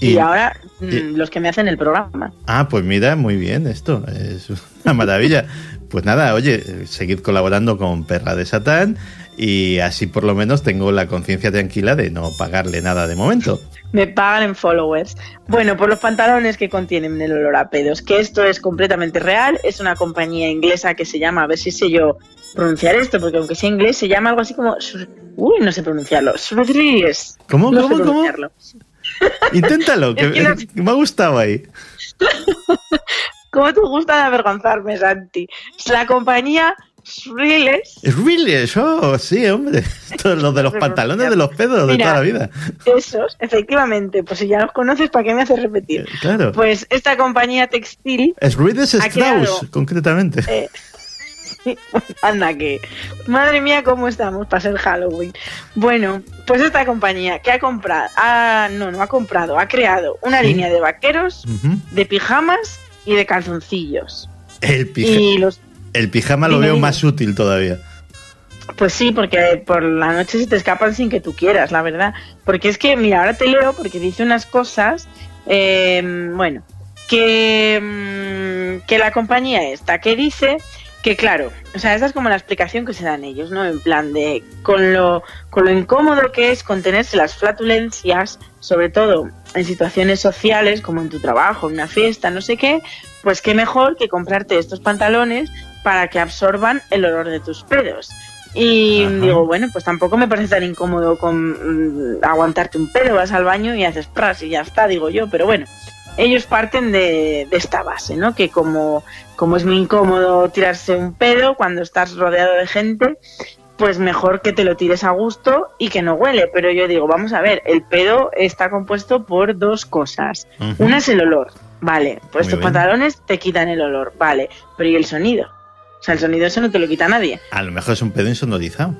Speaker 12: Y,
Speaker 1: Y-
Speaker 12: ahora mm, los que me hacen el programa.
Speaker 1: Ah, pues mira, muy bien esto. Es una maravilla. Pues nada, oye, seguid colaborando con Perra de Satán y así por lo menos tengo la conciencia tranquila de no pagarle nada de momento.
Speaker 12: Me pagan en followers. Bueno, por los pantalones que contienen el olor a pedos, que esto es completamente real. Es una compañía inglesa que se llama, a ver si sé yo pronunciar esto, porque aunque sea inglés, se llama algo así como. Uy, no sé pronunciarlo. Rodríguez.
Speaker 1: ¿Cómo,
Speaker 12: No
Speaker 1: cómo,
Speaker 12: sé
Speaker 1: cómo? Inténtalo, que,
Speaker 12: Es que no-
Speaker 1: que me ha gustado ahí.
Speaker 12: ¿Cómo te gusta de avergonzarme, Santi? La compañía Shrilles.
Speaker 1: Es really eso, sí, hombre. Esto es lo de los pantalones de los pedos de
Speaker 12: Mira,
Speaker 1: toda la vida.
Speaker 12: Esos, efectivamente. Pues si ya los conoces, ¿para qué me haces repetir?
Speaker 1: Claro.
Speaker 12: Pues esta compañía textil.
Speaker 1: Es Ruides
Speaker 12: ha creado-
Speaker 1: Strauss, concretamente.
Speaker 12: Eh, anda que. Madre mía, cómo estamos para ser Halloween. Bueno, pues esta compañía que ha comprado. ah, no, no ha comprado, ha creado una
Speaker 1: Sí.
Speaker 12: línea de vaqueros, de pijamas y de calzoncillos.
Speaker 1: El, pija-
Speaker 12: Y los.
Speaker 1: el pijama lo veo más útil todavía.
Speaker 12: Pues sí, porque por la noche se te escapan sin que tú quieras, la verdad. Porque es que, mira, ahora te leo porque dice unas cosas. eh, bueno, que, mm, que la compañía esta, que dice que, claro, o sea, esa es como la explicación que se dan ellos, ¿no? En plan de con lo, con lo incómodo que es contenerse las flatulencias, sobre todo en situaciones sociales, como en tu trabajo, en una fiesta, no sé qué, pues qué mejor que comprarte estos pantalones para que absorban el olor de tus pedos. Y
Speaker 1: Ajá.
Speaker 12: digo, bueno, pues tampoco me parece tan incómodo con mm, aguantarte un pedo, vas al baño y haces pras y ya está, digo yo, pero bueno, ellos parten de, de esta base, ¿no? Que como, como es muy incómodo tirarse un pedo cuando estás rodeado de gente, pues mejor que te lo tires a gusto y que no huele. Pero yo digo, vamos a ver, el pedo está compuesto por dos cosas. Una es el olor, vale, pues
Speaker 1: Muy
Speaker 12: estos
Speaker 1: bien.
Speaker 12: pantalones te quitan el olor, vale, pero ¿y el sonido? O sea, el sonido eso no te lo quita nadie.
Speaker 1: A lo mejor es un pedo insonorizado.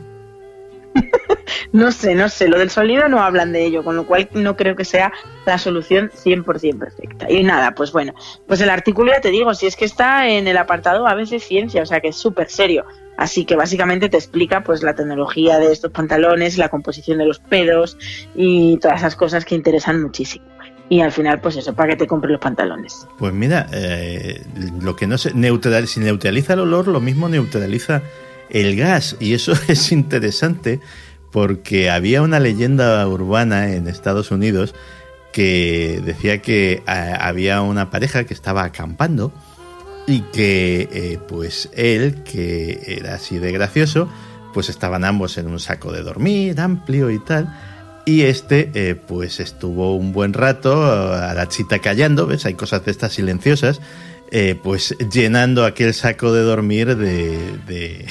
Speaker 12: No sé, no sé, lo del sonido no hablan de ello, con lo cual no creo que sea la solución 100% perfecta. Y nada, pues bueno, pues el artículo ya te digo, si es que está en el apartado a veces ciencia, o sea que es súper serio. Así que básicamente te explica pues la tecnología de estos pantalones, la composición de los pedos y todas esas cosas que interesan muchísimo. Y al final, pues eso, para que te compres los pantalones.
Speaker 1: Pues mira, eh, lo que no se neutral, si neutraliza el olor, lo mismo neutraliza el gas. Y eso es interesante porque había una leyenda urbana en Estados Unidos que decía que eh, había una pareja que estaba acampando y que eh, pues él, que era así de gracioso, pues estaban ambos en un saco de dormir amplio y tal. Y este, eh, pues estuvo un buen rato a la chita callando, ¿ves? Hay cosas de estas silenciosas, pues llenando aquel saco de dormir de, de,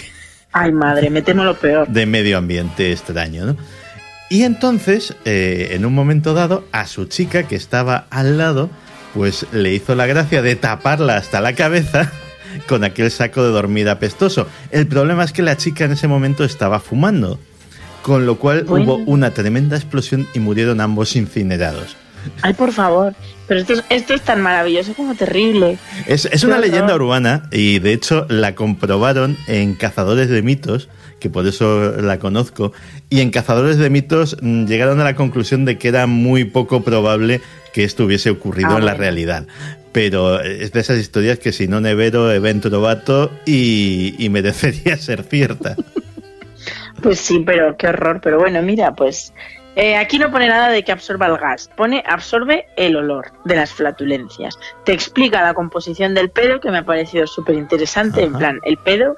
Speaker 12: Ay, madre, me temo lo peor.
Speaker 1: de medio ambiente extraño, ¿no? Y entonces, eh, en un momento dado, a su chica que estaba al lado, pues le hizo la gracia de taparla hasta la cabeza con aquel saco de dormir apestoso. El problema es que la chica en ese momento estaba fumando, con lo cual
Speaker 12: Bueno.
Speaker 1: hubo una tremenda explosión y murieron ambos incinerados.
Speaker 12: Ay, por favor. Pero esto es, esto es tan maravilloso como terrible.
Speaker 1: Es, es una leyenda urbana y de hecho la comprobaron en Cazadores de Mitos, que por eso la conozco, y en Cazadores de Mitos mm, llegaron a la conclusión de que era muy poco probable que esto hubiese ocurrido
Speaker 12: Ah,
Speaker 1: en la
Speaker 12: bueno.
Speaker 1: realidad. Pero es de esas historias que si no nevero, evento trovato y, y merecería ser cierta.
Speaker 12: Pues sí, pero qué horror. Pero bueno, mira, pues eh, aquí no pone nada de que absorba el gas, pone absorbe el olor de las flatulencias. Te explica la composición del pedo, que me ha parecido súper interesante. En plan, el pedo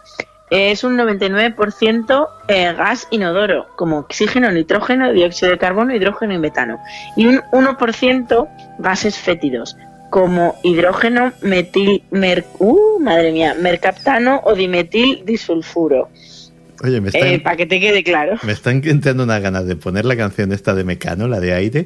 Speaker 12: es un 99% eh, gas inodoro, como oxígeno, nitrógeno, dióxido de carbono, hidrógeno y metano. Y un 1% gases fétidos, como hidrógeno, metil, mer, uh, madre mía, mercaptano o dimetil disulfuro.
Speaker 1: Oye, me están,
Speaker 12: Eh, para que te quede claro.
Speaker 1: me están entrando unas ganas de poner la canción esta de Mecano, la de aire.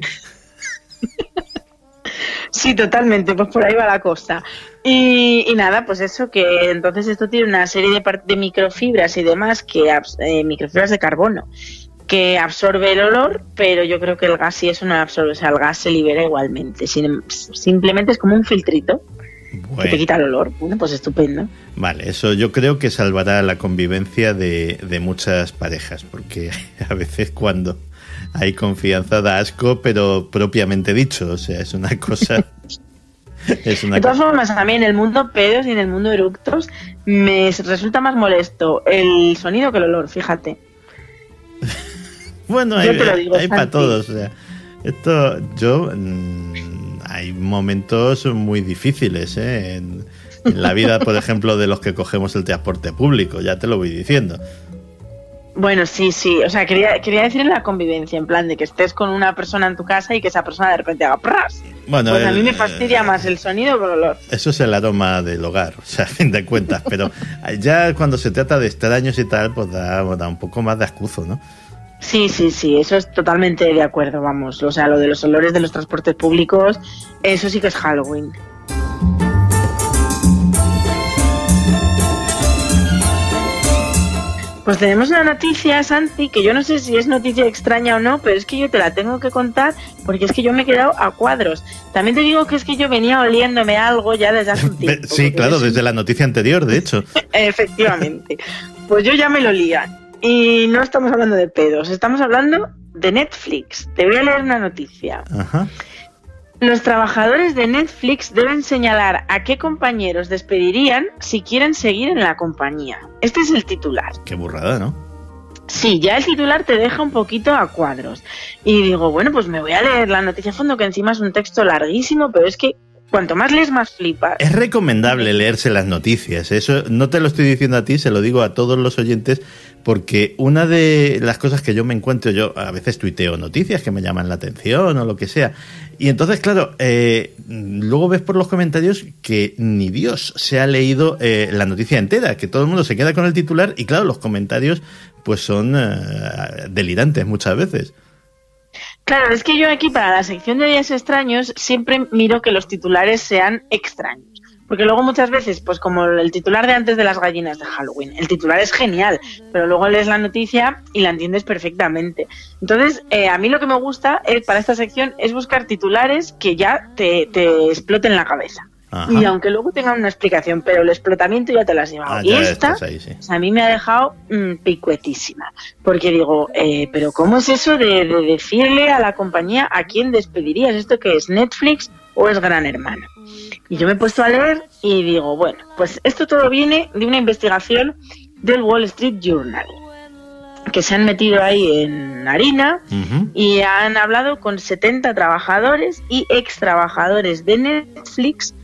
Speaker 12: Sí, totalmente, pues por ahí va la cosa. Y, y nada, pues eso, que entonces esto tiene una serie de, de microfibras y demás, que eh, microfibras de carbono, que absorbe el olor, pero yo creo que el gas sí eso no absorbe, o sea, el gas se libera igualmente. simplemente es como un filtrito que te quita el olor. Bueno, pues estupendo.
Speaker 1: Vale, eso yo creo que salvará la convivencia de, de muchas parejas, porque a veces cuando hay confianza da asco, pero propiamente dicho, o sea, es una cosa...
Speaker 12: es una de todas formas, a mí en el mundo pedos y en el mundo eructos me resulta más molesto el sonido que el olor, fíjate.
Speaker 1: bueno, hay, hay para todos. O sea, esto, yo... Mm, hay momentos muy difíciles ¿eh? en, la vida, por ejemplo, de los que cogemos el transporte público, ya te lo voy diciendo.
Speaker 12: Bueno, sí, sí. O sea, quería, quería decir en la convivencia, en plan de que estés con una persona en tu casa y que esa persona de repente haga pras. Bueno, pues a mí me fastidia más el sonido que el olor.
Speaker 1: Eso es el aroma del hogar, o sea, a fin de cuentas. Pero ya cuando se trata de extraños y tal, pues da, da un poco más de ascuzo, ¿no?
Speaker 12: Sí, sí, sí, eso es totalmente de acuerdo, vamos. O sea, lo de los olores de los transportes públicos, eso sí que es Halloween. Pues tenemos una noticia, Santi, que yo no sé si es noticia extraña o no, pero es que yo te la tengo que contar porque es que yo me he quedado a cuadros. También te digo que es que yo venía oliéndome algo ya desde hace un tiempo.
Speaker 1: Sí, claro, desde la noticia anterior, de hecho.
Speaker 12: Efectivamente. Pues yo ya me lo olía. Y no estamos hablando de pedos, estamos hablando de Netflix. Te voy a leer una noticia. Los trabajadores de Netflix deben señalar a qué compañeros despedirían si quieren seguir en la compañía. Este es el titular.
Speaker 1: Qué burrada, ¿no?
Speaker 12: Sí, ya el titular te deja un poquito a cuadros. Y digo, bueno, pues me voy a leer la noticia a fondo, que encima es un texto larguísimo, pero es que cuanto más lees, más flipas.
Speaker 1: Es recomendable leerse las noticias. Eso no te lo estoy diciendo a ti, se lo digo a todos los oyentes, porque una de las cosas que yo me encuentro, yo a veces tuiteo noticias que me llaman la atención o lo que sea. Y entonces, claro, eh, luego ves por los comentarios que ni Dios se ha leído eh, la noticia entera, que todo el mundo se queda con el titular y claro, los comentarios pues son eh, delirantes muchas veces.
Speaker 12: Claro, es que yo aquí para la sección de días extraños siempre miro que los titulares sean extraños. Porque luego muchas veces, pues como el titular de antes de las gallinas de Halloween, el titular es genial, pero luego lees la noticia y la entiendes perfectamente. Entonces, eh, a mí lo que me gusta es, para esta sección es buscar titulares que ya te, te exploten la cabeza. Y aunque luego tengan una explicación, pero el explotamiento ya te la has llevado. Ah, y esta, a mí me ha dejado mm, picuetísima. Porque digo, eh, pero ¿cómo es eso de, decirle a la compañía a quién despedirías? ¿Esto que es Netflix o es Gran Hermano? Y yo me he puesto a leer y digo, bueno, pues esto todo viene de una investigación del Wall Street Journal que se han metido ahí en harina y han hablado con 70 trabajadores y ex trabajadores de Netflix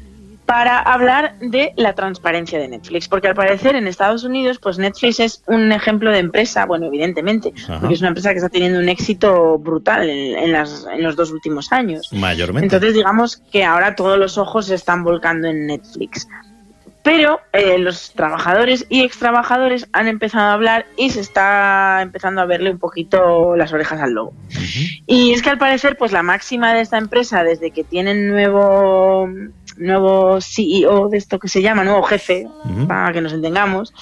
Speaker 12: para hablar de la transparencia de Netflix, porque al parecer en Estados Unidos, pues Netflix es un ejemplo de empresa, bueno, evidentemente, porque es una empresa que está teniendo un éxito brutal en, los dos últimos años.
Speaker 1: Mayormente.
Speaker 12: Entonces, digamos que ahora todos los ojos se están volcando en Netflix. Pero eh, los trabajadores y ex trabajadores han empezado a hablar y se está empezando a verle un poquito las orejas al lobo. Y es que al parecer, pues la máxima de esta empresa, desde que tienen nuevo nuevo CEO de esto que se llama, nuevo jefe, para que nos entendamos,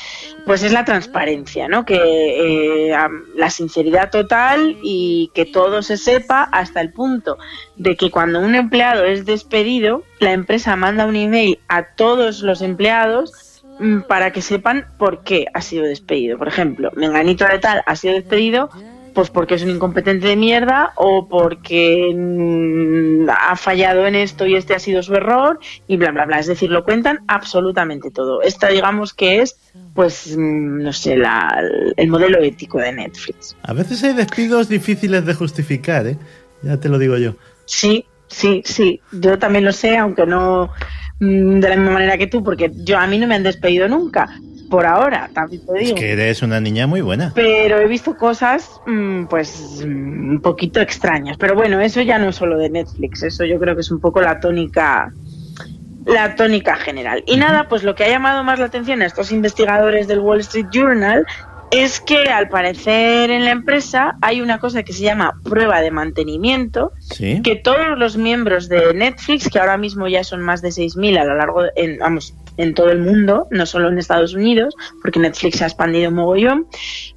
Speaker 12: pues es la transparencia, ¿no? Que eh, la sinceridad total y que todo se sepa hasta el punto de que cuando un empleado es despedido, la empresa manda un email a todos los empleados mm, para que sepan por qué ha sido despedido. Por ejemplo, Menganito de tal ha sido despedido pues porque es un incompetente de mierda o porque mm, ha fallado en esto y este ha sido su error y bla bla bla. Es decir, lo cuentan absolutamente todo. Esta digamos que es pues mm, no sé, la, el modelo ético de Netflix.
Speaker 1: A veces hay despidos difíciles de justificar, ¿eh? Ya te lo digo yo.
Speaker 12: Sí, sí, sí. Yo también lo sé, aunque no mm, de la misma manera que tú, porque yo a mí no me han despedido nunca por ahora, también te digo.
Speaker 1: Es que eres una niña muy buena.
Speaker 12: Pero he visto cosas, mm, pues, mm, un poquito extrañas. Pero bueno, eso ya no es solo de Netflix, eso yo creo que es un poco la tónica la tónica general. Y nada, pues lo que ha llamado más la atención a estos investigadores del Wall Street Journal es que al parecer en la empresa hay una cosa que se llama prueba de mantenimiento,
Speaker 1: Sí.
Speaker 12: que todos los miembros de Netflix, que ahora mismo ya son más de 6.000 a lo largo, de, en, vamos, en todo el mundo, no solo en Estados Unidos, porque Netflix se ha expandido un mogollón,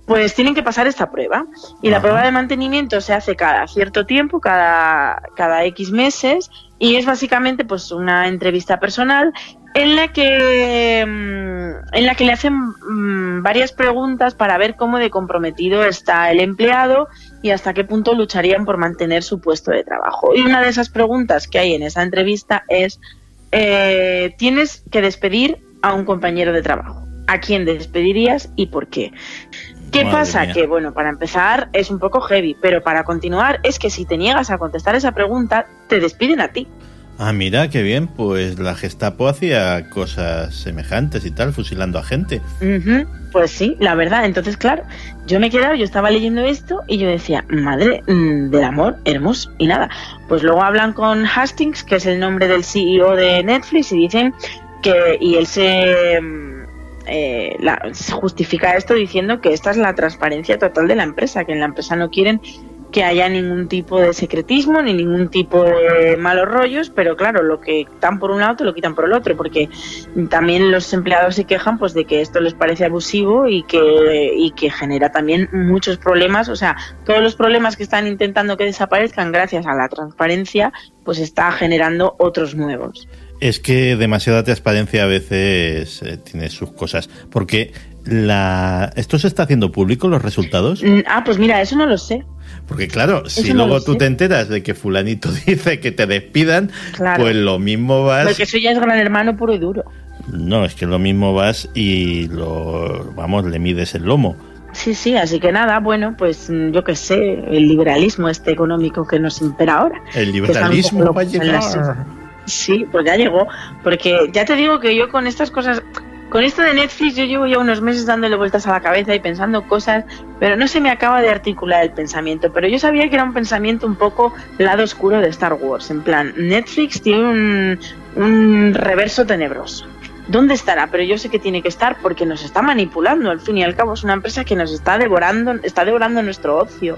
Speaker 12: pues tienen que pasar esta prueba. Y la prueba de mantenimiento se hace cada cierto tiempo, cada, cada X meses, y es básicamente pues una entrevista personal en la que mm, en la que le hacen mm, varias preguntas para ver cómo de comprometido está el empleado y hasta qué punto lucharían por mantener su puesto de trabajo. Y una de esas preguntas que hay en esa entrevista es eh, tienes que despedir a un compañero de trabajo. ¿A quién despedirías y por qué? ¿Qué
Speaker 1: Madre
Speaker 12: pasa?
Speaker 1: mía.
Speaker 12: Que, bueno, para empezar es un poco heavy, pero para continuar es que si te niegas a contestar esa pregunta, te despiden a ti.
Speaker 1: Ah, mira, qué bien, pues la Gestapo hacía cosas semejantes y tal, fusilando a gente.
Speaker 12: Pues sí, la verdad. Entonces, claro, yo me he quedado, yo estaba leyendo esto y yo decía, madre mm, del amor, hermoso. Y nada, pues luego hablan con Hastings, que es el nombre del CEO de Netflix, y dicen que, y él se, mm, eh, justifica esto diciendo que esta es la transparencia total de la empresa, que en la empresa no quieren que haya ningún tipo de secretismo ni ningún tipo de malos rollos, pero claro, lo que dan por un lado te lo quitan por el otro, porque también los empleados se quejan pues de que esto les parece abusivo y que, y que genera también muchos problemas, o sea, todos los problemas que están intentando que desaparezcan gracias a la transparencia, pues está generando otros nuevos.
Speaker 1: Es que demasiada transparencia a veces eh, tiene sus cosas. Porque la ¿esto se está haciendo público los resultados?
Speaker 12: Mm, Ah, pues mira, eso no lo sé.
Speaker 1: Porque claro, si
Speaker 12: no
Speaker 1: luego tú te enteras de que fulanito dice que te despidan,
Speaker 12: Claro.
Speaker 1: pues lo mismo vas...
Speaker 12: Porque eso ya es gran hermano puro y duro.
Speaker 1: No, es que lo mismo vas y lo vamos, le mides el lomo.
Speaker 12: Sí, sí, así que nada, bueno, pues mm, yo qué sé, el liberalismo este económico que nos impera ahora.
Speaker 1: El liberalismo va a
Speaker 12: las-
Speaker 1: llegar.
Speaker 12: Sí, pues ya llegó. Porque ya te digo que yo con estas cosas, con esto de Netflix, yo llevo ya unos meses dándole vueltas a la cabeza y pensando cosas, pero no se me acaba de articular el pensamiento. Pero yo sabía que era un pensamiento un poco lado oscuro de Star Wars. En plan, Netflix tiene un, reverso tenebroso. ¿Dónde estará? Pero yo sé que tiene que estar porque nos está manipulando. Al fin y al cabo es una empresa que nos está devorando, está devorando nuestro ocio.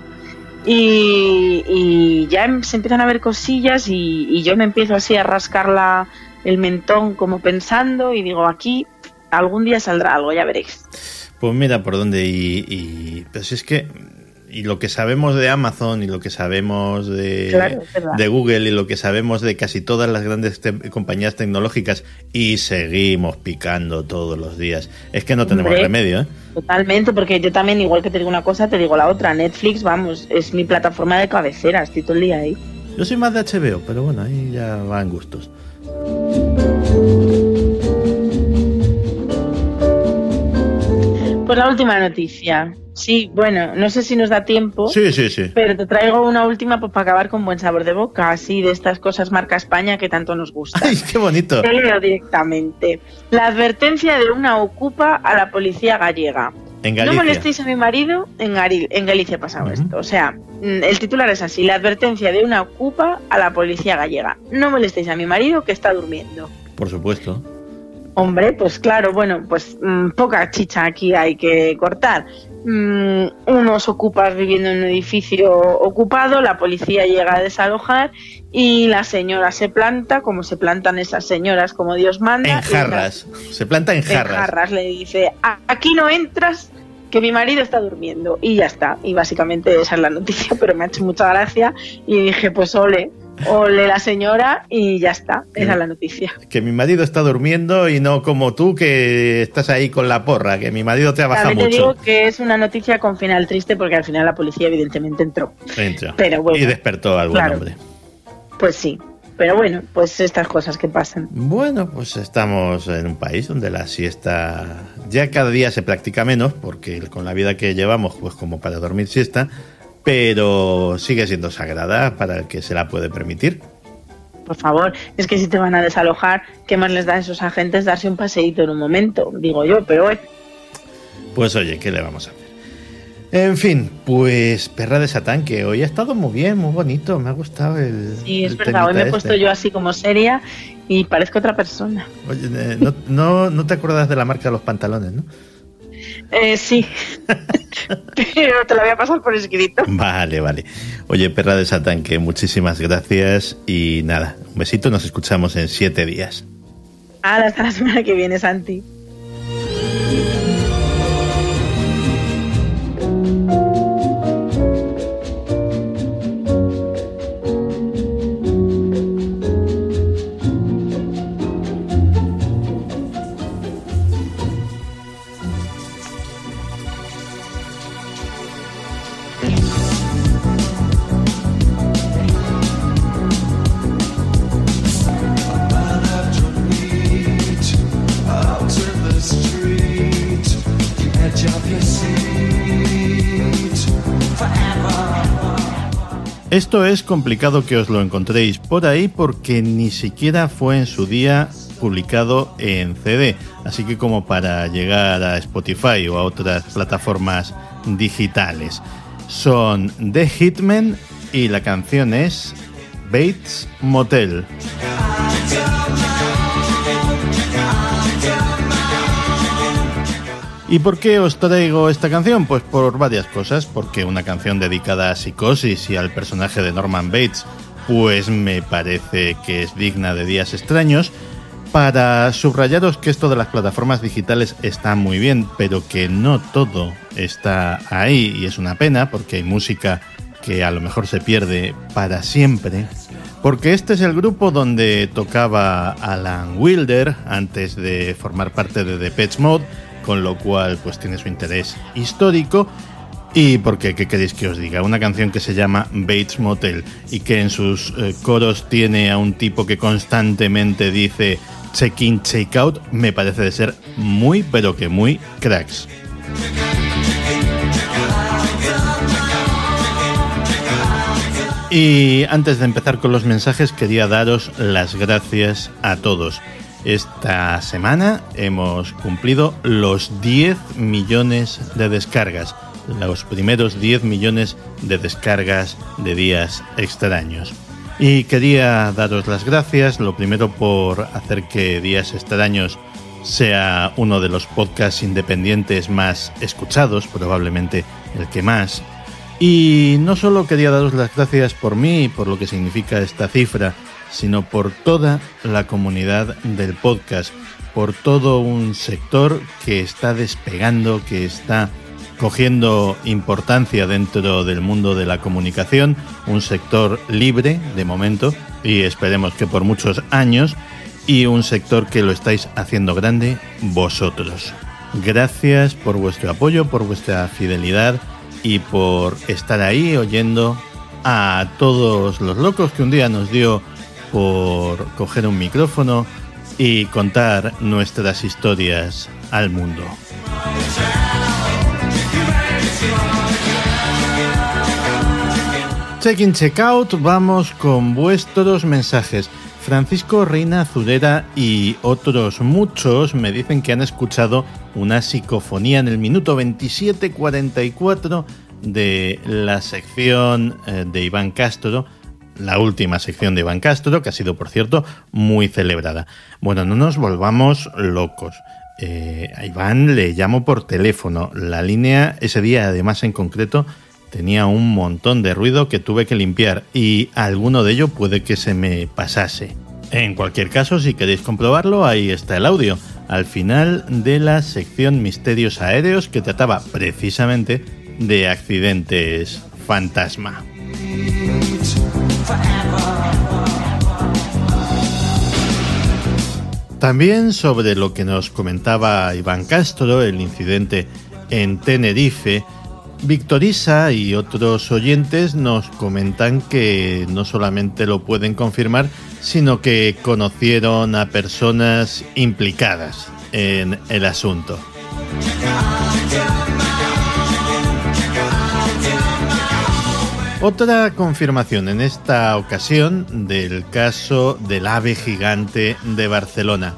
Speaker 12: Y, y ya em- se empiezan a ver cosillas y, y yo me empiezo así a rascar la, el mentón como pensando y digo, aquí algún día saldrá algo, ya veréis.
Speaker 1: Pues mira por dónde y, y pues es que y lo que sabemos de Amazon y lo que sabemos de,
Speaker 12: Claro,
Speaker 1: Google y lo que sabemos de casi todas las grandes te- compañías tecnológicas y seguimos picando todos los días. Es que no tenemos
Speaker 12: Hombre.
Speaker 1: remedio, ¿eh?
Speaker 12: Totalmente, porque yo también, igual que te digo una cosa, te digo la otra. Netflix, vamos, es mi plataforma de cabecera, estoy todo el día ahí.
Speaker 1: Yo soy más de HBO, pero bueno, ahí ya van gustos.
Speaker 12: Pues la última noticia. Sí, bueno, no sé si nos da tiempo.
Speaker 1: Sí, sí, sí.
Speaker 12: Pero te traigo una última pues, para acabar con buen sabor de boca, así de estas cosas marca España que tanto nos gusta.
Speaker 1: ¡Ay, qué bonito!
Speaker 12: Te leo directamente. La advertencia de una ocupa a la policía gallega.
Speaker 1: En
Speaker 12: No
Speaker 1: Galicia.
Speaker 12: molestéis a mi marido, en, Gari- en Galicia ha pasado esto. O sea, mm, el titular es así, la advertencia de una ocupa a la policía gallega. No molestéis a mi marido que está durmiendo.
Speaker 1: Por supuesto.
Speaker 12: Hombre, pues claro, bueno, pues mm, poca chicha aquí hay que cortar. Mm, unos ocupas viviendo en un edificio ocupado, la policía llega a desalojar y la señora se planta, como se plantan esas señoras, como Dios manda.
Speaker 1: En jarras. Se planta en
Speaker 12: en
Speaker 1: jarras.
Speaker 12: jarras le dice, "A- aquí no entras, que mi marido está durmiendo. Y ya está. Y básicamente esa es la noticia, pero me ha hecho mucha gracia. Y dije, pues ole, ole la señora y ya está. Esa es la noticia.
Speaker 1: Que mi marido está durmiendo y no como tú que estás ahí con la porra, que mi marido trabaja
Speaker 12: También te
Speaker 1: mucho.
Speaker 12: digo que es una noticia con final triste porque al final la policía evidentemente entró.
Speaker 1: Entra.
Speaker 12: Pero bueno.
Speaker 1: y despertó al buen
Speaker 12: Claro.
Speaker 1: hombre.
Speaker 12: Pues sí. Pero bueno, pues estas cosas que pasan.
Speaker 1: Bueno, pues estamos en un país donde la siesta ya cada día se practica menos, porque con la vida que llevamos, pues como para dormir siesta, pero sigue siendo sagrada para el que se la puede permitir.
Speaker 12: Por favor, es que si te van a desalojar, ¿qué más les da a esos agentes darse un paseíto en un momento? Digo yo, pero bueno.
Speaker 1: Pues oye, ¿qué le vamos a hacer? En fin, pues Perra de Satán, que hoy ha estado muy bien, muy bonito, me ha gustado el.
Speaker 12: Sí, es
Speaker 1: el
Speaker 12: verdad, hoy me he
Speaker 1: temita
Speaker 12: puesto
Speaker 1: este.
Speaker 12: yo así como seria y parezco otra persona.
Speaker 1: Oye, eh, no, no, no te acuerdas de la marca de los pantalones, ¿no?
Speaker 12: Eh, sí, pero te la voy a pasar por escrito.
Speaker 1: Vale, vale. Oye, perra de Satán, que muchísimas gracias y nada, un besito, nos escuchamos en siete días.
Speaker 12: hasta la semana que viene, Santi.
Speaker 1: Esto es complicado que os lo encontréis por ahí porque ni siquiera fue en su día publicado en CD, así que como para llegar a Spotify o a otras plataformas digitales. Son The Hitmen y la canción es Bates Motel. ¿Y por qué os traigo esta canción? Pues por varias cosas, porque una canción dedicada a psicosis y al personaje de Norman Bates, pues me parece que es digna de días extraños. Para subrayaros que esto de las plataformas digitales está muy bien, pero que no todo está ahí y es una pena porque hay música que a lo mejor se pierde para siempre. Porque este es el grupo donde tocaba Alan Wilder antes de formar parte de The Pets Mode con lo cual pues tiene su interés histórico. Y porque, ¿qué queréis que os diga? Una canción que se llama Bates Motel y que en sus eh, coros tiene a un tipo que constantemente dice check in, check out, me parece de ser muy, pero que muy cracks. Y antes de empezar con los mensajes, quería daros las gracias a todos. Esta semana hemos cumplido los 10 millones de descargas, los primeros 10 millones de descargas de días extraños. Y quería daros las gracias, lo primero por hacer que Días extraños sea uno de los podcasts independientes más escuchados, probablemente el que más. Y no solo quería daros las gracias por mí, por lo que significa esta cifra, sino por toda la comunidad del podcast, por todo un sector que está despegando, que está cogiendo importancia dentro del mundo de la comunicación, un sector libre de momento y esperemos que por muchos años y un sector que lo estáis haciendo grande vosotros. Gracias por vuestro apoyo, por vuestra fidelidad y por estar ahí oyendo a todos los locos que un día nos dio por coger un micrófono y contar nuestras historias al mundo. Check-in, check-out, vamos con vuestros mensajes. Francisco Reina Zurera y otros muchos me dicen que han escuchado una psicofonía en el minuto 27.44 de la sección eh, de Iván Castro la última sección de Iván Castro, que ha sido, por cierto, muy celebrada. Bueno, no nos volvamos locos. Eh, a Iván le llamo por teléfono. La línea, ese día además en concreto, tenía un montón de ruido que tuve que limpiar y alguno de ello puede que se me pasase. En cualquier caso, si queréis comprobarlo, ahí está el audio, al final de la sección Misterios Aéreos que trataba precisamente de accidentes fantasma. También sobre lo que nos comentaba Iván Castro, el incidente en Tenerife, Victorisa y otros oyentes nos comentan que no solamente lo pueden confirmar, sino que conocieron a personas implicadas en el asunto. Otra confirmación en esta ocasión del caso del ave gigante de Barcelona.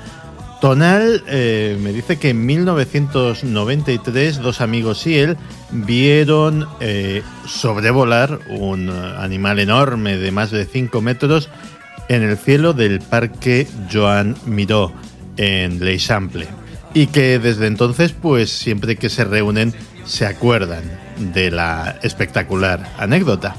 Speaker 1: Tonal eh, me dice que en 1993 dos amigos y él vieron eh, sobrevolar un animal enorme de más de 5 metros en el cielo del Parque Joan Miró en L'Eixample. y que desde entonces pues siempre que se reúnen se acuerdan de la espectacular anécdota.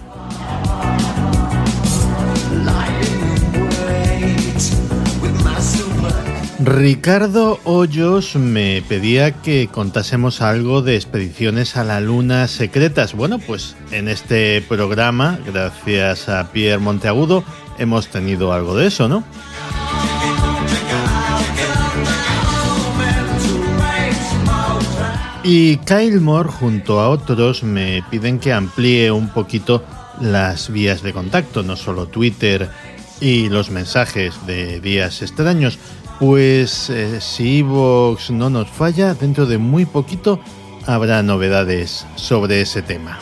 Speaker 1: Ricardo Hoyos me pedía que contásemos algo de expediciones a la Luna secretas. Bueno, pues en este programa, gracias a Pierre Monteagudo, hemos tenido algo de eso, ¿no? Y Kyle Moore junto a otros me piden que amplíe un poquito las vías de contacto, no solo Twitter y los mensajes de días extraños, pues eh, si Vox no nos falla, dentro de muy poquito habrá novedades sobre ese tema.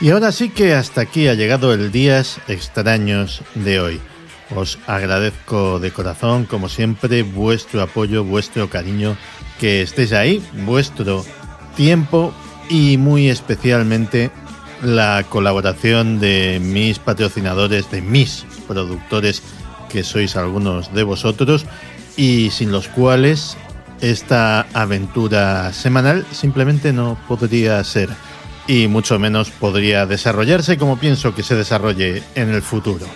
Speaker 1: Y ahora sí que hasta aquí ha llegado el Días Extraños de hoy. Os agradezco de corazón, como siempre, vuestro apoyo, vuestro cariño, que estéis ahí, vuestro tiempo y muy especialmente la colaboración de mis patrocinadores, de mis productores, que sois algunos de vosotros, y sin los cuales esta aventura semanal simplemente no podría ser, y mucho menos podría desarrollarse como pienso que se desarrolle en el futuro.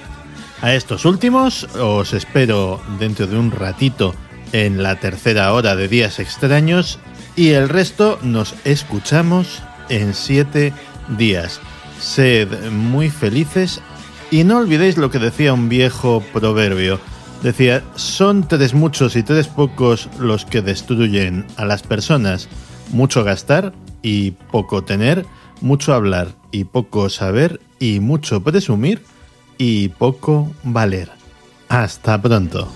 Speaker 1: A estos últimos os espero dentro de un ratito en la tercera hora de Días Extraños y el resto nos escuchamos en siete días. Sed muy felices y no olvidéis lo que decía un viejo proverbio. Decía, son tres muchos y tres pocos los que destruyen a las personas. Mucho gastar y poco tener, mucho hablar y poco saber y mucho presumir y poco valer. Hasta pronto.